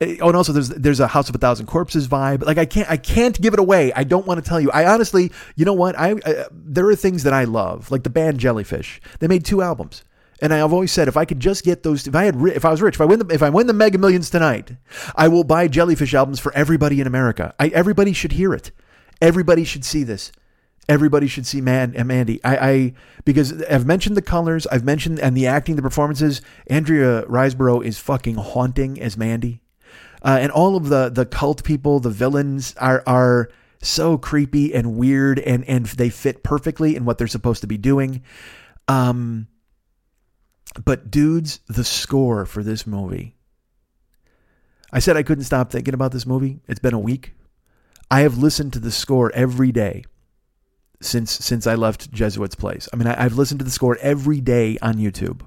Eh, oh, and also there's there's a House of a Thousand Corpses vibe. Like I can't I can't give it away. I don't want to tell you. I honestly, you know what? I, I there are things that I love, like the band Jellyfish. They made two albums. And I've always said, if I could just get those, if I had, if I was rich, if I win the, if I win the Mega Millions tonight, I will buy Jellyfish albums for everybody in America. I, everybody should hear it. Everybody should see this. Everybody should see Man and Mandy. I, I because I've mentioned the colors, I've mentioned and the acting, the performances. Andrea Riseborough is fucking haunting as Mandy, uh, and all of the the cult people, the villains are are so creepy and weird, and and they fit perfectly in what they're supposed to be doing. Um, but dudes, the score for this movie. I said I couldn't stop thinking about this movie. It's been a week. I have listened to the score every day since since I left Jesuit's place. I mean, I, have listened to the score every day on YouTube.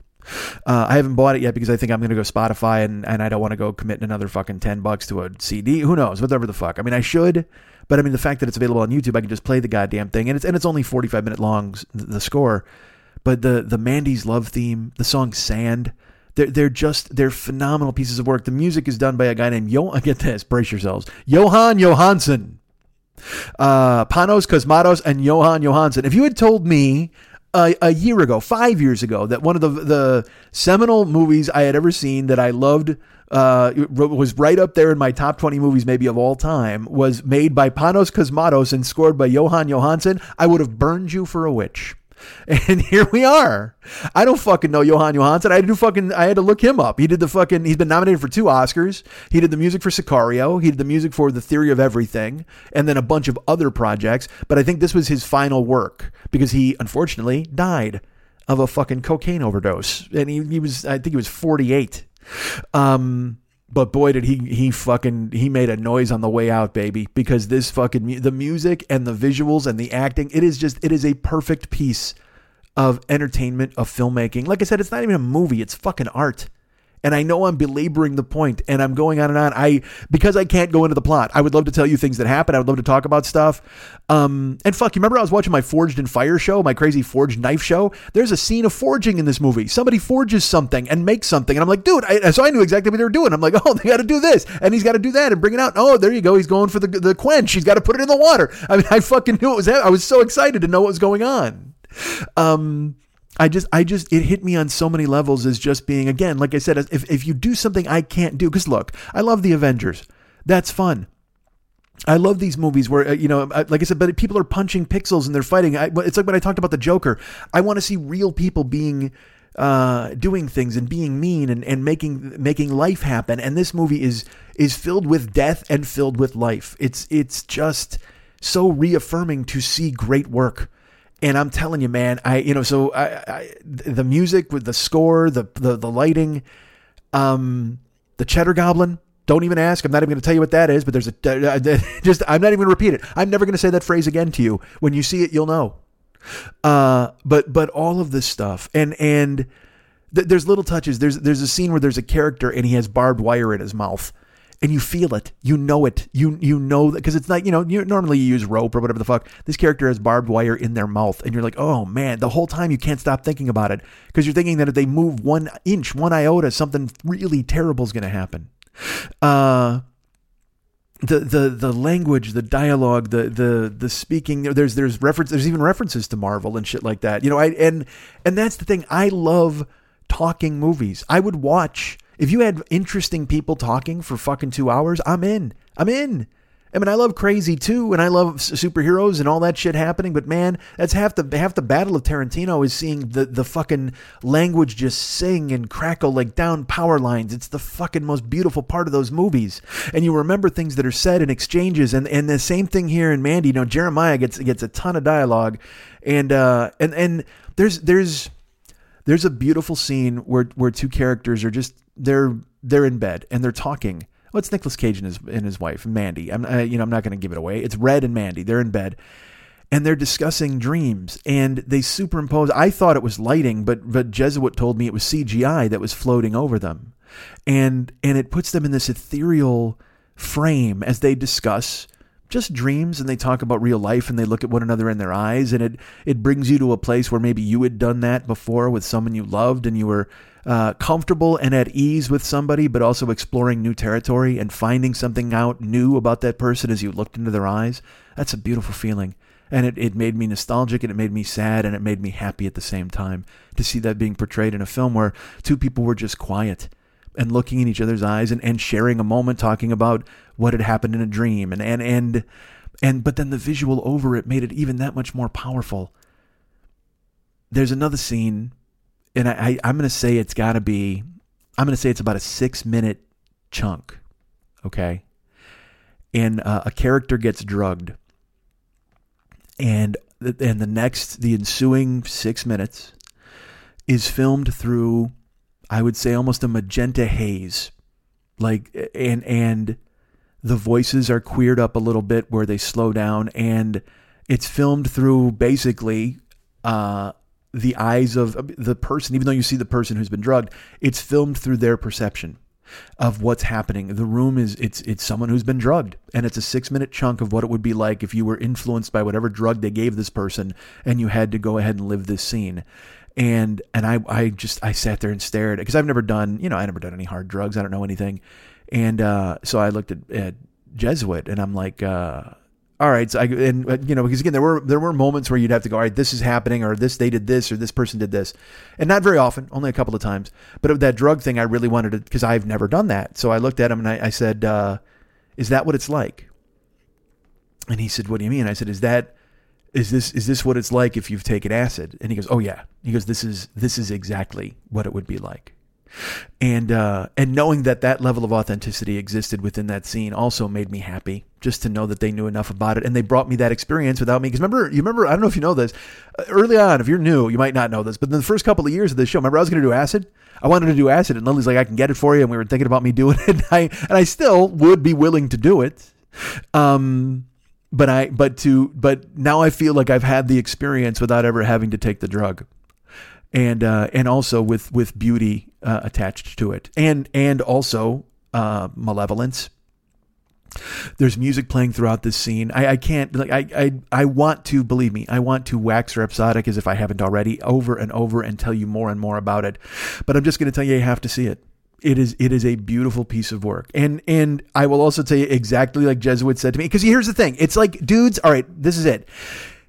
Uh, I haven't bought it yet because I think I'm going to go Spotify and, and I don't want to go commit another fucking 10 bucks to a CD. Who knows? Whatever the fuck. I mean, I should, but I mean, the fact that it's available on YouTube, I can just play the goddamn thing. And it's, and it's only 45 minute long, the score. But the the Mandy's love theme, the song Sand, they're they're just they're phenomenal pieces of work. The music is done by a guy named Yo. Get this, brace yourselves, Jóhann Jóhannsson, uh, Panos Cosmatos, and Jóhann Jóhannsson. If you had told me a, a, year ago, five years ago, that one of the the seminal movies I had ever seen that I loved uh, was right up there in my top 20 movies, maybe of all time, was made by Panos Cosmatos and scored by Jóhann Jóhannsson, I would have burned you for a witch. And here we are. I don't fucking know Jóhann Jóhannsson. I had to do fucking I had to look him up. He did the fucking he's been nominated for two Oscars. He did the music for Sicario. He did the music for The Theory of Everything and then a bunch of other projects, but I think this was his final work because he unfortunately died of a fucking cocaine overdose. And he, he was I think he was 48. Um but boy did he he fucking he made a noise on the way out baby because this fucking the music and the visuals and the acting it is just it is a perfect piece of entertainment of filmmaking. Like i said it's not even a movie it's fucking art and I know I'm belaboring the point and I'm going on and on. I because I can't go into the plot. I would love to tell you things that happen. I would love to talk about stuff. Um, and fuck, you remember I was watching my Forged in Fire show, my crazy forged knife show. There's a scene of forging in this movie. Somebody forges something and makes something, and I'm like, dude. I, so I knew exactly what they were doing. I'm like, oh, they got to do this, and he's got to do that, and bring it out. Oh, there you go. He's going for the the quench. He's got to put it in the water. I mean, I fucking knew it was. I was so excited to know what was going on. Um, I just, I just, it hit me on so many levels as just being, again, like I said, if, if you do something I can't do, because look, I love the Avengers. That's fun. I love these movies where, uh, you know, like I said, but people are punching pixels and they're fighting. I, it's like when I talked about the Joker. I want to see real people being, uh, doing things and being mean and, and making, making life happen. And this movie is, is filled with death and filled with life. It's, it's just so reaffirming to see great work and I'm telling you, man, I you know, so I, I the music with the score, the the, the lighting, um, the Cheddar Goblin. Don't even ask. I'm not even going to tell you what that is. But there's a just. I'm not even going to repeat it. I'm never going to say that phrase again to you. When you see it, you'll know. Uh, but but all of this stuff and and th- there's little touches. There's there's a scene where there's a character and he has barbed wire in his mouth and you feel it. You know it. You you know that because it's not you know you normally you use rope or whatever the fuck. This character has barbed wire in their mouth, and you're like, oh man, the whole time you can't stop thinking about it because you're thinking that if they move one inch, one iota, something really terrible is going to happen. Uh, the the the language, the dialogue, the the the speaking. There's there's reference. There's even references to Marvel and shit like that. You know, I and and that's the thing. I love talking movies. I would watch if you had interesting people talking for fucking two hours, I'm in. I'm in. I mean, I love crazy too, and I love superheroes and all that shit happening. But man, that's half the half the battle of Tarantino is seeing the the fucking language just sing and crackle like down power lines. It's the fucking most beautiful part of those movies, and you remember things that are said and exchanges. And and the same thing here in Mandy. You know, Jeremiah gets gets a ton of dialogue, and uh, and and there's there's there's a beautiful scene where where two characters are just they're they're in bed and they're talking well, it's Nicolas Cage and his and his wife Mandy. I'm you know I'm not going to give it away. It's Red and Mandy. They're in bed, and they're discussing dreams. And they superimpose. I thought it was lighting, but but Jesuit told me it was CGI that was floating over them, and and it puts them in this ethereal frame as they discuss just dreams and they talk about real life and they look at one another in their eyes and it it brings you to a place where maybe you had done that before with someone you loved and you were uh, comfortable and at ease with somebody, but also exploring new territory and finding something out new about that person as you looked into their eyes. That's a beautiful feeling. And it, it made me nostalgic and it made me sad and it made me happy at the same time to see that being portrayed in a film where two people were just quiet and looking in each other's eyes and, and sharing a moment talking about what had happened in a dream. And, and and and but then the visual over it made it even that much more powerful. There's another scene and I, I am to say it's got to be, I'm to say it's about a six minute chunk, okay, and uh, a character gets drugged, and and the next the ensuing six minutes is filmed through, I would say almost a magenta haze, like and and the voices are queered up a little bit where they slow down and it's filmed through basically uh, the eyes of the person, even though you see the person who's been drugged, it's filmed through their perception of what's happening. The room is it's it's someone who's been drugged, and it's a six minute chunk of what it would be like if you were influenced by whatever drug they gave this person, and you had to go ahead and live this scene. And and I I just I sat there and stared because I've never done you know I never done any hard drugs. I don't know anything, and uh, so I looked at, at Jesuit and I'm like. Uh, all right, so I, and uh, you know, because again, there were there were moments where you'd have to go, all right, this is happening, or this they did this, or this person did this, and not very often, only a couple of times. But that drug thing, I really wanted to because I've never done that. So I looked at him and I, I said, uh, "Is that what it's like?" And he said, "What do you mean?" I said, "Is that is this is this what it's like if you've taken acid?" And he goes, "Oh yeah." He goes, "This is this is exactly what it would be like." and uh, and knowing that that level of authenticity existed within that scene also made me happy just to know that they knew enough about it and they brought me that experience without me because remember you remember I don't know if you know this uh, early on if you're new you might not know this but in the first couple of years of the show remember I was going to do acid I wanted to do acid and Lily's like I can get it for you and we were thinking about me doing it and I and I still would be willing to do it um but I but to but now I feel like I've had the experience without ever having to take the drug and uh, and also with with beauty uh, attached to it, and and also uh, malevolence. There's music playing throughout this scene. I, I can't like I, I I want to believe me. I want to wax rhapsodic as if I haven't already over and over and tell you more and more about it. But I'm just going to tell you you have to see it. It is it is a beautiful piece of work. And and I will also tell you exactly like Jesuit said to me because here's the thing. It's like dudes, all right, this is it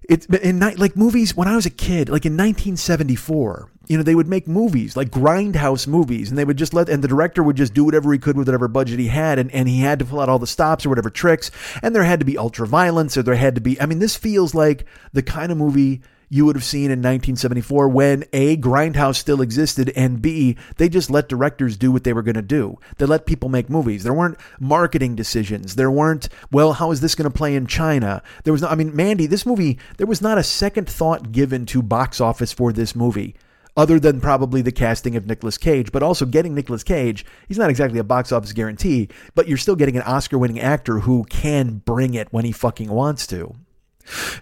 it's in like movies when I was a kid, like in 1974, you know, they would make movies like grindhouse movies and they would just let, and the director would just do whatever he could with whatever budget he had. And, and he had to pull out all the stops or whatever tricks. And there had to be ultra violence or there had to be, I mean, this feels like the kind of movie you would have seen in 1974 when A, Grindhouse still existed, and B, they just let directors do what they were going to do. They let people make movies. There weren't marketing decisions. There weren't, well, how is this going to play in China? There was no, I mean, Mandy, this movie, there was not a second thought given to box office for this movie other than probably the casting of Nicolas Cage, but also getting Nicolas Cage. He's not exactly a box office guarantee, but you're still getting an Oscar winning actor who can bring it when he fucking wants to.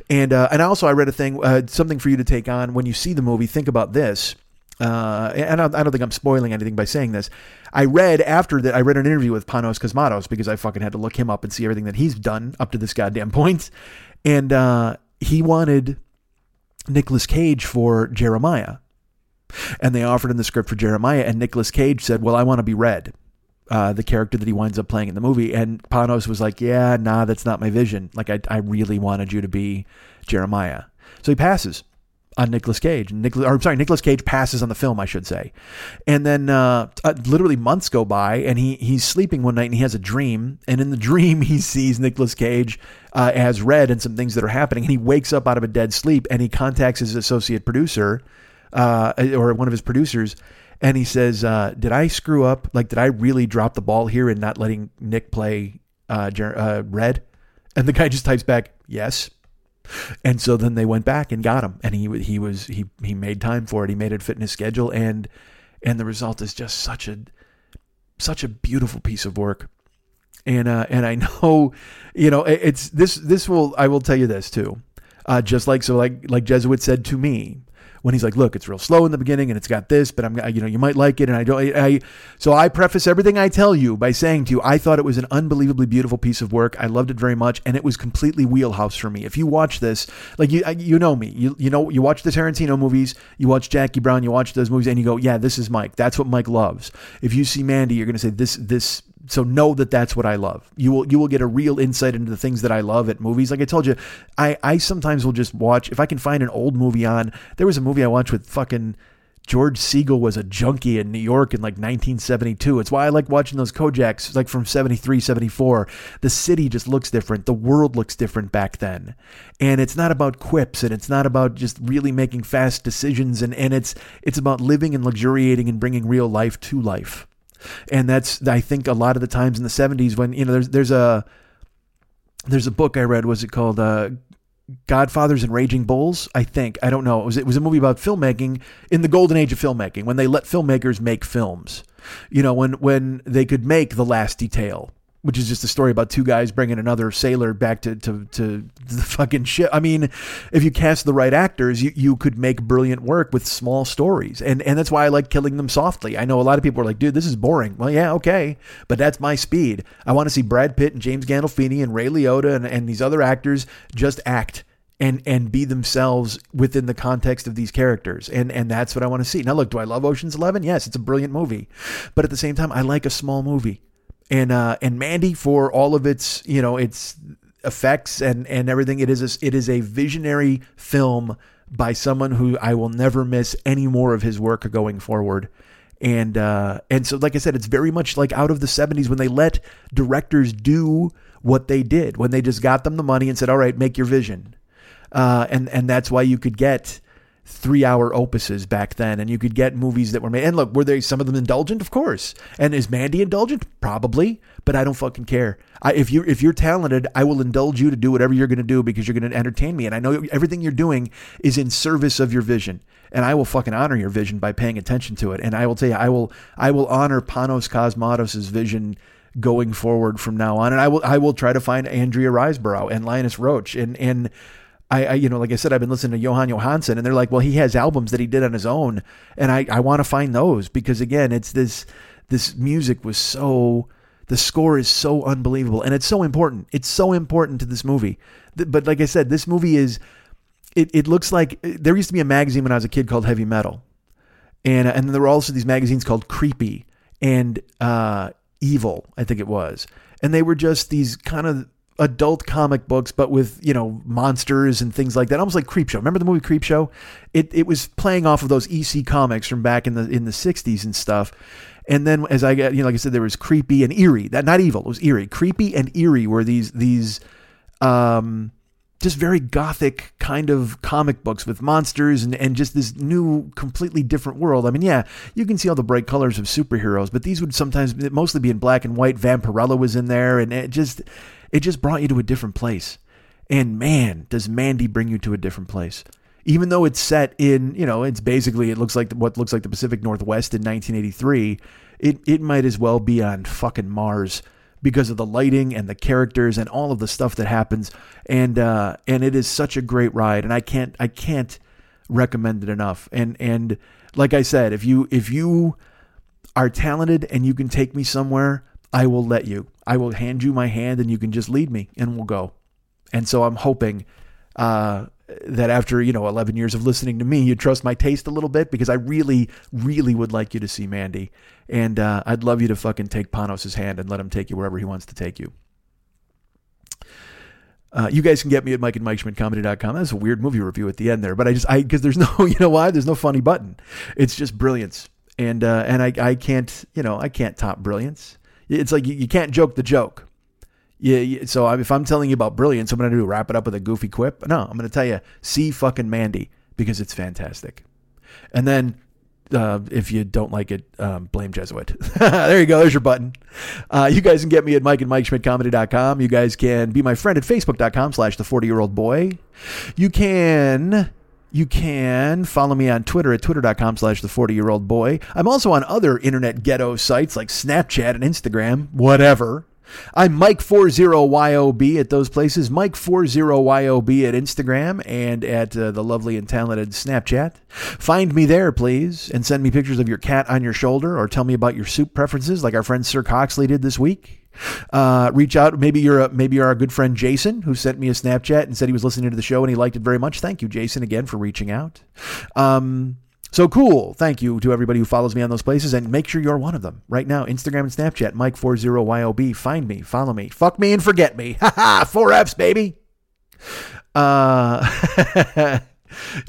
And uh, and also I read a thing, uh, something for you to take on when you see the movie. Think about this. Uh, and I don't, I don't think I'm spoiling anything by saying this. I read after that. I read an interview with Panos Cosmatos because I fucking had to look him up and see everything that he's done up to this goddamn point. And uh, he wanted Nicolas Cage for Jeremiah, and they offered him the script for Jeremiah. And Nicolas Cage said, "Well, I want to be Red." Uh, the character that he winds up playing in the movie. And Panos was like, "Yeah, nah, that's not my vision. Like, I, I really wanted you to be Jeremiah." So he passes, on Nicolas Cage. Nicolas, or sorry, Nicolas Cage passes on the film, I should say. And then uh, uh, literally months go by, and he he's sleeping one night, and he has a dream. And in the dream, he sees Nicolas Cage uh, as Red and some things that are happening. And he wakes up out of a dead sleep, and he contacts his associate producer uh, or one of his producers. And he says, uh, "Did I screw up? Like, did I really drop the ball here in not letting Nick play uh, Jer- Red?" And the guy just types back, "Yes." And so then they went back and got him, and he he was he he made time for it. He made it fit in his schedule, and and the result is just such a such a beautiful piece of work. And uh, and I know, you know, it's this this will I will tell you this too. Uh, just like so, like like Jesuit said to me, when he's like, "Look, it's real slow in the beginning, and it's got this, but I'm, you know, you might like it." And I don't, I, so I preface everything I tell you by saying to you, I thought it was an unbelievably beautiful piece of work. I loved it very much, and it was completely wheelhouse for me. If you watch this, like you, you know me, you, you know, you watch the Tarantino movies, you watch Jackie Brown, you watch those movies, and you go, "Yeah, this is Mike. That's what Mike loves." If you see Mandy, you're going to say, "This, this." So know that that's what I love. You will you will get a real insight into the things that I love at movies. Like I told you, I I sometimes will just watch if I can find an old movie on. There was a movie I watched with fucking George Segal was a junkie in New York in like 1972. It's why I like watching those Kojaks like from 73, 74. The city just looks different. The world looks different back then. And it's not about quips and it's not about just really making fast decisions and and it's it's about living and luxuriating and bringing real life to life and that's I think a lot of the times in the 70s when you know there's there's a there's a book I read was it called uh, Godfathers and Raging Bulls? I think I don't know. It was it was a movie about filmmaking in the golden age of filmmaking when they let filmmakers make films. You know when when they could make the last detail which is just a story about two guys bringing another sailor back to, to, to the fucking ship. I mean, if you cast the right actors, you, you could make brilliant work with small stories. And, and that's why I like killing them softly. I know a lot of people are like, dude, this is boring. Well, yeah, okay. But that's my speed. I want to see Brad Pitt and James Gandolfini and Ray Liotta and, and these other actors just act and and be themselves within the context of these characters and and that's what I want to see. Now look, do I love Ocean's 11? Yes, it's a brilliant movie. But at the same time, I like a small movie and uh, and Mandy for all of its you know its effects and and everything. It is a, it is a visionary film by someone who I will never miss any more of his work going forward. And uh, and so, like I said, it's very much like out of the '70s when they let directors do what they did when they just got them the money and said, "All right, make your vision." Uh, and and that's why you could get three hour opuses back then and you could get movies that were made. And look were they some of them indulgent? Of course. And is mandy indulgent? Probably. But i don't fucking care. I, if you if you're talented i will indulge you to do whatever you're going to do because you're going to entertain me. And i know everything you're doing is in service of your vision. And i will fucking honor your vision by paying attention to it. And i will tell you i will i will honor panos cosmatos's vision going forward from now on. And i will i will try to find andrea riseborough and linus roach and and I, I, you know, like I said, I've been listening to Jóhann Jóhannsson, and they're like, well, he has albums that he did on his own, and I, I want to find those because again, it's this, this music was so, the score is so unbelievable, and it's so important. It's so important to this movie. But like I said, this movie is, it, it looks like there used to be a magazine when I was a kid called Heavy Metal, and and there were also these magazines called Creepy and uh, Evil, I think it was, and they were just these kind of adult comic books, but with you know monsters and things like that, almost like Creepshow. Remember the movie Creepshow? It it was playing off of those EC comics from back in the in the '60s and stuff. And then as I get, you know, like I said, there was creepy and eerie. That not evil, it was eerie. Creepy and eerie were these these um just very gothic kind of comic books with monsters and, and just this new, completely different world. I mean, yeah, you can see all the bright colors of superheroes, but these would sometimes mostly be in black and white. Vampirella was in there, and it just it just brought you to a different place. And man, does Mandy bring you to a different place. Even though it's set in, you know, it's basically, it looks like what looks like the Pacific Northwest in 1983, it, it might as well be on fucking Mars because of the lighting and the characters and all of the stuff that happens. And, uh, and it is such a great ride. And I can't, I can't recommend it enough. And, and like I said, if you, if you are talented and you can take me somewhere, I will let you. I will hand you my hand and you can just lead me and we'll go. And so I'm hoping uh, that after, you know, 11 years of listening to me, you trust my taste a little bit because I really, really would like you to see Mandy. And uh, I'd love you to fucking take Panos' hand and let him take you wherever he wants to take you. Uh, you guys can get me at Mike and Mike Comedy.com. That's a weird movie review at the end there, but I just, I, because there's no, you know why? There's no funny button. It's just brilliance. And, uh, and I, I can't, you know, I can't top brilliance. It's like you, can't joke the joke. Yeah, so if I'm telling you about brilliance, I'm going to do wrap it up with a goofy quip. No, I'm going to tell you, see fucking Mandy because it's fantastic. And then uh, if you don't like it, um, blame Jesuit. there you go. There's your button. Uh, you guys can get me at Mike and Mike Schmidt Comedy.com. You guys can be my friend at Facebook.com slash the 40 year old boy. You can. You can follow me on Twitter at twitter.com slash the 40 year old boy. I'm also on other internet ghetto sites like Snapchat and Instagram, whatever. I'm Mike40YOB at those places, Mike40YOB at Instagram and at uh, the lovely and talented Snapchat. Find me there, please, and send me pictures of your cat on your shoulder or tell me about your soup preferences like our friend Sir Coxley did this week. Uh, reach out. Maybe you're a, maybe you're our good friend Jason who sent me a Snapchat and said he was listening to the show and he liked it very much. Thank you, Jason, again for reaching out. Um, so cool. Thank you to everybody who follows me on those places and make sure you're one of them right now. Instagram and Snapchat, Mike40YOB. Find me, follow me, fuck me and forget me. Ha ha, four F's, baby. Uh,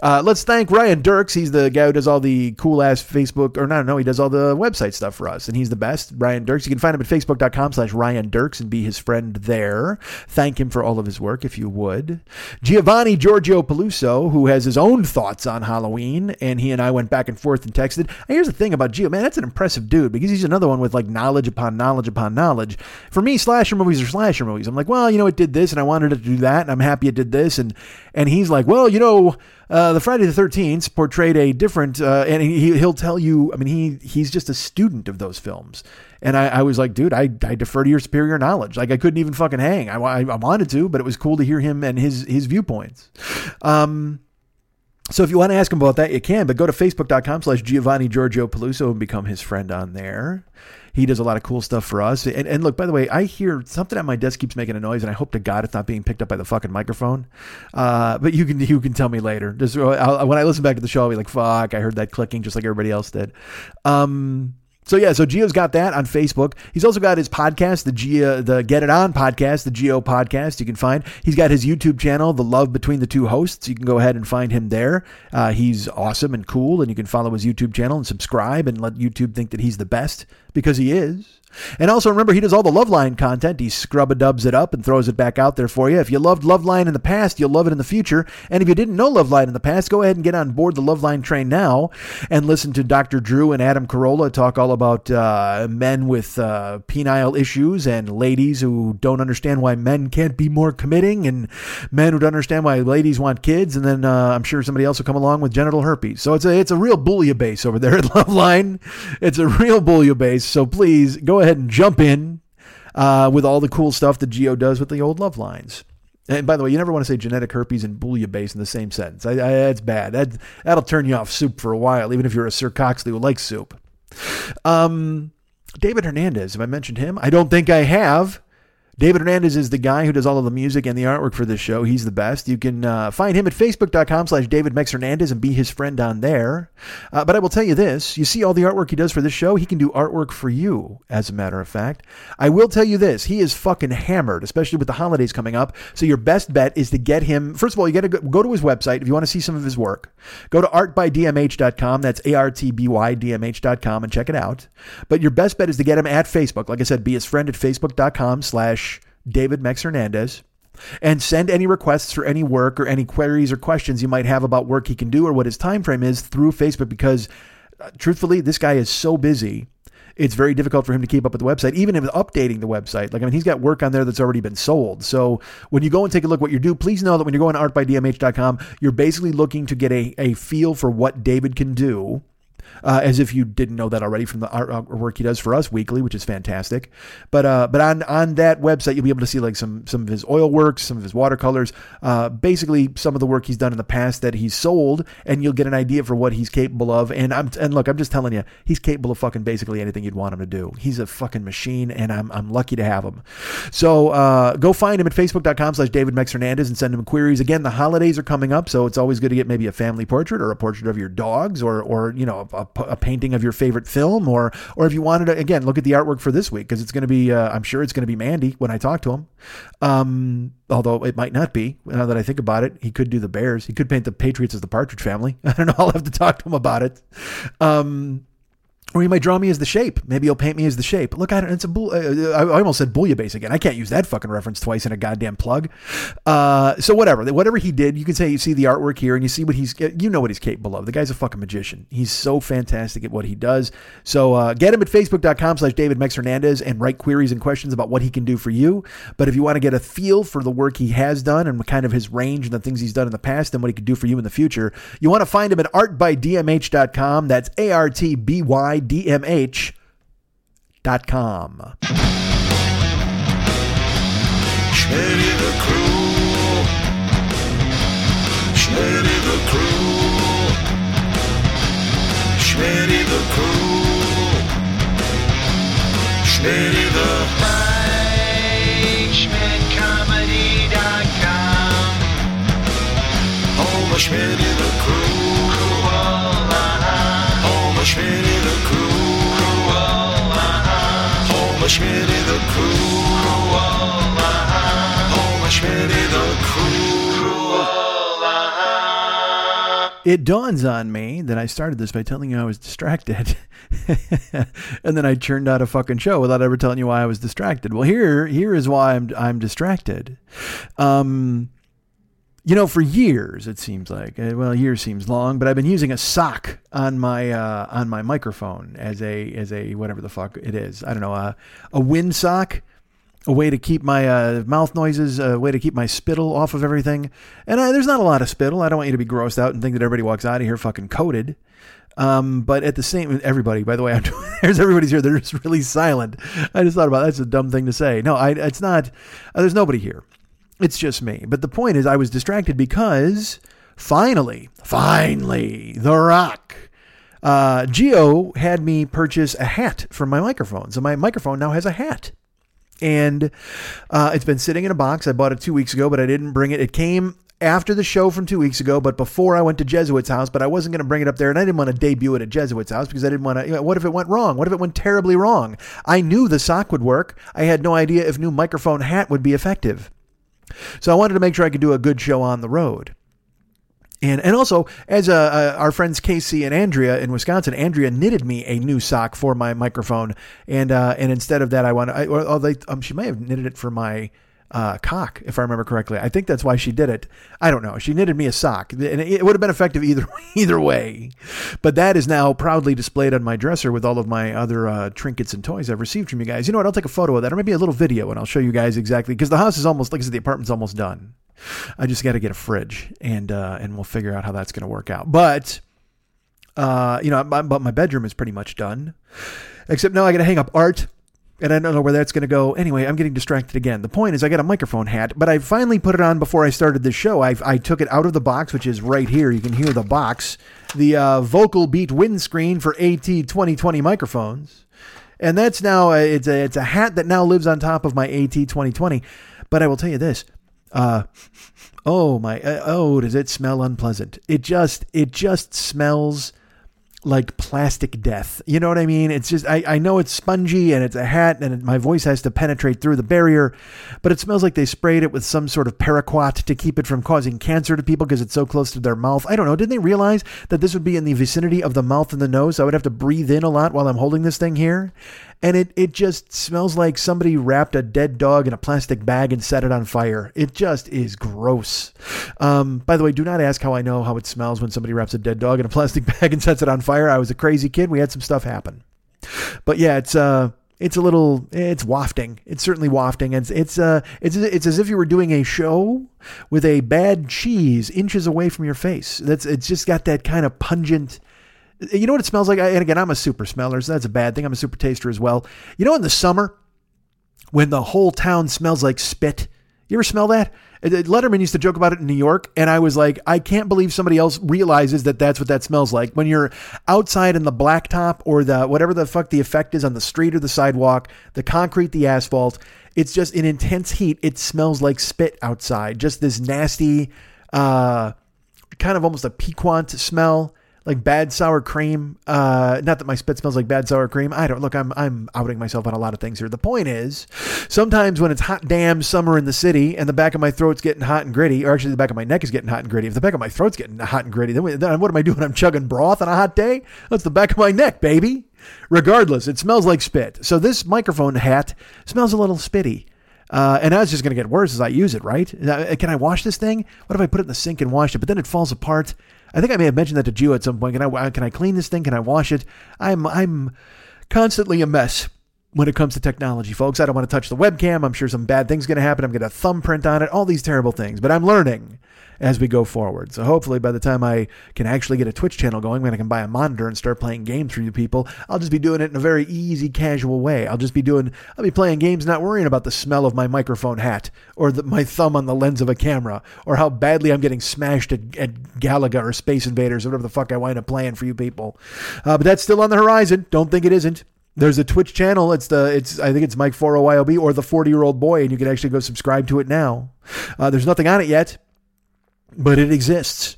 Uh, let's thank Ryan Dirks. He's the guy who does all the cool ass Facebook, or no, no, he does all the website stuff for us, and he's the best. Ryan Dirks. You can find him at facebook.com slash Ryan Dirks and be his friend there. Thank him for all of his work, if you would. Giovanni Giorgio Peluso, who has his own thoughts on Halloween, and he and I went back and forth and texted. And here's the thing about Gio, man, that's an impressive dude because he's another one with like knowledge upon knowledge upon knowledge. For me, slasher movies are slasher movies. I'm like, well, you know, it did this, and I wanted it to do that, and I'm happy it did this, and and he's like, well, you know, uh, the Friday the Thirteenth portrayed a different, uh, and he he'll tell you. I mean, he he's just a student of those films, and I, I was like, dude, I, I defer to your superior knowledge. Like I couldn't even fucking hang. I, I, wanted to, but it was cool to hear him and his his viewpoints. Um, so if you want to ask him about that, you can, but go to facebook.com slash Giovanni Giorgio Peluso and become his friend on there. He does a lot of cool stuff for us. And, and look, by the way, I hear something at my desk keeps making a noise, and I hope to God it's not being picked up by the fucking microphone. Uh, but you can you can tell me later. Just I'll, when I listen back to the show, I'll be like, "Fuck!" I heard that clicking just like everybody else did. Um, so yeah, so Gio's got that on Facebook. He's also got his podcast, the Geo, the Get It On podcast, the Geo podcast. You can find. He's got his YouTube channel, The Love Between the Two Hosts. You can go ahead and find him there. Uh, he's awesome and cool, and you can follow his YouTube channel and subscribe and let YouTube think that he's the best because he is. And also remember, he does all the Loveline content. He scrub a dubs it up and throws it back out there for you. If you loved Loveline in the past, you'll love it in the future. And if you didn't know Loveline in the past, go ahead and get on board the Loveline train now and listen to Dr. Drew and Adam Carolla talk all about uh, men with uh, penile issues and ladies who don't understand why men can't be more committing and men who don't understand why ladies want kids. And then uh, I'm sure somebody else will come along with genital herpes. So it's a it's a real bouillabaisse over there at Loveline. It's a real bouillabaisse. So please go ahead and jump in uh, with all the cool stuff that Gio does with the old love lines. And by the way, you never want to say genetic herpes and base in the same sentence. I, I, that's bad. That, that'll turn you off soup for a while, even if you're a Sir Coxley who likes soup. Um, David Hernandez, have I mentioned him? I don't think I have. David Hernandez is the guy who does all of the music and the artwork for this show. He's the best. You can uh, find him at facebook.com slash David Mex Hernandez and be his friend on there. Uh, but I will tell you this you see all the artwork he does for this show? He can do artwork for you, as a matter of fact. I will tell you this he is fucking hammered, especially with the holidays coming up. So your best bet is to get him. First of all, you got to go, go to his website if you want to see some of his work. Go to artbydmh.com. That's A R T B Y D M H.com and check it out. But your best bet is to get him at Facebook. Like I said, be his friend at facebook.com slash David Mex Hernandez and send any requests for any work or any queries or questions you might have about work he can do or what his time frame is through Facebook because uh, truthfully this guy is so busy it's very difficult for him to keep up with the website even if updating the website. Like i mean he's got work on there that's already been sold. So when you go and take a look what you do please know that when you're going to artbydmh.com you're basically looking to get a, a feel for what david can do uh, as if you didn't know that already from the art work he does for us weekly, which is fantastic. But uh, but on on that website, you'll be able to see like some some of his oil works, some of his watercolors, uh, basically some of the work he's done in the past that he's sold, and you'll get an idea for what he's capable of. And I'm and look, I'm just telling you, he's capable of fucking basically anything you'd want him to do. He's a fucking machine, and I'm I'm lucky to have him. So uh, go find him at facebook.com/slash David Mex Hernandez and send him queries. Again, the holidays are coming up, so it's always good to get maybe a family portrait or a portrait of your dogs or or you know a, a painting of your favorite film, or or if you wanted to again look at the artwork for this week because it's going to be uh, I'm sure it's going to be Mandy when I talk to him. Um, although it might not be now that I think about it, he could do the Bears. He could paint the Patriots as the Partridge Family. I don't know. I'll have to talk to him about it. Um, or he might draw me as the shape. Maybe he'll paint me as the shape. Look at it. It's a bull. Uh, I almost said bouillabaisse again. I can't use that fucking reference twice in a goddamn plug. Uh, so whatever, whatever he did, you can say you see the artwork here and you see what he's. You know what he's capable of. The guy's a fucking magician. He's so fantastic at what he does. So uh, get him at facebook.com/slash David Mex Hernandez and write queries and questions about what he can do for you. But if you want to get a feel for the work he has done and kind of his range and the things he's done in the past and what he could do for you in the future, you want to find him at artbydmh.com. That's a r t b y dmh.com. Schmitty the Crew. Schmitty the Crew. Schmitty the Crew. Schmitty the of Schmitty the Crew. Home of Schmitty It dawns on me that I started this by telling you I was distracted. and then I churned out a fucking show without ever telling you why I was distracted. Well, here here is why I'm I'm distracted. Um you know, for years it seems like uh, well, years seems long, but I've been using a sock on my uh, on my microphone as a as a whatever the fuck it is. I don't know a a wind sock, a way to keep my uh, mouth noises, a way to keep my spittle off of everything. And I, there's not a lot of spittle. I don't want you to be grossed out and think that everybody walks out of here fucking coated. Um, but at the same, everybody, by the way, I'm, there's everybody's here. They're just really silent. I just thought about that's a dumb thing to say. No, I, it's not. Uh, there's nobody here. It's just me. But the point is, I was distracted because finally, finally, The Rock. Uh, Gio had me purchase a hat for my microphone. So my microphone now has a hat. And uh, it's been sitting in a box. I bought it two weeks ago, but I didn't bring it. It came after the show from two weeks ago, but before I went to Jesuit's house. But I wasn't going to bring it up there, and I didn't want to debut it at Jesuit's house because I didn't want to. You know, what if it went wrong? What if it went terribly wrong? I knew the sock would work. I had no idea if new microphone hat would be effective. So I wanted to make sure I could do a good show on the road. And, and also, as uh, uh, our friends Casey and Andrea in Wisconsin, Andrea knitted me a new sock for my microphone, and uh, and instead of that, I want or they, um, she may have knitted it for my uh, cock, if I remember correctly. I think that's why she did it. I don't know. She knitted me a sock, and it would have been effective either either way. But that is now proudly displayed on my dresser with all of my other uh, trinkets and toys I've received from you guys. You know what? I'll take a photo of that, or maybe a little video, and I'll show you guys exactly because the house is almost like I said, the apartment's almost done. I just got to get a fridge, and uh, and we'll figure out how that's going to work out. But uh, you know, but my bedroom is pretty much done, except now I got to hang up art and I don't know where that's going to go. Anyway, I'm getting distracted again. The point is, I got a microphone hat, but I finally put it on before I started the show. I, I took it out of the box, which is right here. You can hear the box, the uh, Vocal Beat windscreen for AT 2020 microphones, and that's now a, it's a it's a hat that now lives on top of my AT 2020. But I will tell you this. Uh, oh my! Uh, oh, does it smell unpleasant? It just it just smells like plastic death. You know what I mean? It's just, I, I know it's spongy and it's a hat and it, my voice has to penetrate through the barrier, but it smells like they sprayed it with some sort of paraquat to keep it from causing cancer to people because it's so close to their mouth. I don't know. Didn't they realize that this would be in the vicinity of the mouth and the nose? So I would have to breathe in a lot while I'm holding this thing here. And it, it just smells like somebody wrapped a dead dog in a plastic bag and set it on fire. It just is gross. Um, by the way, do not ask how I know how it smells when somebody wraps a dead dog in a plastic bag and sets it on fire. I was a crazy kid. We had some stuff happen. But yeah, it's uh it's a little it's wafting. It's certainly wafting. It's it's uh it's it's as if you were doing a show with a bad cheese inches away from your face. That's it's just got that kind of pungent you know what it smells like? And again, I'm a super smeller, so that's a bad thing. I'm a super taster as well. You know, in the summer, when the whole town smells like spit, you ever smell that? Letterman used to joke about it in New York, and I was like, I can't believe somebody else realizes that that's what that smells like. When you're outside in the blacktop or the whatever the fuck the effect is on the street or the sidewalk, the concrete, the asphalt, it's just in intense heat. It smells like spit outside. Just this nasty, uh, kind of almost a piquant smell like bad sour cream. Uh, not that my spit smells like bad sour cream. I don't look. I'm I'm outing myself on a lot of things here. The point is, sometimes when it's hot damn summer in the city and the back of my throat's getting hot and gritty, or actually the back of my neck is getting hot and gritty. If the back of my throat's getting hot and gritty, then, we- then what am I doing? I'm chugging broth on a hot day. That's the back of my neck, baby. Regardless, it smells like spit. So this microphone hat smells a little spitty. Uh, and it's just going to get worse as I use it, right? Uh, Can I wash this thing? What if I put it in the sink and wash it, but then it falls apart? I think I may have mentioned that to Gio at some point. Can I can I clean this thing? Can I wash it? I'm I'm constantly a mess when it comes to technology, folks. I don't want to touch the webcam. I'm sure some bad things going to happen. I'm going to thumbprint on it. All these terrible things, but I'm learning as we go forward. So hopefully, by the time I can actually get a Twitch channel going, when I can buy a monitor and start playing games for you people, I'll just be doing it in a very easy, casual way. I'll just be doing, I'll be playing games, not worrying about the smell of my microphone hat or the, my thumb on the lens of a camera or how badly I'm getting smashed at, at Galaga or Space Invaders or whatever the fuck I wind up playing for you people. Uh, but that's still on the horizon. Don't think it isn't. There's a Twitch channel. It's the it's I think it's Mike 40YOB or the 40 year old boy, and you can actually go subscribe to it now. Uh, there's nothing on it yet, but it exists.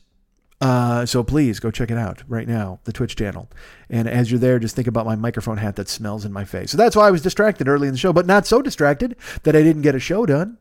Uh, so please go check it out right now, the Twitch channel. And as you're there, just think about my microphone hat that smells in my face. So that's why I was distracted early in the show, but not so distracted that I didn't get a show done.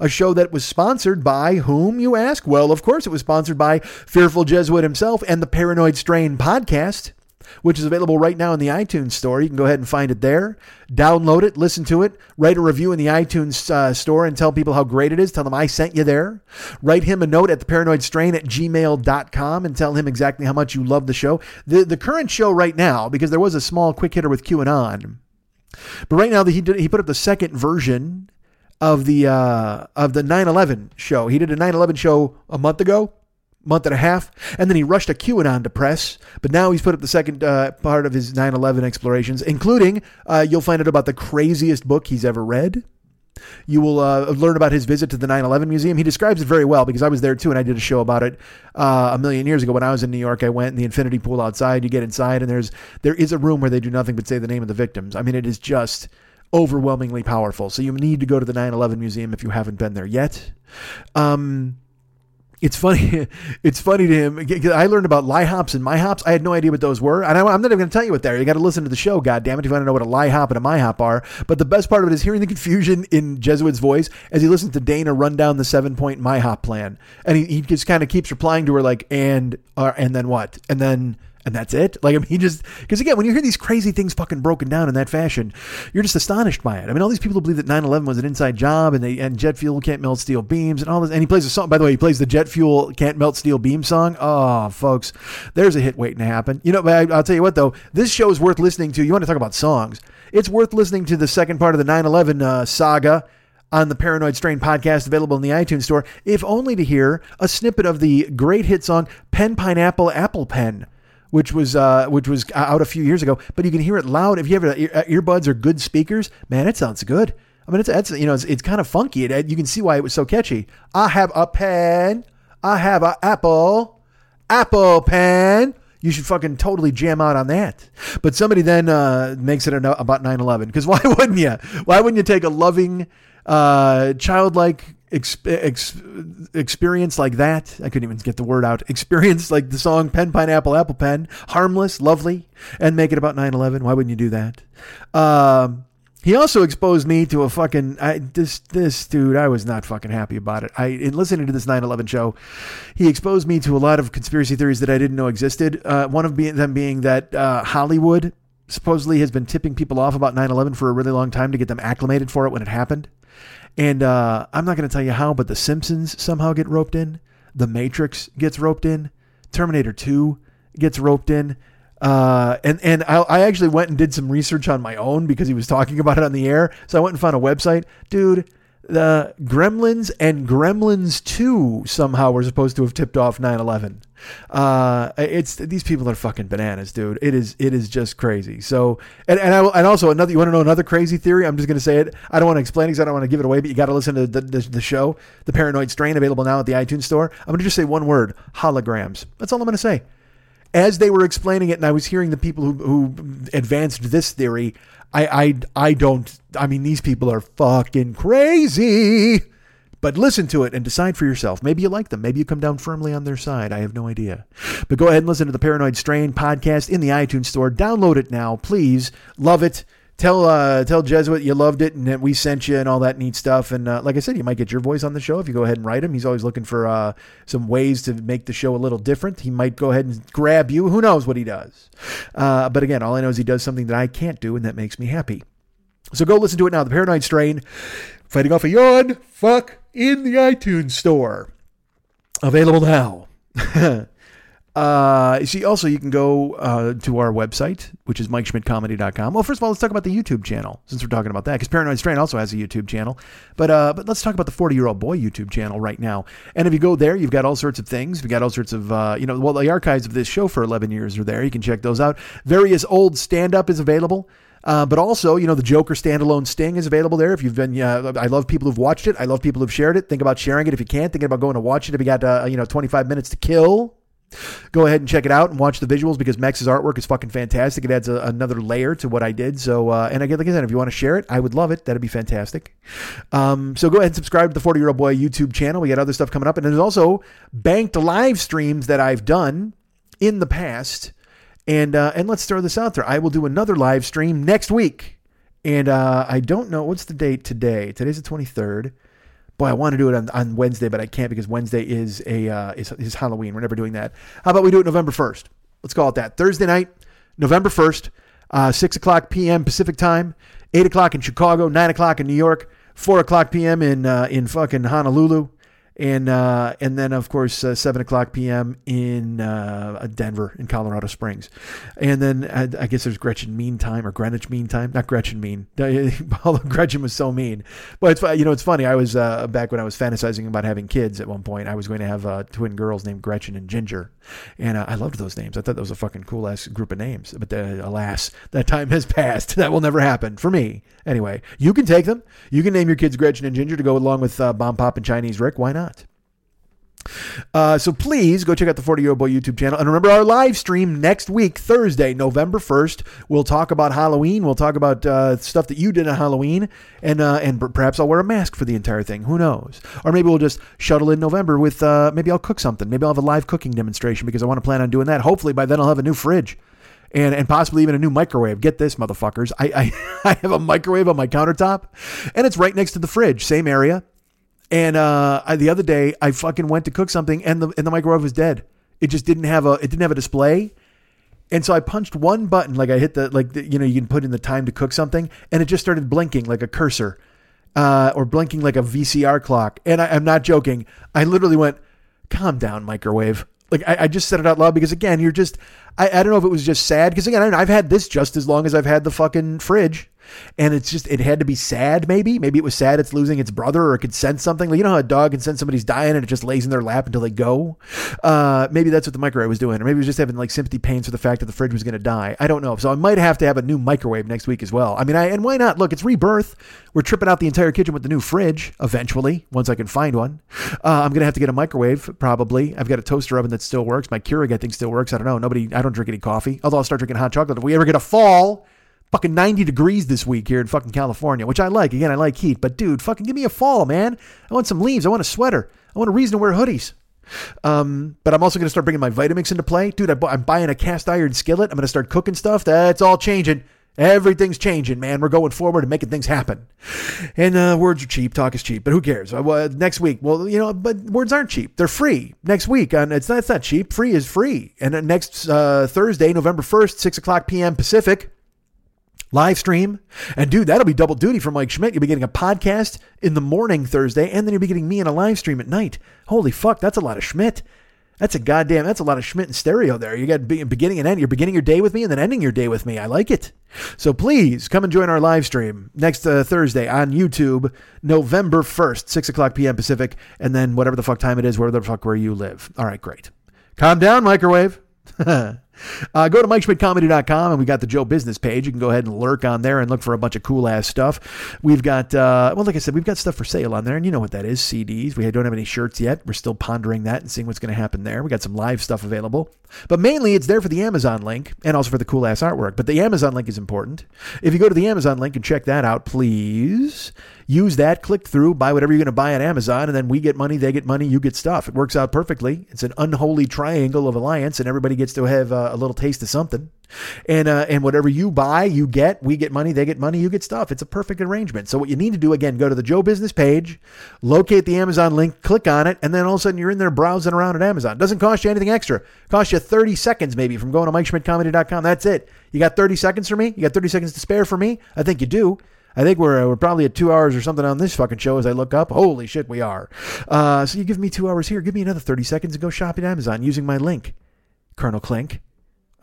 A show that was sponsored by whom, you ask? Well, of course, it was sponsored by Fearful Jesuit himself and the Paranoid Strain podcast which is available right now in the iTunes store. You can go ahead and find it there. Download it, listen to it, write a review in the iTunes uh, store and tell people how great it is. Tell them I sent you there. Write him a note at the paranoid strain at gmail.com and tell him exactly how much you love the show. The, the current show right now, because there was a small quick hitter with QAnon, but right now he, did, he put up the second version of the uh, of the 9/11 show. He did a 9/11 show a month ago, month and a half, and then he rushed a QAnon to press. But now he's put up the second uh, part of his 9/11 explorations, including uh, you'll find out about the craziest book he's ever read. You will uh, learn about his visit to the 9 11 museum. He describes it very well because I was there too and I did a show about it uh, a million years ago when I was in New York. I went in the infinity pool outside. You get inside and there's there is a room where they do nothing but say the name of the victims. I mean, it is just overwhelmingly powerful. So you need to go to the 9 11 museum if you haven't been there yet. Um, it's funny. It's funny to him. I learned about LIHOPs and MIHOPs. I had no idea what those were, and I, am not even going to tell you what they are. You got to listen to the show. God damn it! If you want to know what a LIHOP and a MIHOP are. But the best part of it is hearing the confusion in Jesuit's voice as he listens to Dana run down the seven point MIHOP plan, and he, he just kind of keeps replying to her like, and uh, and then what, and then and that's it. Like, I mean, just, because again, when you hear these crazy things fucking broken down in that fashion, you're just astonished by it. I mean, all these people who believe that 9 11 was an inside job and they, and jet fuel can't melt steel beams and all this. And he plays a song, by the way, he plays the jet fuel can't melt steel beam song. Oh, folks, there's a hit waiting to happen. You know, but I, I'll tell you what, though, this show is worth listening to. You want to talk about songs? It's worth listening to the second part of the 9 11 uh, saga on the Paranoid Strain podcast available in the iTunes store, if only to hear a snippet of the great hit song Pen Pineapple Apple Pen which was uh, which was out a few years ago. But you can hear it loud if you have ear, earbuds or good speakers. Man, it sounds good. I mean, it's, it's you know it's, it's kind of funky. It, you can see why it was so catchy. I have a pen. I have an apple. Apple pen. You should fucking totally jam out on that. But somebody then uh, makes it about 9 11. Because why wouldn't you? Why wouldn't you take a loving, uh, childlike ex- ex- experience like that. I couldn't even get the word out. Experience like the song Pen Pineapple Apple Pen, harmless, lovely, and make it about 9 11. Why wouldn't you do that? Um, he also exposed me to a fucking I, this this dude. I was not fucking happy about it. I in listening to this 9/11 show, he exposed me to a lot of conspiracy theories that I didn't know existed. Uh, one of them being that uh, Hollywood supposedly has been tipping people off about 9/11 for a really long time to get them acclimated for it when it happened. And uh, I'm not going to tell you how, but The Simpsons somehow get roped in. The Matrix gets roped in. Terminator 2 gets roped in. Uh, and and I, I actually went and did some research on my own because he was talking about it on the air. So I went and found a website. Dude, the Gremlins and Gremlins 2 somehow were supposed to have tipped off 9/11. Uh, it's these people are fucking bananas, dude. It is it is just crazy. So and and, I, and also another you want to know another crazy theory? I'm just going to say it. I don't want to explain it because I don't want to give it away, but you got to listen to the, the the show, The Paranoid Strain, available now at the iTunes store. I'm going to just say one word: holograms. That's all I'm going to say as they were explaining it, and I was hearing the people who, who advanced this theory, I, I, I don't. I mean, these people are fucking crazy. But listen to it and decide for yourself. Maybe you like them. Maybe you come down firmly on their side. I have no idea. But go ahead and listen to the Paranoid Strain podcast in the iTunes store. Download it now, please. Love it. Tell uh, tell Jesuit you loved it and we sent you and all that neat stuff. And uh, like I said, you might get your voice on the show if you go ahead and write him. He's always looking for uh, some ways to make the show a little different. He might go ahead and grab you. Who knows what he does? Uh, but again, all I know is he does something that I can't do, and that makes me happy. So go listen to it now. The Paranoid Strain, fighting off a yawn. Fuck in the iTunes store. Available now. Uh, see, also you can go uh, to our website, which is MikeSchmidtComedy.com. Well, first of all, let's talk about the YouTube channel since we're talking about that, because Paranoid Strain also has a YouTube channel. But uh, but let's talk about the 40 year old boy YouTube channel right now. And if you go there, you've got all sorts of things. We've got all sorts of uh, you know, well, the archives of this show for 11 years are there. You can check those out. Various old stand up is available. Uh, but also, you know, the Joker standalone Sting is available there. If you've been, uh, I love people who've watched it. I love people who've shared it. Think about sharing it if you can. Thinking about going to watch it if you got, uh, you know, 25 minutes to kill. Go ahead and check it out and watch the visuals because Max's artwork is fucking fantastic. It adds a, another layer to what I did. So, uh, and again, like I said, if you want to share it, I would love it. That'd be fantastic. Um, so go ahead and subscribe to the 40 year old boy YouTube channel. We got other stuff coming up. And there's also banked live streams that I've done in the past. And, uh, and let's throw this out there. I will do another live stream next week. And uh, I don't know what's the date today. Today's the 23rd. Boy, I want to do it on, on Wednesday, but I can't because Wednesday is a uh, is, is Halloween. We're never doing that. How about we do it November first? Let's call it that. Thursday night, November first, uh, six o'clock p.m. Pacific time, eight o'clock in Chicago, nine o'clock in New York, four o'clock p.m. in uh, in fucking Honolulu, and uh, and then of course uh, seven o'clock p.m. in uh, Denver in Colorado Springs, and then uh, I guess there's Gretchen Mean Time or Greenwich Mean Time, not Gretchen Mean. Although Gretchen was so mean, but it's you know it's funny. I was uh, back when I was fantasizing about having kids at one point. I was going to have uh, twin girls named Gretchen and Ginger, and I loved those names. I thought that was a fucking cool ass group of names. But alas, that time has passed. That will never happen for me. Anyway, you can take them. You can name your kids Gretchen and Ginger to go along with Bomb Pop and Chinese Rick. Why not? Uh, so please go check out the 40 Year Old Boy YouTube channel. And remember our live stream next week, Thursday, November 1st. We'll talk about Halloween. We'll talk about uh, stuff that you did on Halloween. And uh, and perhaps I'll wear a mask for the entire thing. Who knows? Or maybe we'll just shuttle in November with, uh, maybe I'll cook something. Maybe I'll have a live cooking demonstration because I want to plan on doing that. Hopefully by then I'll have a new fridge. And, and possibly even a new microwave. Get this, motherfuckers. I, I, I have a microwave on my countertop, and it's right next to the fridge, same area. And uh, I, the other day, I fucking went to cook something, and the and the microwave was dead. It just didn't have a it didn't have a display. And so I punched one button, like I hit the like the, you know you can put in the time to cook something, and it just started blinking like a cursor, uh, or blinking like a VCR clock. And I, I'm not joking. I literally went, "Calm down, microwave." Like I, I just said it out loud because again, you're just I, I don't know if it was just sad because again, I have had this just as long as I've had the fucking fridge. And it's just it had to be sad, maybe. Maybe it was sad it's losing its brother, or it could sense something. Like you know how a dog can sense somebody's dying and it just lays in their lap until they go. Uh, maybe that's what the microwave was doing, or maybe it was just having like sympathy pains for the fact that the fridge was going to die. I don't know. So I might have to have a new microwave next week as well. I mean, I and why not? Look, it's rebirth. We're tripping out the entire kitchen with the new fridge eventually, once I can find one. Uh, I'm gonna have to get a microwave probably. I've got a toaster oven that still works. My Keurig I think still works. I don't know. Nobody. I don't drink any coffee. Although I'll start drinking hot chocolate if we ever get a fall fucking 90 degrees this week here in fucking California, which I like. Again, I like heat, but dude, fucking give me a fall, man. I want some leaves. I want a sweater. I want a reason to wear hoodies. Um, but I'm also going to start bringing my Vitamix into play. Dude, I I'm buying a cast iron skillet. I'm going to start cooking stuff. That's all changing. Everything's changing, man. We're going forward and making things happen. And uh, words are cheap. Talk is cheap. But who cares? Uh, next week, well, you know, but words aren't cheap. They're free. Next week, and it's not, it's not cheap. Free is free. And uh, next uh, Thursday, November 1st, 6 o'clock p.m. Pacific, live stream. And dude, that'll be double duty for Mike Schmidt. You'll be getting a podcast in the morning Thursday, and then you'll be getting me in a live stream at night. Holy fuck, that's a lot of Schmidt. That's a goddamn, that's a lot of Schmidt and stereo there. You got beginning and end. You're beginning your day with me and then ending your day with me. I like it. So please come and join our live stream next uh, Thursday on YouTube, November 1st, 6 o'clock p.m. Pacific, and then whatever the fuck time it is, wherever the fuck where you live. All right, great. Calm down, microwave. Uh, go to MikeSchmidtComedy.com and we got the Joe Business page. You can go ahead and lurk on there and look for a bunch of cool ass stuff. We've got, uh, well, like I said, we've got stuff for sale on there, and you know what that is CDs. We don't have any shirts yet. We're still pondering that and seeing what's going to happen there. We got some live stuff available, but mainly it's there for the Amazon link and also for the cool ass artwork. But the Amazon link is important. If you go to the Amazon link and check that out, please use that, click through, buy whatever you're going to buy on Amazon, and then we get money, they get money, you get stuff. It works out perfectly. It's an unholy triangle of alliance, and everybody gets to have uh, a little taste of something. And uh, and whatever you buy, you get. We get money, they get money, you get stuff. It's a perfect arrangement. So what you need to do again, go to the Joe Business page, locate the Amazon link, click on it, and then all of a sudden you're in there browsing around at Amazon. It doesn't cost you anything extra. It costs you 30 seconds maybe from going to MikeSchmidtComedy.com. That's it. You got 30 seconds for me? You got 30 seconds to spare for me? I think you do. I think we're we're probably at two hours or something on this fucking show as I look up. Holy shit, we are. Uh, so you give me two hours here. Give me another 30 seconds and go shop at Amazon using my link. Colonel Klink.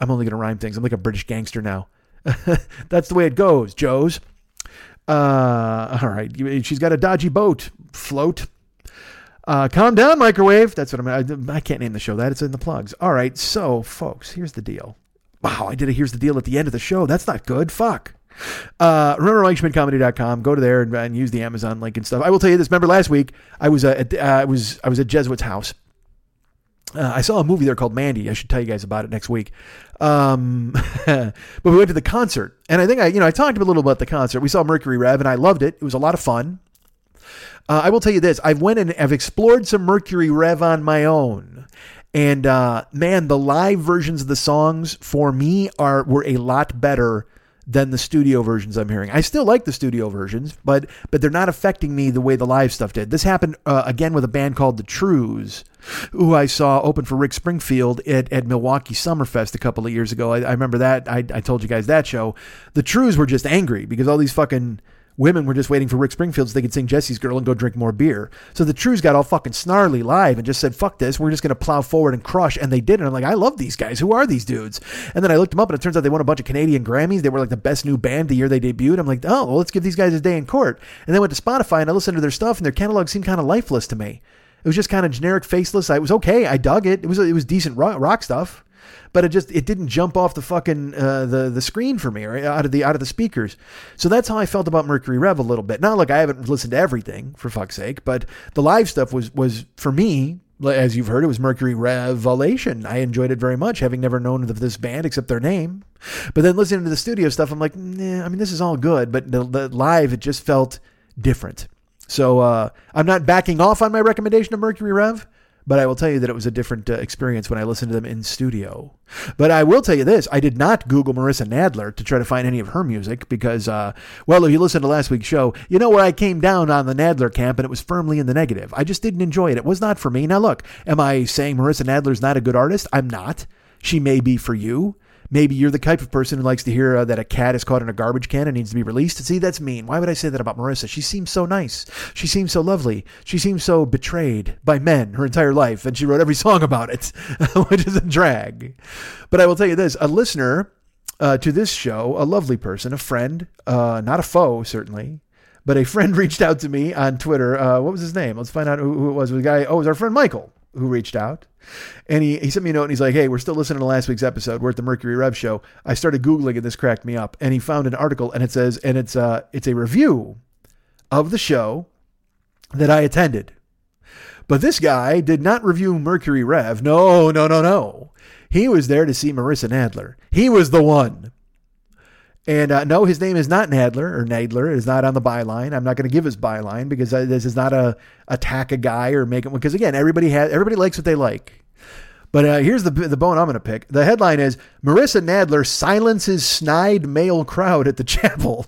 I'm only going to rhyme things. I'm like a British gangster now. That's the way it goes, Joe's. Uh, all right. She's got a dodgy boat float. Uh, calm down, microwave. That's what I'm. I, I can't name the show that. It's in the plugs. All right. So, folks, here's the deal. Wow, I did a here's the deal at the end of the show. That's not good. Fuck. Uh, remember MikeSchmidtComedy.com. Go to there and, and use the Amazon link and stuff. I will tell you this. Remember last week I was uh, at, uh, I was I was at Jesuit's house. Uh, I saw a movie there called Mandy. I should tell you guys about it next week. Um, but we went to the concert, and I think I, you know, I talked a little about the concert. We saw Mercury Rev, and I loved it. It was a lot of fun. Uh, I will tell you this: I've went and I've explored some Mercury Rev on my own, and uh, man, the live versions of the songs for me are were a lot better than the studio versions I'm hearing. I still like the studio versions, but but they're not affecting me the way the live stuff did. This happened uh, again with a band called the Trews, who I saw open for Rick Springfield at, at Milwaukee Summerfest a couple of years ago. I, I remember that. I, I told you guys that show. The Trews were just angry because all these fucking women were just waiting for Rick Springfield so they could sing Jesse's Girl and go drink more beer. So the Trews got all fucking snarly live and just said, fuck this. We're just going to plow forward and crush. And they did. And I'm like, I love these guys. Who are these dudes? And then I looked them up and it turns out they won a bunch of Canadian Grammys. They were like the best new band the year they debuted. I'm like, oh, well, let's give these guys a day in court. And then went to Spotify and I listened to their stuff and their catalog seemed kind of lifeless to me. It was just kind of generic, faceless. I, was okay. I dug it. It was it was decent rock, rock stuff but it just it didn't jump off the fucking uh, the the screen for me, right out of the out of the speakers. So that's how I felt about Mercury Rev a little bit. Now, look, I haven't listened to everything for fuck's sake, but the live stuff was was for me. As you've heard, it was Mercury Revelation. I enjoyed it very much, having never known of this band except their name. But then listening to the studio stuff, I'm like, nah, I mean, this is all good, but the, the live, it just felt different. So uh, I'm not backing off on my recommendation of Mercury Rev, but I will tell you that it was a different uh, experience when I listened to them in studio. But I will tell you this I did not Google Marissa Nadler to try to find any of her music because, uh, well, if you listen to last week's show, you know where I came down on the Nadler camp and it was firmly in the negative. I just didn't enjoy it. It was not for me. Now, look, am I saying Marissa Nadler's not a good artist? I'm not. She may be for you. Maybe you're the type of person who likes to hear uh, that a cat is caught in a garbage can and needs to be released. See, that's mean. Why would I say that about Marissa? She seems so nice. She seems so lovely. She seems so betrayed by men her entire life, and she wrote every song about it, which is a drag. But I will tell you this a listener uh, to this show, a lovely person, a friend, uh, not a foe, certainly. But a friend reached out to me on Twitter. Uh, what was his name? Let's find out who, who it was. The guy. Oh, it was our friend Michael who reached out. And he, he sent me a note and he's like, Hey, we're still listening to last week's episode. We're at the Mercury Rev show. I started Googling and this cracked me up. And he found an article and it says, and it's uh it's a review of the show that I attended. But this guy did not review Mercury Rev. No, no, no, no. He was there to see Marissa Nadler. He was the one. And uh, no, his name is not Nadler or Nadler. Is not on the byline. I'm not going to give his byline because uh, this is not a attack a guy or make him. Because again, everybody has everybody likes what they like. But uh, here's the the bone I'm going to pick. The headline is Marissa Nadler silences snide male crowd at the chapel.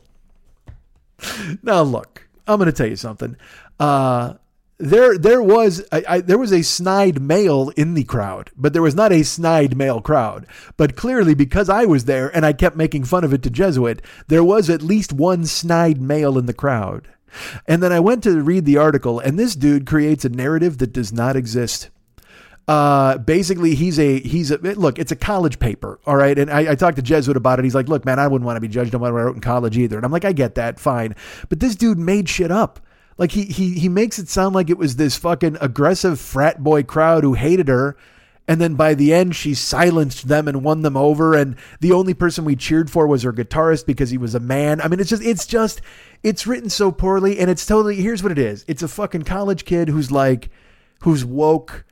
now look, I'm going to tell you something. Uh, there there was I, I, there was a snide male in the crowd, but there was not a snide male crowd. But clearly, because I was there and I kept making fun of it to Jesuit, there was at least one snide male in the crowd. And then I went to read the article, and this dude creates a narrative that does not exist. Uh, basically, he's a he's a look. It's a college paper, all right. And I, I talked to Jesuit about it. He's like, "Look, man, I wouldn't want to be judged on what I wrote in college either." And I'm like, "I get that, fine." But this dude made shit up. Like he he he makes it sound like it was this fucking aggressive frat boy crowd who hated her And then by the end, she silenced them and won them over. And the only person we cheered for was her guitarist because he was a man. I mean, it's just, it's just, it's written so poorly. And it's totally, here's what it is it's a fucking college kid who's like, who's woke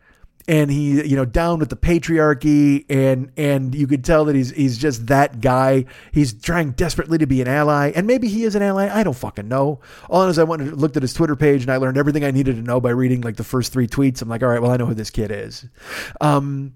and he you know down with the patriarchy and and you could tell that he's he's just that guy. He's trying desperately to be an ally and maybe he is an ally. I don't fucking know. All I know is i went and looked at his twitter page and i learned everything i needed to know by reading like the first three tweets. I'm like all right well i know who this kid is. Um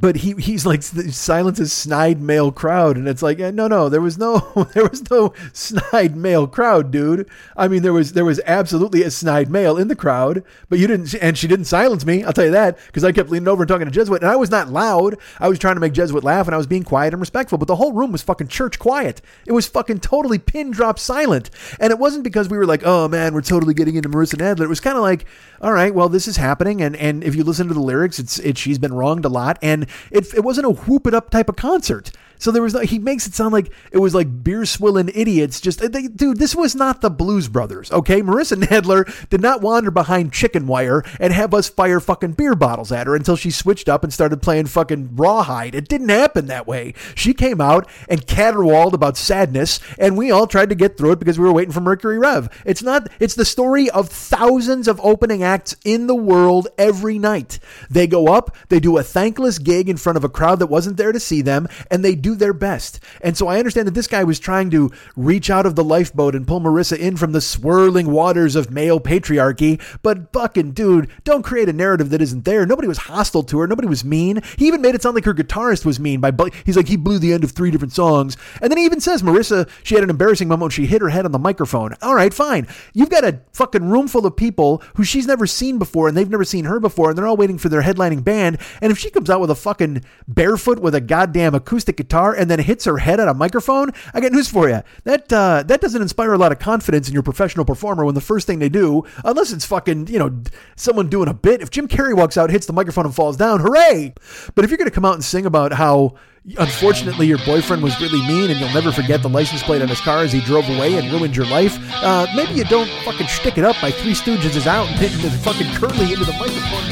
but he he's like silences snide male crowd. And it's like eh, no no there was no there was no snide male crowd dude. I mean there was there was absolutely a snide male in the crowd but you didn't and she didn't silence me i'll tell you that because i kept leaning over and talking to jesuit. And i was not loud. I was trying to make jesuit laugh and i was being quiet and respectful but the whole room was fucking church quiet. It was fucking totally pin drop silent. And it wasn't because we were like oh man we're totally getting into marissa nadler it was kind of like all right well this is happening. And and if you listen to the lyrics it's it she's been wronged a lot. And it, it wasn't a whoop it up type of concert. So there was no, he makes it sound like it was like beer swilling idiots. Just they, dude, this was not the Blues Brothers. Okay, Marissa Nadler did not wander behind chicken wire and have us fire fucking beer bottles at her until she switched up and started playing fucking rawhide. It didn't happen that way. She came out and caterwauled about sadness, and we all tried to get through it because we were waiting for Mercury Rev. It's not. It's the story of thousands of opening acts in the world every night. They go up, they do a thankless gig in front of a crowd that wasn't there to see them, and they do their best. And so I understand that this guy was trying to reach out of the lifeboat and pull Marissa in from the swirling waters of male patriarchy. But fucking dude, don't create a narrative that isn't there. Nobody was hostile to her. Nobody was mean. He even made it sound like her guitarist was mean by he's like he blew the end of three different songs. And then he even says Marissa she had an embarrassing moment when she hit her head on the microphone. All right, fine. You've got a fucking room full of people who she's never seen before and they've never seen her before and they're all waiting for their headlining band. And if she comes out with a fucking barefoot with a goddamn acoustic guitar and then hits her head on a microphone, I got news for you. That uh, that doesn't inspire a lot of confidence in your professional performer when the first thing they do, unless it's fucking you know someone doing a bit. If Jim Carrey walks out, hits the microphone, and falls down, hooray! But if you're to come out and sing about how unfortunately your boyfriend was really mean and you'll never forget the license plate on his car as he drove away and ruined your life, uh, maybe you don't fucking stick it up by Three Stooges is out and hitting the fucking curly into the microphone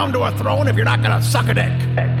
come to a throne if you're not gonna suck a dick.